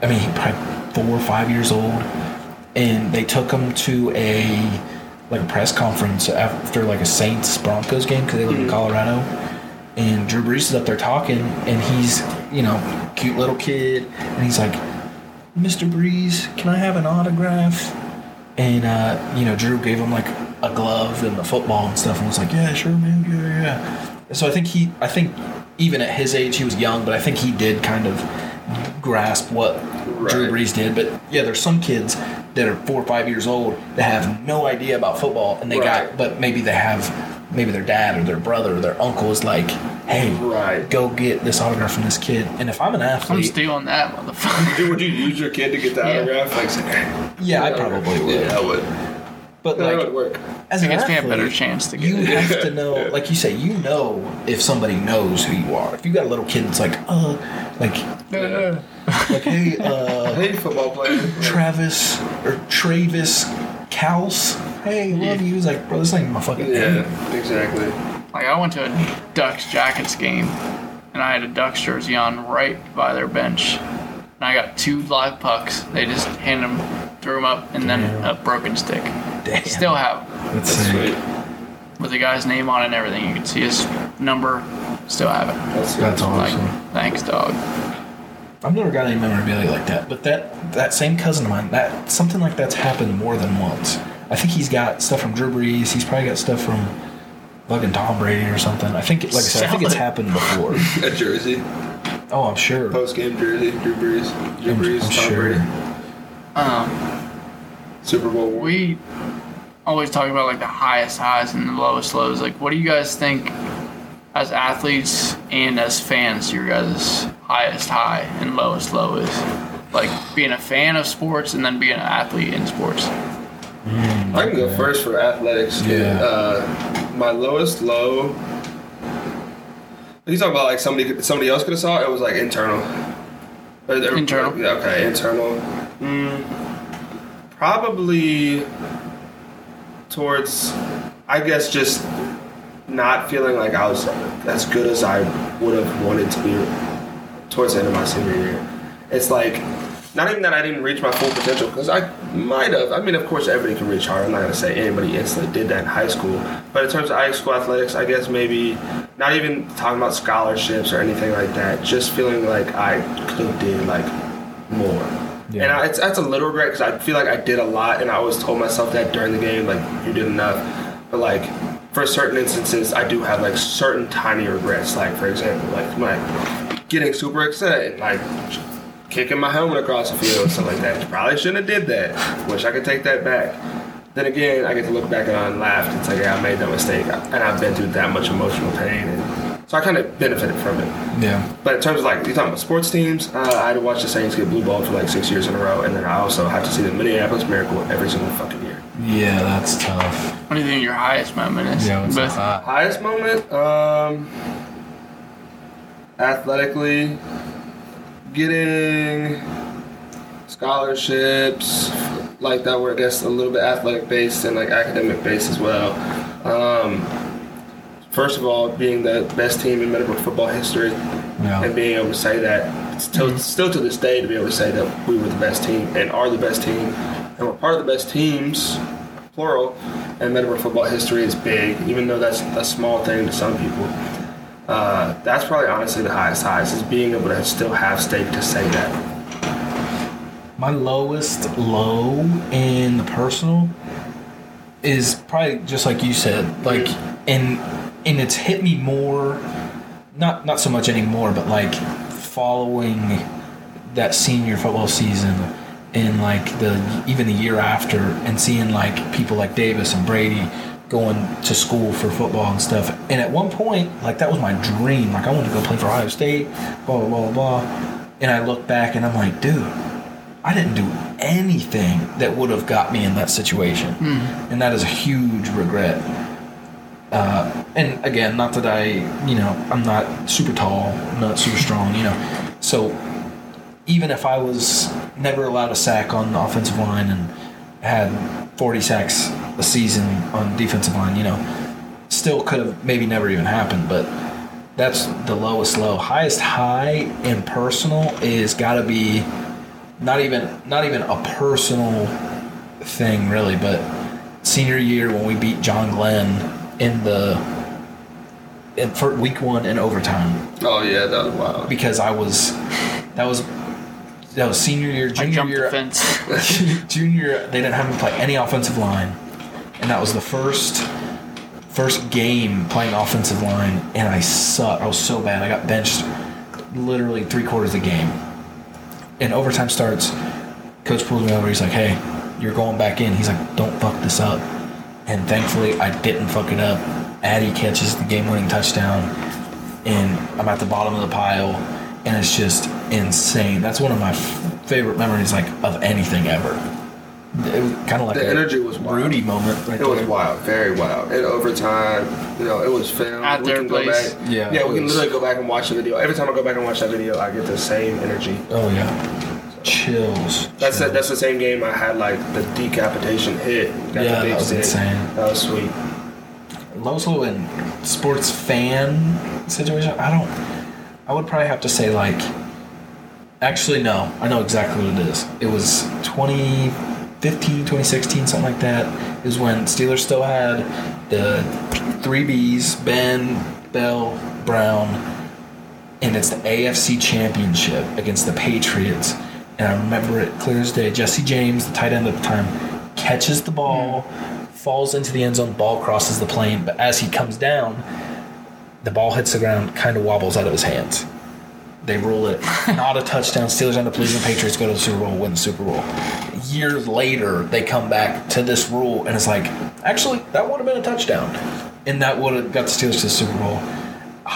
I mean, he probably four or five years old, and they took him to a like a press conference after like a Saints Broncos game because they live in mm-hmm. Colorado, and Drew Brees is up there talking, and he's you know cute little kid, and he's like, Mr. Brees, can I have an autograph? And uh, you know, Drew gave him like a glove and the football and stuff, and was like, "Yeah, sure, man, yeah, yeah." So I think he, I think even at his age, he was young, but I think he did kind of grasp what Drew Right. Brees did. But yeah, there's some kids that are four or five years old that have no idea about football, and they Right. got, but maybe they have, maybe their dad or their brother or their uncle is like, "Hey, Right. go get this autograph from this kid." And if I'm an athlete, I'm athlete, stealing that motherfucker. Dude, would you use your kid to get the Yeah. autograph? Like, say, yeah, I probably would. Yeah, I would. But That like, would work. as It an gives me a athlete, better chance to get it. you it. have to <laughs> know, like you say, you know if somebody knows who you are. If you got a little kid that's like, uh, like, like, hey, uh, <laughs> Hey, football player. Travis or Travis Couse, hey, love you. He's like, bro, this ain't my fucking name. Yeah, exactly. Like I went to a Ducks Jackets game, and I had a Ducks jersey on right by their bench, and I got two live pucks. They just handed them, threw them up, and then Damn. a broken stick. Damn. Still have 'em. That's That's sick. sweet. with the guy's name on it and everything. You can see his number. Still have it. That's, That's Like, awesome. thanks, dog. I've never got any memorabilia like that, but that that same cousin of mine, that something like that's happened more than once. I think he's got stuff from Drew Brees. He's probably got stuff from fucking Tom Brady or something. I think, like I said, I think it's happened before. <laughs> A jersey. Oh, I'm sure. Post game jersey. Drew Brees. Drew I'm- Brees. I'm Tom sure. Brady. Um, Super Bowl. we always talk about like the highest highs and the lowest lows. Like, what do you guys think as athletes and as fans? Your guys' highest high and lowest low is like being a fan of sports and then being an athlete in sports. I can go first for athletics. Yeah. Uh, my lowest low. You talking about like somebody somebody else could have saw it? It was like internal. Or- or- Internal. Yeah. Okay. Internal. Mm, probably towards. I guess just not feeling like I was as good as I would have wanted to be towards the end of my senior year. It's like not even that I didn't reach my full potential because I might have. I mean, of course, everybody can reach hard. I'm not gonna say anybody instantly did that in high school, but in terms of high school athletics, I guess maybe not even talking about scholarships or anything like that. Just feeling like I could have did like more. Yeah. And I, it's, that's a little regret because I feel like I did a lot, and I always told myself that during the game, like you did enough. But like for certain instances, I do have like certain tiny regrets. Like for example, like my getting super excited, like kicking my helmet across the field and stuff like that. Probably shouldn't have did that. Wish I could take that back. Then again, I get to look back on it and laugh. It's like, yeah, I made that mistake, and I've been through that much emotional pain, and so I kind of benefited from it. Yeah. But in terms of like you talking about sports teams, uh, I had to watch the Saints get blue balled for like six years in a row, and then I also have to see the Minneapolis Miracle every single fucking year. Yeah, that's tough. What do you think your highest moment is? Yeah, what's Both- hot? Highest moment, um, athletically, getting scholarships like that were I guess a little bit athletic based and like academic based as well. Um, first of all, being the best team in Meadowbrook football history Yeah. and being able to say that still, still to this day to be able to say that we were the best team and are the best team and we're part of the best teams plural and Meadowbrook football history is big even though that's a small thing to some people uh, that's probably honestly the highest highs is being able to still have stake to say that. My lowest low in the personal is probably just like you said, like and and it's hit me more not not so much anymore, but like following that senior football season and like the even the year after and seeing like people like Davis and Brady going to school for football and stuff. And at one point, like that was my dream. Like I wanted to go play for Ohio State, blah blah blah blah. And I look back and I'm like, dude, I didn't do anything that would have got me in that situation, and that is a huge regret. Uh, and again, not that I, you know, I'm not super tall, I'm not super strong, you know. So even if I was never allowed a sack on the offensive line and had 40 sacks a season on defensive line, you know, still could have maybe never even happened. But that's the lowest low. Highest high in personal is got to be not even not even a personal thing really, but senior year when we beat John Glenn in the in for week one in overtime Oh yeah, that was wild. because I was that was that was senior year, junior year, <laughs> junior year. They didn't have me play any offensive line, and that was the first first game playing offensive line, and I sucked. I was so bad. I got benched literally three quarters of the game. And overtime starts. Coach pulls me over. He's like, "Hey, you're going back in." He's like, "Don't fuck this up." And thankfully, I didn't fuck it up. Addy catches the game-winning touchdown, and I'm at the bottom of the pile, and it's just insane. That's one of my f- favorite memories, like of anything ever. It was kind of like The a energy was wild. Rudy moment. Right It was there. wild, very wild. And over time, you know, it was filmed. At we their can go place. back. Yeah, yeah, it we can literally go back and watch the video. Every time I go back and watch that video, I get the same energy. Oh yeah, chills. That's the, chills. that's the same game I had like the decapitation hit. Got Yeah, that was stick. insane. That was sweet. Loso and sports fan situation. I don't. I would probably have to say like. Actually, no. I know exactly what it is. It was 2015, 2016, something like that. Is when Steelers still had the three Bs: Ben, Bell, Brown, and it's the AFC Championship against the Patriots. And I remember it clear as day. Jesse James, the tight end at the time, catches the ball, mm-hmm. falls into the end zone, ball crosses the plane, but as he comes down, the ball hits the ground, kind of wobbles out of his hands. They rule it <laughs> not a touchdown. Steelers end up losing. Patriots go to the Super Bowl, win the Super Bowl. Years later, they come back to this rule, and it's like, actually, that would have been a touchdown, and that would have got the Steelers to the Super Bowl.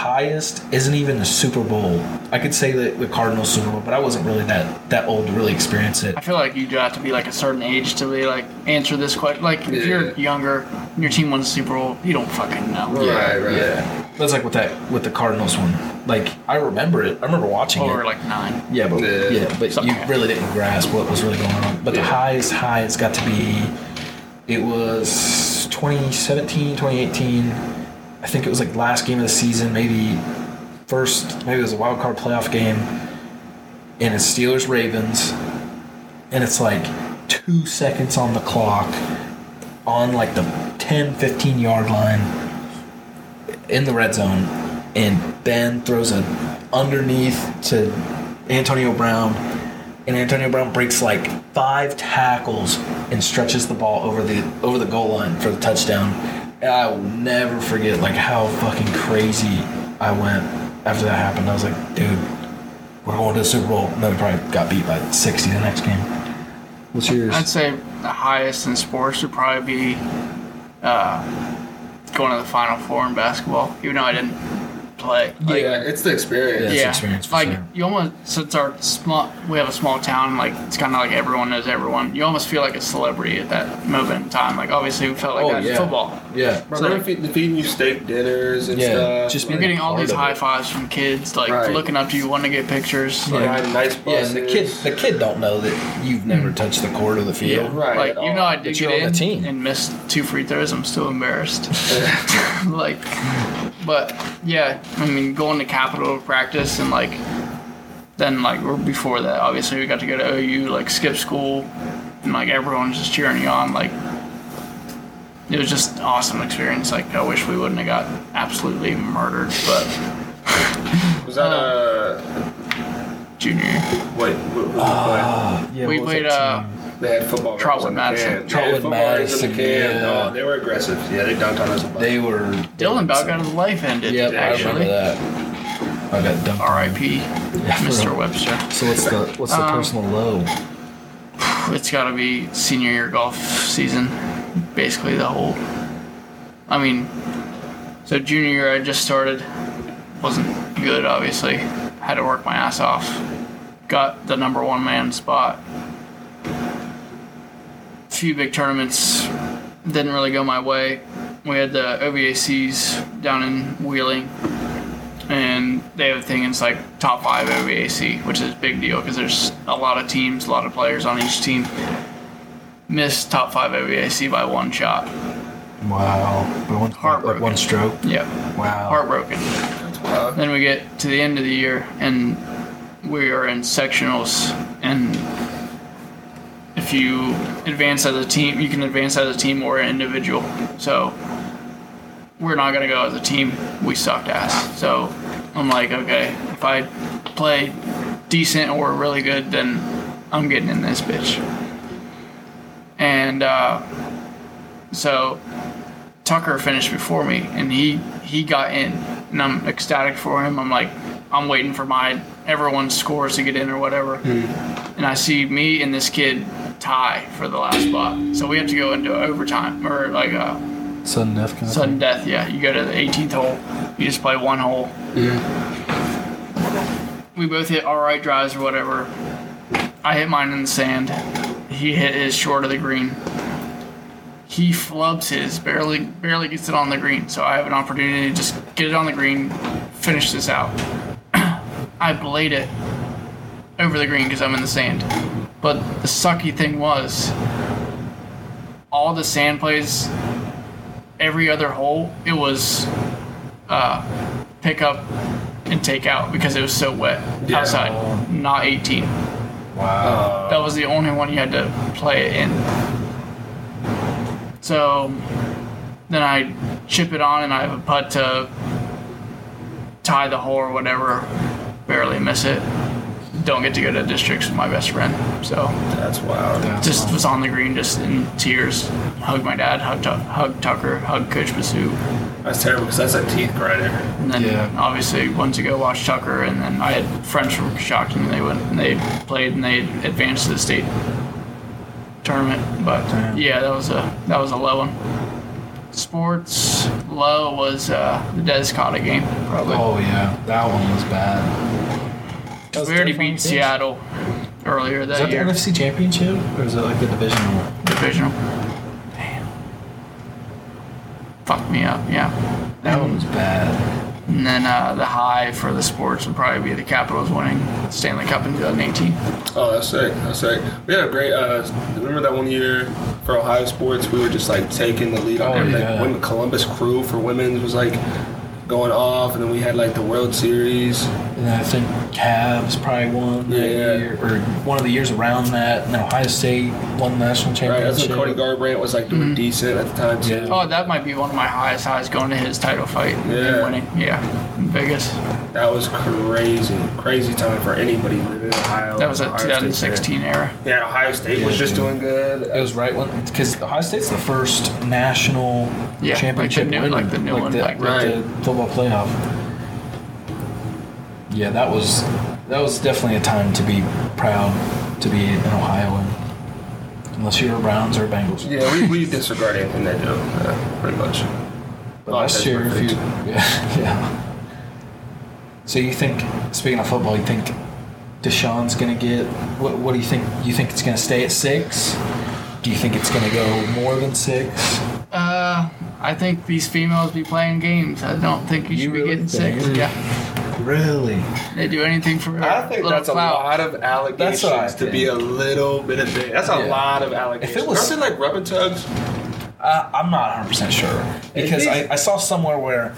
Highest isn't even the Super Bowl. I could say that the Cardinals Super Bowl, but I wasn't really that that old to really experience it. I feel like you do have to be like a certain age to be like answer this question. Like if Yeah. you're younger, and your team wins the Super Bowl, you don't fucking know. Right, right. Yeah, that's like with that with the Cardinals one. Like I remember it. I remember watching Or it. like nine. Yeah, but Yeah. yeah, but Something you like really didn't grasp what was really going on. But the Yeah. highest high it's got to be it was 2017, 2018. I think it was like last game of the season, maybe first maybe it was a wild card playoff game. And it's Steelers Ravens. And it's like 2 seconds on the clock on like the 10 15 yard line in the red zone, and Ben throws a underneath to Antonio Brown, and Antonio Brown breaks like five tackles and stretches the ball over the over the goal line for the touchdown. And I will never forget like how fucking crazy I went after that happened. I was like, dude, we're going to the Super Bowl. And then we probably got beat by 60 the next game. What's yours? I'd say the highest in sports would probably be uh, going to the Final Four in basketball, even though I didn't play. Like, yeah, it's the experience. Yeah. It's experience like sure. you almost since our small, we have a small town. Like it's kind of like everyone knows everyone. You almost feel like a celebrity at that moment in time. Like obviously we felt like Oh, that in yeah. football. Yeah. Bro, So- they're feed- feeding you steak dinners and Yeah, stuff. just You're being getting all these high fives from kids, like Right. looking up to you, wanting to get pictures. like, Like, riding nice Yeah, buses. and the kid, the kid don't know that you've never hmm. touched the court or the field. yeah, field. Right, Like at even all. though I did you're get on in the team. and missed two free throws, I'm still embarrassed. <laughs> <laughs> like, but yeah, I mean, going to Capitol to practice and like, then like or before that, obviously we got to go to OU, like skip school, and like everyone's just cheering you on. Like, it was just an awesome experience. Like, I wish we wouldn't have got absolutely murdered, but Was that uh? junior, year. Wait, who, who Ah, yeah, we what played that uh, they had football. Trotwood games on the Madison. can. They Trotwood had football games in the Madison, yeah. Oh, they were aggressive. Yeah, they dunked on us a bunch. they were. Dylan about got his life ended. Yep, I actually. remember that. I got dumped. R.I.P. <laughs> Yeah, Mr. real. Webster. So what's the what's the Um, personal low? <sighs> It's got to be senior year golf season. Basically, the whole. I mean, so junior year I just started. Wasn't good, obviously. Had to work my ass off. Got the number one man spot. Few big tournaments didn't really go my way. We had the OVACs down in Wheeling, and they have a thing. It's like top five OVAC, which is a big deal because there's a lot of teams, a lot of players on each team. Missed top five OVAC by one shot. Wow, By one, Heartbroken. one stroke. Yep, Wow. heartbroken. Wow. Then we get to the end of the year and we are in sectionals and if you advance as a team, you can advance as a team or an individual. So we're not gonna go as a team. We sucked ass. So I'm like, okay, if I play decent or really good, then I'm getting in this bitch. And uh, so Tucker finished before me, and he he got in, and I'm ecstatic for him. I'm like, I'm waiting for my everyone's scores to get in or whatever, and I see me and this kid tie for the last spot. So we have to go into overtime or like a Sudden death kind of sudden death. Yeah, you go to the 18th hole, you just play one hole. Yeah. We both hit all right drives or whatever. I hit mine in the sand. He hit his short of the green. He flubs his, barely barely gets it on the green. So I have an opportunity to just get it on the green, finish this out. <clears throat> I blade it over the green because I'm in the sand. But the sucky thing was, all the sand plays, every other hole, it was uh, pick up and take out because it was so wet Yeah. outside, not 18. Wow. That was the only one you had to play it in. So then I chip it on and I have a putt to tie the hole or whatever. Barely miss it. Don't get to go to districts with my best friend. So That's wild. just was on the green, just in tears. Hugged my dad, hugged, Tu- hugged Tucker, hugged Coach Basu. That's terrible because that's a teeth grinder. And then Yeah. obviously went to go watch Tucker, and then I had friends from Shockton, and they went and they played and they advanced to the state tournament. But Damn. yeah, that was a that was a low one. Sports low was uh, the Des Cotta game probably. Oh yeah, that one was bad. We already beat Seattle earlier Is that, that the. NFC Championship or is it like the divisional? Divisional. Damn. Fucked me up. Yeah. That one was bad. And then uh, the high for the sports would probably be the Capitals winning Stanley Cup in 2018. Oh, that's sick. That's sick. We had a great. Uh, remember that one year for Ohio sports, we were just like taking the lead on Oh, everything. yeah. When the Columbus Crew for women's was like going off, and then we had like the World Series. And then I think Cavs probably won that Yeah. year, or one of the years around that. And then Ohio State won the national Right, that's championship. when Cody Garbrandt was like doing mm-hmm. decent at the time too. Yeah. Oh, that might be one of my highest highs going to his title fight and Yeah. winning. Yeah, in Vegas. That was crazy, crazy time for anybody living in Ohio. That was a Ohio State fan. 2016 era. Yeah, Ohio State was just doing good. It was right when because Ohio State's the first national Yeah, like the championship new- winner, like the new one, the, like- like the football playoff. Yeah, that was that was definitely a time to be proud to be an Ohioan. Unless you're a Browns or a Bengals. Yeah, we, we disregard anything they do, uh, pretty much. But last that's year, if you, <laughs> yeah, yeah. So you think, speaking of football, you think Deshaun's gonna get? What, what do you think? You think it's gonna stay at six? Do you think it's gonna go more than six? Uh, I think these females be playing games. I don't think you You should be really getting think? six. Yeah, Really? they do anything for I think little that's clout. a lot of allegations That's what to be a little bit of thing. That's a Yeah. lot of allegations. If it was- Remember, like rub and tugs. Uh, I'm not 100 percent sure because I, I saw somewhere where,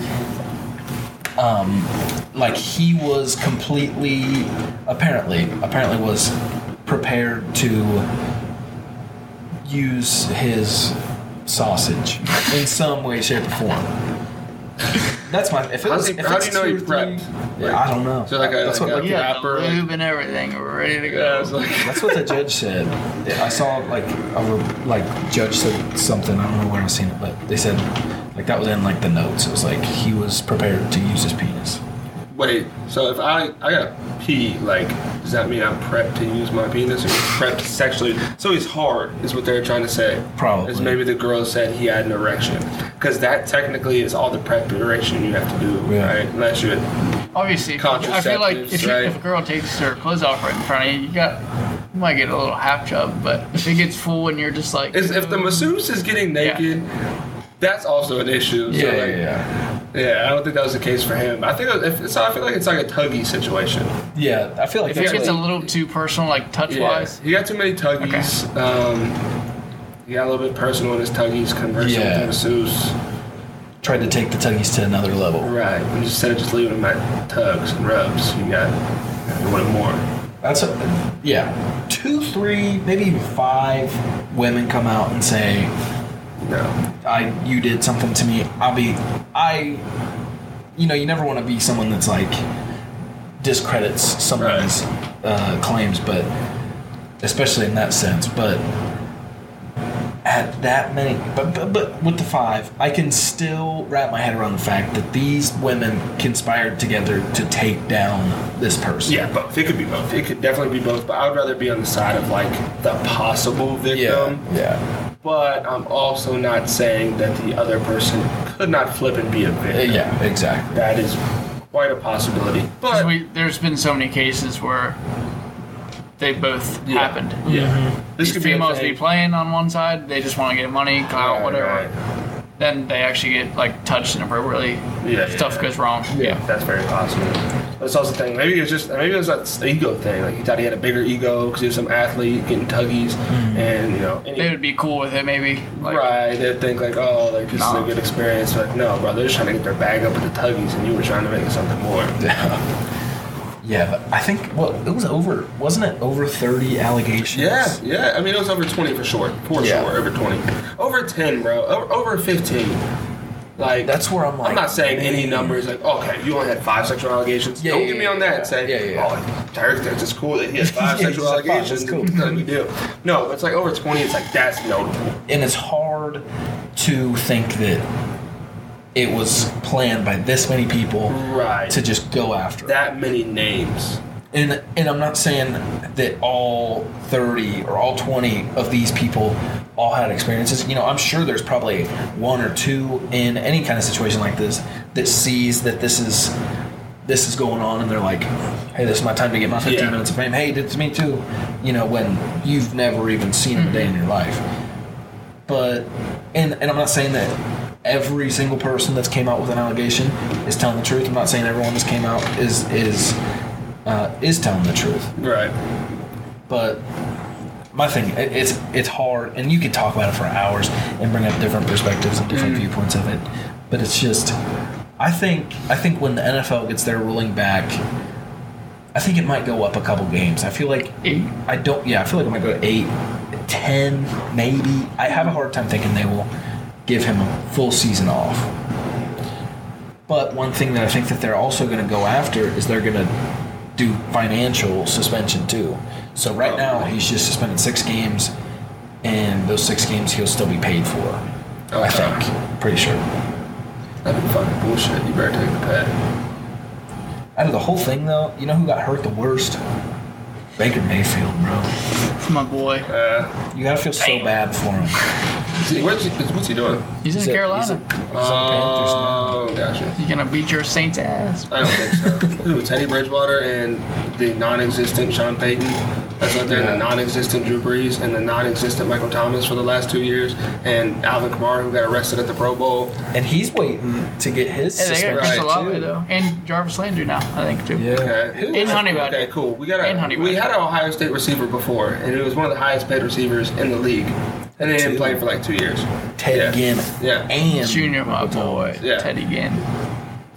um, like he was completely, apparently, apparently was prepared to use his sausage in some way, shape, or form. <laughs> That's my. If it How was, do you- if how it's do you know two he or three- prepped? Yeah, I don't know. So like a- that's like what a- like, Yeah, rapper, the like- lube and everything. Ready to go. Yeah, it's like <laughs> That's what the judge said. I saw like a re- like judge said something. I don't know where I seen it, but they said like that was in like the notes. It was like he was prepared to use his penis. Wait. So if I I got pee, like does that mean I'm prepped to use my penis or prepped sexually? So he's hard, is what they're trying to say. Probably. Is maybe the girl said he had an erection, because that technically is all the preparation you have to do, Yeah. right? Unless you Obviously, if- I feel like if, you, Contraceptives, if a girl takes her clothes off right in front of you, you got you might get a little half chub. But if it gets full and you're just like, is if the masseuse is getting naked. That's also an issue. So like, yeah, Yeah, I don't think that was the case for him. I think if, so. I feel like it's like a tuggy situation. yeah. I feel like if it that's gets a little too personal, like touch Yeah, wise. he got too many tuggies. Um, he got a little bit personal in his tuggies, conversing Yeah. with the masseuse. tried to take the tuggies to another level. Right, and instead of just leaving him at tugs and rubs, you got you wanted more. That's a, yeah. Two, three, maybe even five women come out and say, No. I you did something to me. I'll be I you know, you never want to be someone that's like discredits someone's uh, claims, but especially in that sense. But at that many, but, but but with the five, I can still wrap my head around the fact that these women conspired together to take down this person. Yeah, both. It could be both. It could definitely be both, but I would rather be on the side of like the possible victim. Yeah. yeah, But I'm also not saying that the other person could not flip and be a yeah, victim. yeah, exactly. That is quite a possibility. But we, there's been so many cases where they both Yeah. happened. yeah, mm-hmm. These a females thing. be playing on one side, they just want to get money, clout, Right, whatever. right. Then they actually get like touched inappropriately. Yeah, Stuff yeah. goes wrong. Yeah. That's very possible. That's also the thing. Maybe it's just maybe it was that ego thing. Like he thought he had a bigger ego because he was some athlete getting tuggies, mm-hmm. and you know, any, They would be cool with it maybe. Like, right? They'd think like, oh, like this is a good experience. But no, bro, they're just trying to get their bag up with the tuggies, and you were trying to make it something more. <laughs> Yeah, but I think well, it was over. Wasn't it over thirty allegations? Yeah, yeah. I mean, it was over twenty for sure. For Yeah. sure, over twenty. Over ten, bro. Over, over fifteen. Like That's where I'm like, I'm not saying any numbers. Like, okay, you only had five sexual allegations. Yeah, Don't yeah, get me on that. yeah. say, Yeah, yeah, yeah. oh, Derek thinks it's cool that he has <laughs> five sexual he's like, five, allegations. that's cool. Not a. No, it's like over twenty. It's like that's notable. and it's hard to think that it was planned by this many people Right. to just go after. that many names. And and I'm not saying that all 30 or all 20 of these people all had experiences. You know, I'm sure there's probably one or two in any kind of situation like this that sees that this is this is going on and they're like, "Hey, this is my time to get my 15 Yeah. minutes of fame." Hey, it's me too. You know, when you've never even seen them a day in your life. But and and I'm not saying that every single person that's came out with an allegation is telling the truth. I'm not saying everyone that's came out is is uh, is telling the truth. Right. But my thing, it, it's it's hard, and you could talk about it for hours and bring up different perspectives and different viewpoints of it. But it's just, I think I think when the NFL gets their ruling back, I think it might go up a couple games. I feel like Eight. I don't. Yeah, I feel like it might go to eight, ten, maybe. I have a hard time thinking they will give him a full season off. But one thing that I think that they're also going to go after is they're going to do financial suspension too. So right Oh. now he's just suspended six games, and those six games he'll still be paid for. I think, pretty sure. That'd be fucking bullshit. You better take the pay. Out of the whole thing, though, you know who got hurt the worst? Baker Mayfield, bro. My boy. Uh, You gotta feel so bad for him. Is he- what's, he, what's he doing? He's in He's Carolina. he's a- he's on the Panthers now. Oh, gotcha. He's gonna beat your Saints ass. I don't think so. <laughs> Who, Teddy Bridgewater and the non-existent Sean Payton. That's out there. Yeah. The non-existent Drew Brees and the non-existent Michael Thomas for the last two years, and Alvin Kamara who got arrested at the Pro Bowl. And he's waiting to get his Yeah, they got suspension Chris Right, Olave too. though, and Jarvis Landry now. I think too. Yeah. Okay. Who- In Honey Badger. Okay, cool. We got In a Honey we had an Ohio State receiver before, and he was one of the highest paid receivers in the league, and they didn't Two. play for like two years. Ted yeah. Ginn. Yeah. And Junior, my boy. Yeah. Teddy Ginn.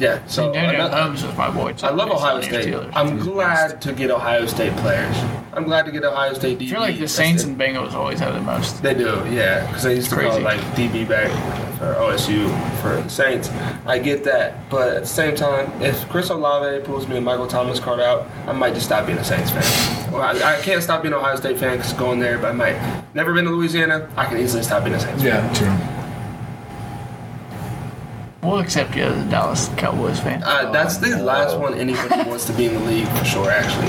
Yeah. So Daniel another- Holmes was my boy. I love Ohio on State. Steelers. I'm glad to get Ohio State players. I'm glad to get Ohio State DB. I feel like the Saints and Bengals always have the most. They do, yeah, because they used to call it like DB back for OSU for the Saints. I get that, but at the same time, if Chris Olave pulls me a Michael Thomas card out, I might just stop being a Saints fan. Well, I, I can't stop being an Ohio State fan because going there, but I might. Never been to Louisiana, I can easily stop being a Saints fan. Yeah, true. We'll accept you as a Dallas Cowboys fan. Uh, that's the last one anybody <laughs> wants to be in the league for sure. Actually,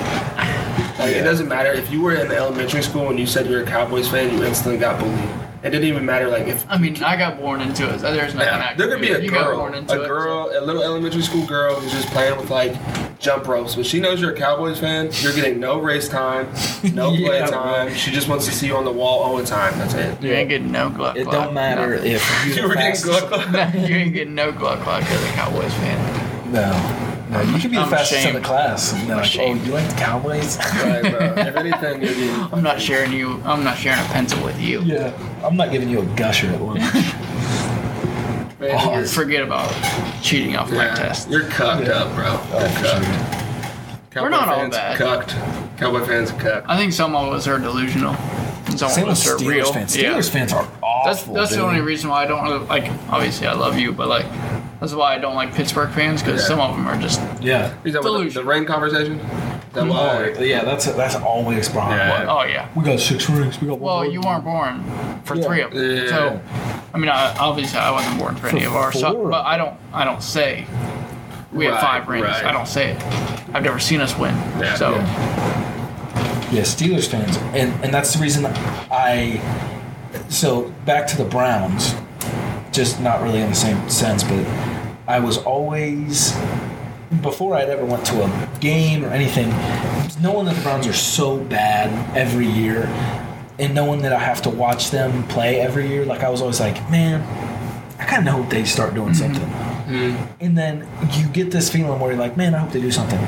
like Yeah. it doesn't matter if you were in elementary school and you said you're a Cowboys fan, you instantly got bullied. It didn't even matter like if I mean, I got born into it. So there's nothing. I Yeah, can there could be do. a you got girl, born into a it, girl, so- a little elementary school girl who's just playing with like jump ropes, but she knows you're a Cowboys fan. You're getting no race time, no <laughs> play Yeah, time. She just wants to see you on the wall all the time. That's it. You ain't getting no gluck. It gluck, don't matter nothing. if <laughs> You you're were the getting fastest. gluck. <laughs> No, you ain't getting no gluck gluck as a Cowboys fan. No. No, you could be the I'm fastest in the class. And they're like, oh, ashamed. you like the Cowboys? <laughs> Right, bro. If anything, you're getting. <laughs> I'm not sharing you. I'm not sharing a pencil with you. yeah. I'm not giving you a gusher at lunch. <laughs> Man, Oh, you're- Forget about cheating off my yeah, test. You're cucked up, bro. You're Oh, for cucked. sure. Cowboy We're not all fans, bad. Cucked. Cowboy fans are cap. I think some of us are delusional. And some Same of with us are Steelers real. fans. Yeah. Steelers fans are That's awful. that's the dude. only reason why I don't really- like. Obviously, I love you, but like that's why I don't like Pittsburgh fans because Yeah. some of them are just Yeah. You talking about the, Delusion. the ring conversation? That why? Oh, yeah, that's that's always Brian. Yeah. oh yeah. We got six rings. We got one. Well, more. you weren't born for Yeah. three of them, Yeah. so I mean, I, obviously, I wasn't born for, any of ours. So, but I don't, I don't say we have five rings. right. I don't say it. I've never seen us win. Yeah. so Yeah, Steelers fans, and and that's the reason I. So back to the Browns, just not really in the same sense, but I was always before I'd ever went to a game or anything, knowing that the Browns are so bad every year, and knowing that I have to watch them play every year, like I was always like, man, I kind of hope they start doing mm-hmm. something. Mm-hmm. And then you get this feeling where you're like, man, I hope they do something.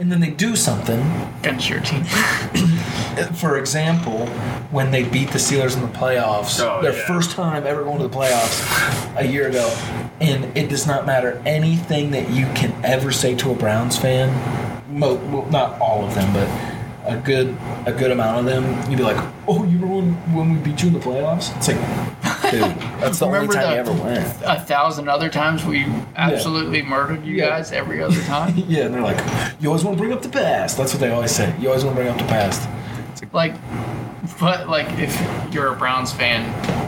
And then they do something, against your team. <clears throat> for example, when they beat the Steelers in the playoffs, Oh, their yeah. first time ever going to the playoffs a year ago, and it does not matter anything that you can ever say to a Browns fan. Mo- well, not all of them, but a good a good amount of them. You'd be like, "Oh, you remember when, when we beat you in the playoffs?" It's like, <laughs> dude, that's the only Remember time that- you ever win. A thousand other times we absolutely murdered you Yeah. guys every other time. <laughs> Yeah, and they're like, "You always want to bring up the past." That's what they always say. You always want to bring up the past. Like, but like if you're a Browns fan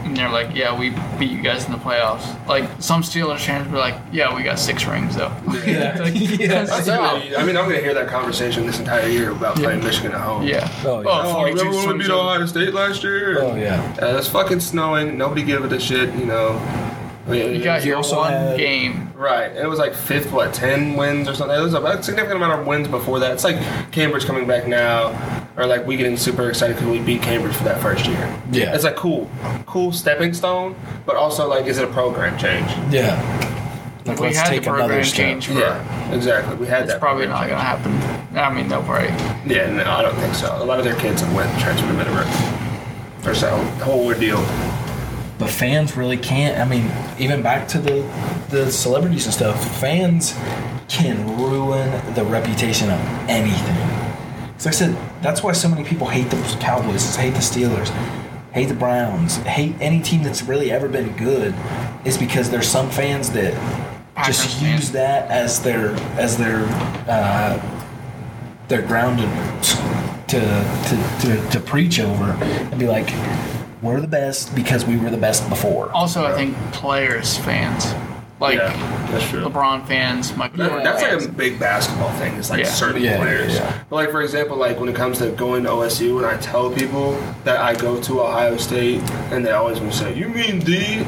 and they're like, yeah, we beat you guys in the playoffs. Like some Steelers fans were like, yeah, we got six rings though. Yeah. <laughs> Like, Yeah. that's <laughs> I I mean, I'm going to hear that conversation this entire year about playing Michigan at home. Yeah. Oh, yeah. Oh, 42, remember when we beat Ohio State last year? Oh yeah. Uh, it's fucking snowing. Nobody give it a shit, you know. I mean, You got You your also one had- game. Right. And it was like fifth, what, 10 wins or something. It was a significant amount of wins before that. It's like Cambridge coming back now, or like we getting super excited because we beat Cambridge for that first year. Yeah. It's like cool, cool stepping stone, but also like, is it a program change? Yeah. Like, we let's had take the another program change for. Yeah, exactly. We had It's that. probably not going to happen. I mean, they'll probably. Yeah, no, I don't think so. A lot of their kids have went transferred to Middleburg. Or so, the whole ordeal. But fans really can't. I mean, even back to the the celebrities and stuff, fans can ruin the reputation of anything. Because like I said, that's why so many people hate the Cowboys, hate the Steelers, hate the Browns, hate any team that's really ever been good. Is because there's some fans that Packers just fans. use that as their as their uh, their ground to, to to to preach over and be like, we're the best because we were the best before. Also, I think players, fans, like yeah, that's true. LeBron fans, Michael That- Jordan that's fans. like a big basketball thing. It's like Yeah. certain Yeah, players. yeah. But like for example, like when it comes to going to OSU, and I tell people that I go to Ohio State, and they always want to say, "You mean D?"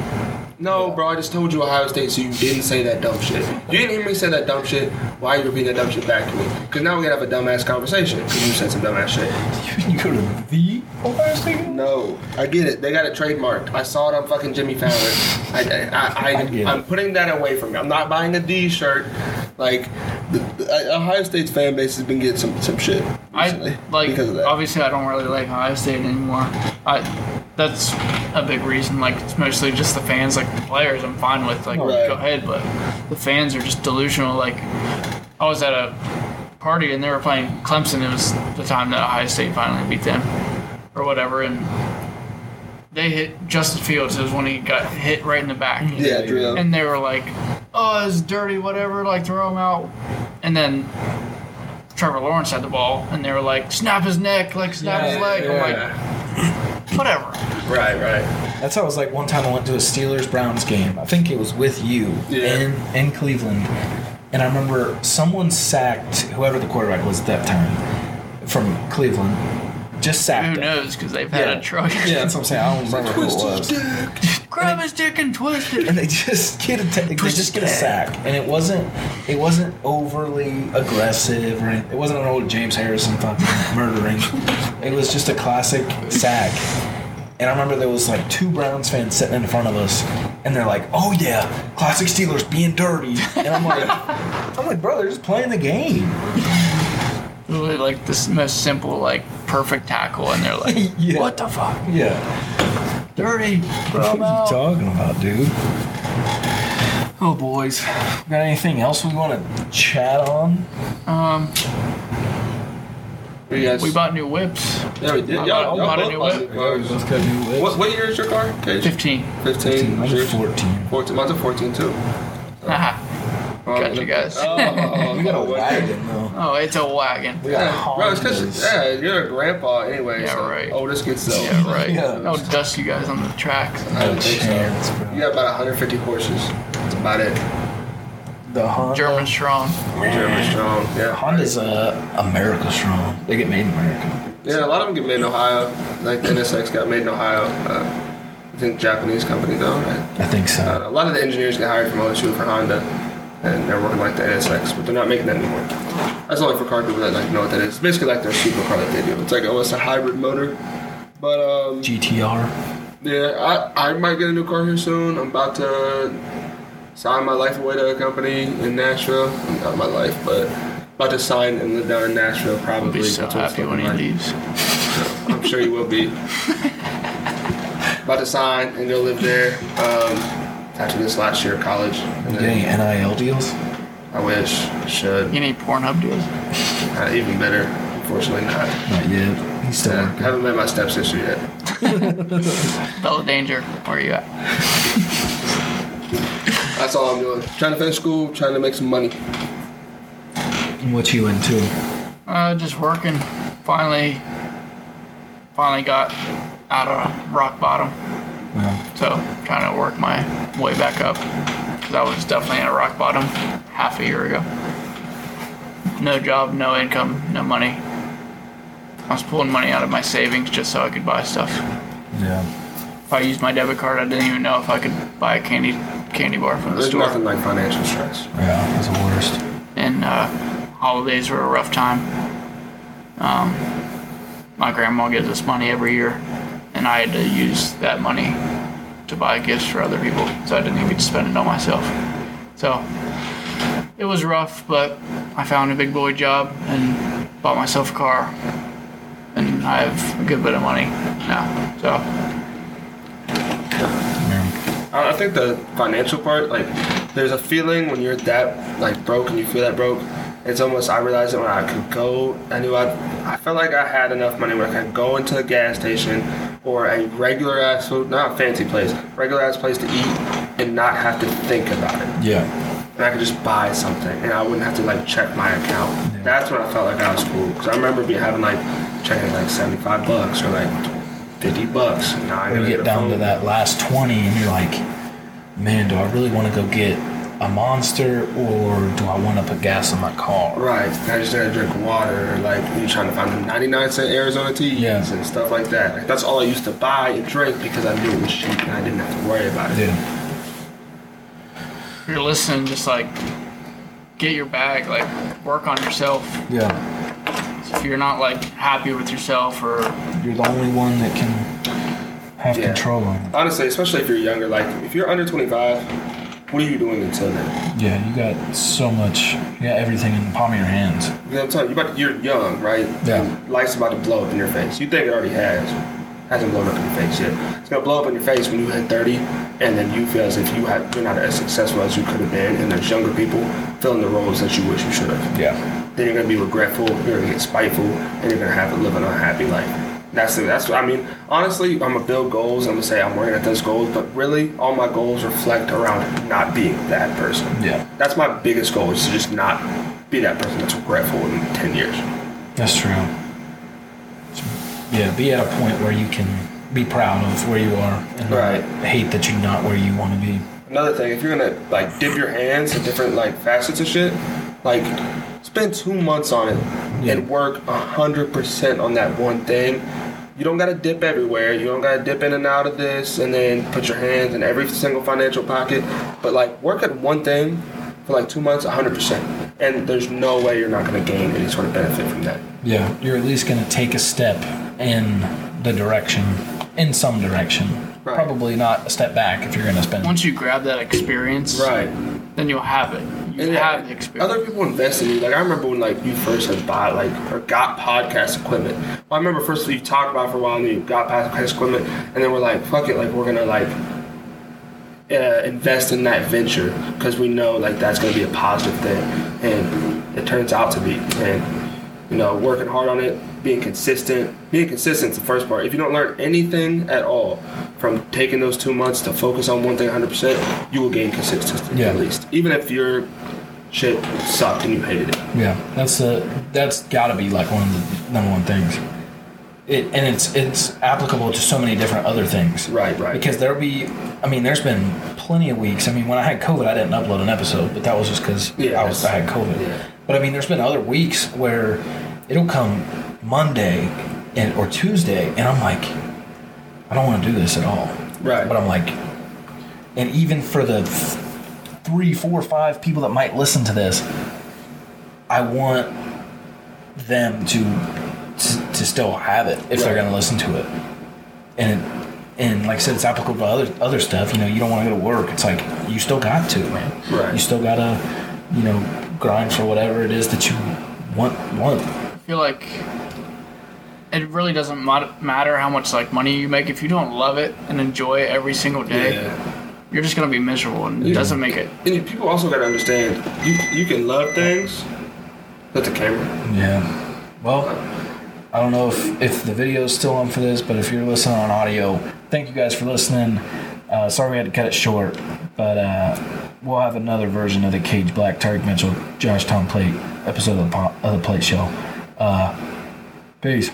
No, bro. I just told you Ohio State, so you didn't say that dumb shit. You didn't hear me say that dumb shit. Why are you repeating that dumb shit back to me? Because now we're going to have a dumbass conversation. Because you said some dumbass shit. <laughs> you go to the Ohio No, I get it. They got it trademarked. I saw it on fucking Jimmy Fallon. I, I, I, I get I am it. putting that away from me. I'm not buying a D shirt. Like, the, the, Ohio State's fan base has been getting some some shit recently I like because of that. obviously I don't really like Ohio State anymore. I that's a big reason. Like it's mostly just the fans. Like the players, I'm fine with. Like Right. go ahead, but the fans are just delusional. Like I was at a party and they were playing Clemson. It was the time that Ohio State finally beat them, or whatever, and they hit Justin Fields. It was when he got hit right in the back. yeah, drill. And they were like, "Oh, it's dirty, whatever. Like throw him out." And then Trevor Lawrence had the ball, and they were like, "Snap his neck, like snap his leg." I'm like, yeah. <clears throat> "Whatever." right, right. That's how it was like one time I went to a Steelers Browns game. I think it was with you Yeah. in in Cleveland. And I remember someone sacked whoever the quarterback was at that time from Cleveland. Just sacked Who knows? Because they've had a truck. Yeah, that's what I'm saying. I don't remember who it was. Grab his dick and twist it. and they just get a they just get a sack, and it wasn't it wasn't overly aggressive or anything. it wasn't an old James Harrison fucking murdering. It was just a classic sack. And I remember there was like two Browns fans sitting in front of us, and they're like, "Oh yeah, classic Steelers being dirty," and I'm like, <laughs> "I'm like, bro, they're just playing the game." Literally like this most simple, like perfect tackle, and they're like, <laughs> Yeah. "What the fuck? Yeah, Dirty, throw what are you talking about, dude? Oh boys, got anything else we want to chat on? Um, Who guys? We bought new whips. Yeah, we did. I Y'all, bought- bought a new whip. new cars. New whips. What, what year is your car? Okay. 15. 15. Mine's Yours? 14. 14. Mine's a 14 too. Haha. Got you guys. <laughs> Oh, We got a oh, wagon though. Oh, it's a wagon. We got Yeah, bro, it's because yeah, you're a grandpa anyway. Yeah, so right. Oldest gets the. Yeah, right. Yeah. I'll dust you guys on the tracks. I No don't think so. chance, bro. You got about 150 horses. That's about it. The Honda. German strong. German strong. Yeah. Honda's uh, America strong. They get made in America. Yeah, a lot of them get made in Ohio. Like the NSX got made in Ohio. Uh, I think Japanese company though, right? I think so. Uh, a lot of the engineers get hired from OSU for Honda, and they're working like the NSX, but they're not making that anymore. That's only for car people that like know what that is. It's basically like their supercar that they do. It's like almost a hybrid motor. But um, GTR. yeah, I, I might get a new car here soon. I'm about to sign my life away to a company in Nashville. Not my life, but about to sign and live down in Nashville probably. I'll be so happy when he leaves. I'm sure you will be. <laughs> About to sign and go live there um, after this last year of college. And You then getting NIL deals? I wish, I should. You need any Pornhub deals? Uh, even better. Unfortunately, not. Not yet. He's still Uh, working. haven't met my stepsister yet. <laughs> Bella Danger, where are you at? <laughs> That's all I'm doing. Trying to finish school, trying to make some money. What you into? Uh, just working. Finally, finally got out of rock bottom. Well, So, trying to work my way back up. Because I was definitely at a rock bottom half a year ago. No job, no income, no money. I was pulling money out of my savings just so I could buy stuff. yeah. If I used my debit card, I didn't even know if I could buy a candy candy bar from the There's store. nothing like financial stress. Yeah, that's the worst. and uh, holidays were a rough time. Um, my grandma gives us money every year, and I had to use that money to buy gifts for other people, so I didn't even to spend it on myself. So it was rough, but I found a big boy job and bought myself a car, and I have a good bit of money now. So I think the financial part, like, there's a feeling when you're that like broke and you feel that broke. It's almost I realized it when I could go. I knew I. I felt like I had enough money where I could go into a gas station or a regular ass food, not a fancy place, regular ass place to eat, and not have to think about it. Yeah. And I could just buy something, and I wouldn't have to like check my account. That's when I felt like I was cool. Cause I remember be having like checking like seventy five bucks or like fifty bucks. Now I you get down to that last 20 and you're like, man, do I really want to go get a monster or do I want to put gas in my car? Right. I just gotta drink water, like you're trying to find the 99 cent Arizona teas Yeah. and stuff like that. Like, that's all I used to buy and drink because I knew it was cheap and I didn't have to worry about it. Yeah. you're listening, just like get your bag, like work on yourself. Yeah. If you're not like happy with yourself or You're the only one that can have Yeah. control of it. Honestly, especially if you're younger, like if you're under 25, what are you doing until then? Yeah, you got so much, you got everything in the palm of your hands. You know what I'm telling you, about, you're young, right? Yeah. And life's about to blow up in your face. You think it already has. Hasn't blown up in your face yet. It's gonna blow up in your face when you hit 30, and then you feel as if you have you're not as successful as you could have been, and there's younger people filling the roles that you wish you should have. Yeah. then you're gonna be regretful, you're gonna get spiteful, and you're gonna have to live an unhappy life. That's the, that's what I mean. Honestly, I'm gonna build goals. I'm gonna say I'm working at those goals, but really, all my goals reflect around not being that person. Yeah. That's my biggest goal is to just not be that person that's regretful in ten years. That's true. Yeah, be at a point where you can be proud of where you are and Right. hate that you're not where you want to be. Another thing, if you're gonna like dip your hands in different like facets of shit, like spend two months on it and work a hundred percent on that one thing. You don't gotta dip everywhere. You don't gotta dip in and out of this and then put your hands in every single financial pocket. But like work at one thing for like two months, a hundred percent. And there's no way you're not gonna gain any sort of benefit from that. Yeah, you're at least going to take a step in the direction, in some direction. Right. Probably not a step back if you're going to spend. once you grab that experience, Right. then you'll have it. You And have experience. Other people invest in you. Like I remember when like you first had bought like or got podcast equipment. Well, I remember first you talked about it for a while and you got podcast equipment, and then we're like, fuck it, like we're gonna like uh, invest in that venture because we know like that's gonna be a positive thing, and it turns out to be. And you know, working hard on it, being consistent. Being consistent is the first part. If you don't learn anything at all from taking those two months to focus on one thing 100%, you will gain consistency Yeah. at least. Even if your shit sucked and you hated it. Yeah, that's the that's got to be like one of the number one things. It and it's it's applicable to so many different other things. Right, right. Because there'll be, I mean, there's been plenty of weeks. I mean, when I had COVID, I didn't upload an episode, but that was just because Yeah, I was I had COVID. yeah. But I mean, there's been other weeks where it'll come Monday and or Tuesday, and I'm like, I don't want to do this at all. Right. But I'm like, and even for the th- three, four, five people that might listen to this, I want them to to, to still have it if they're going to listen to it. And it, and like I said, it's applicable to other other stuff. You know, you don't want to go to work. It's like you still got to, man. Right. You still got to, you know, grind for whatever it is that you want. Want. I feel like it really doesn't mat- matter how much like money you make if you don't love it and enjoy it every single day. Yeah. You're just gonna be miserable, and it Yeah. doesn't make it. And people also got to understand you you can love things, but the camera. Yeah. Well, I don't know if, if the video is still on for this, but if you're listening on audio, thank you guys for listening. Uh, sorry we had to cut it short, but uh, we'll have another version of the Cage Black Tyrek Mitchell Josh Tomplait episode of the, po- of the Plate Show. Uh, peace.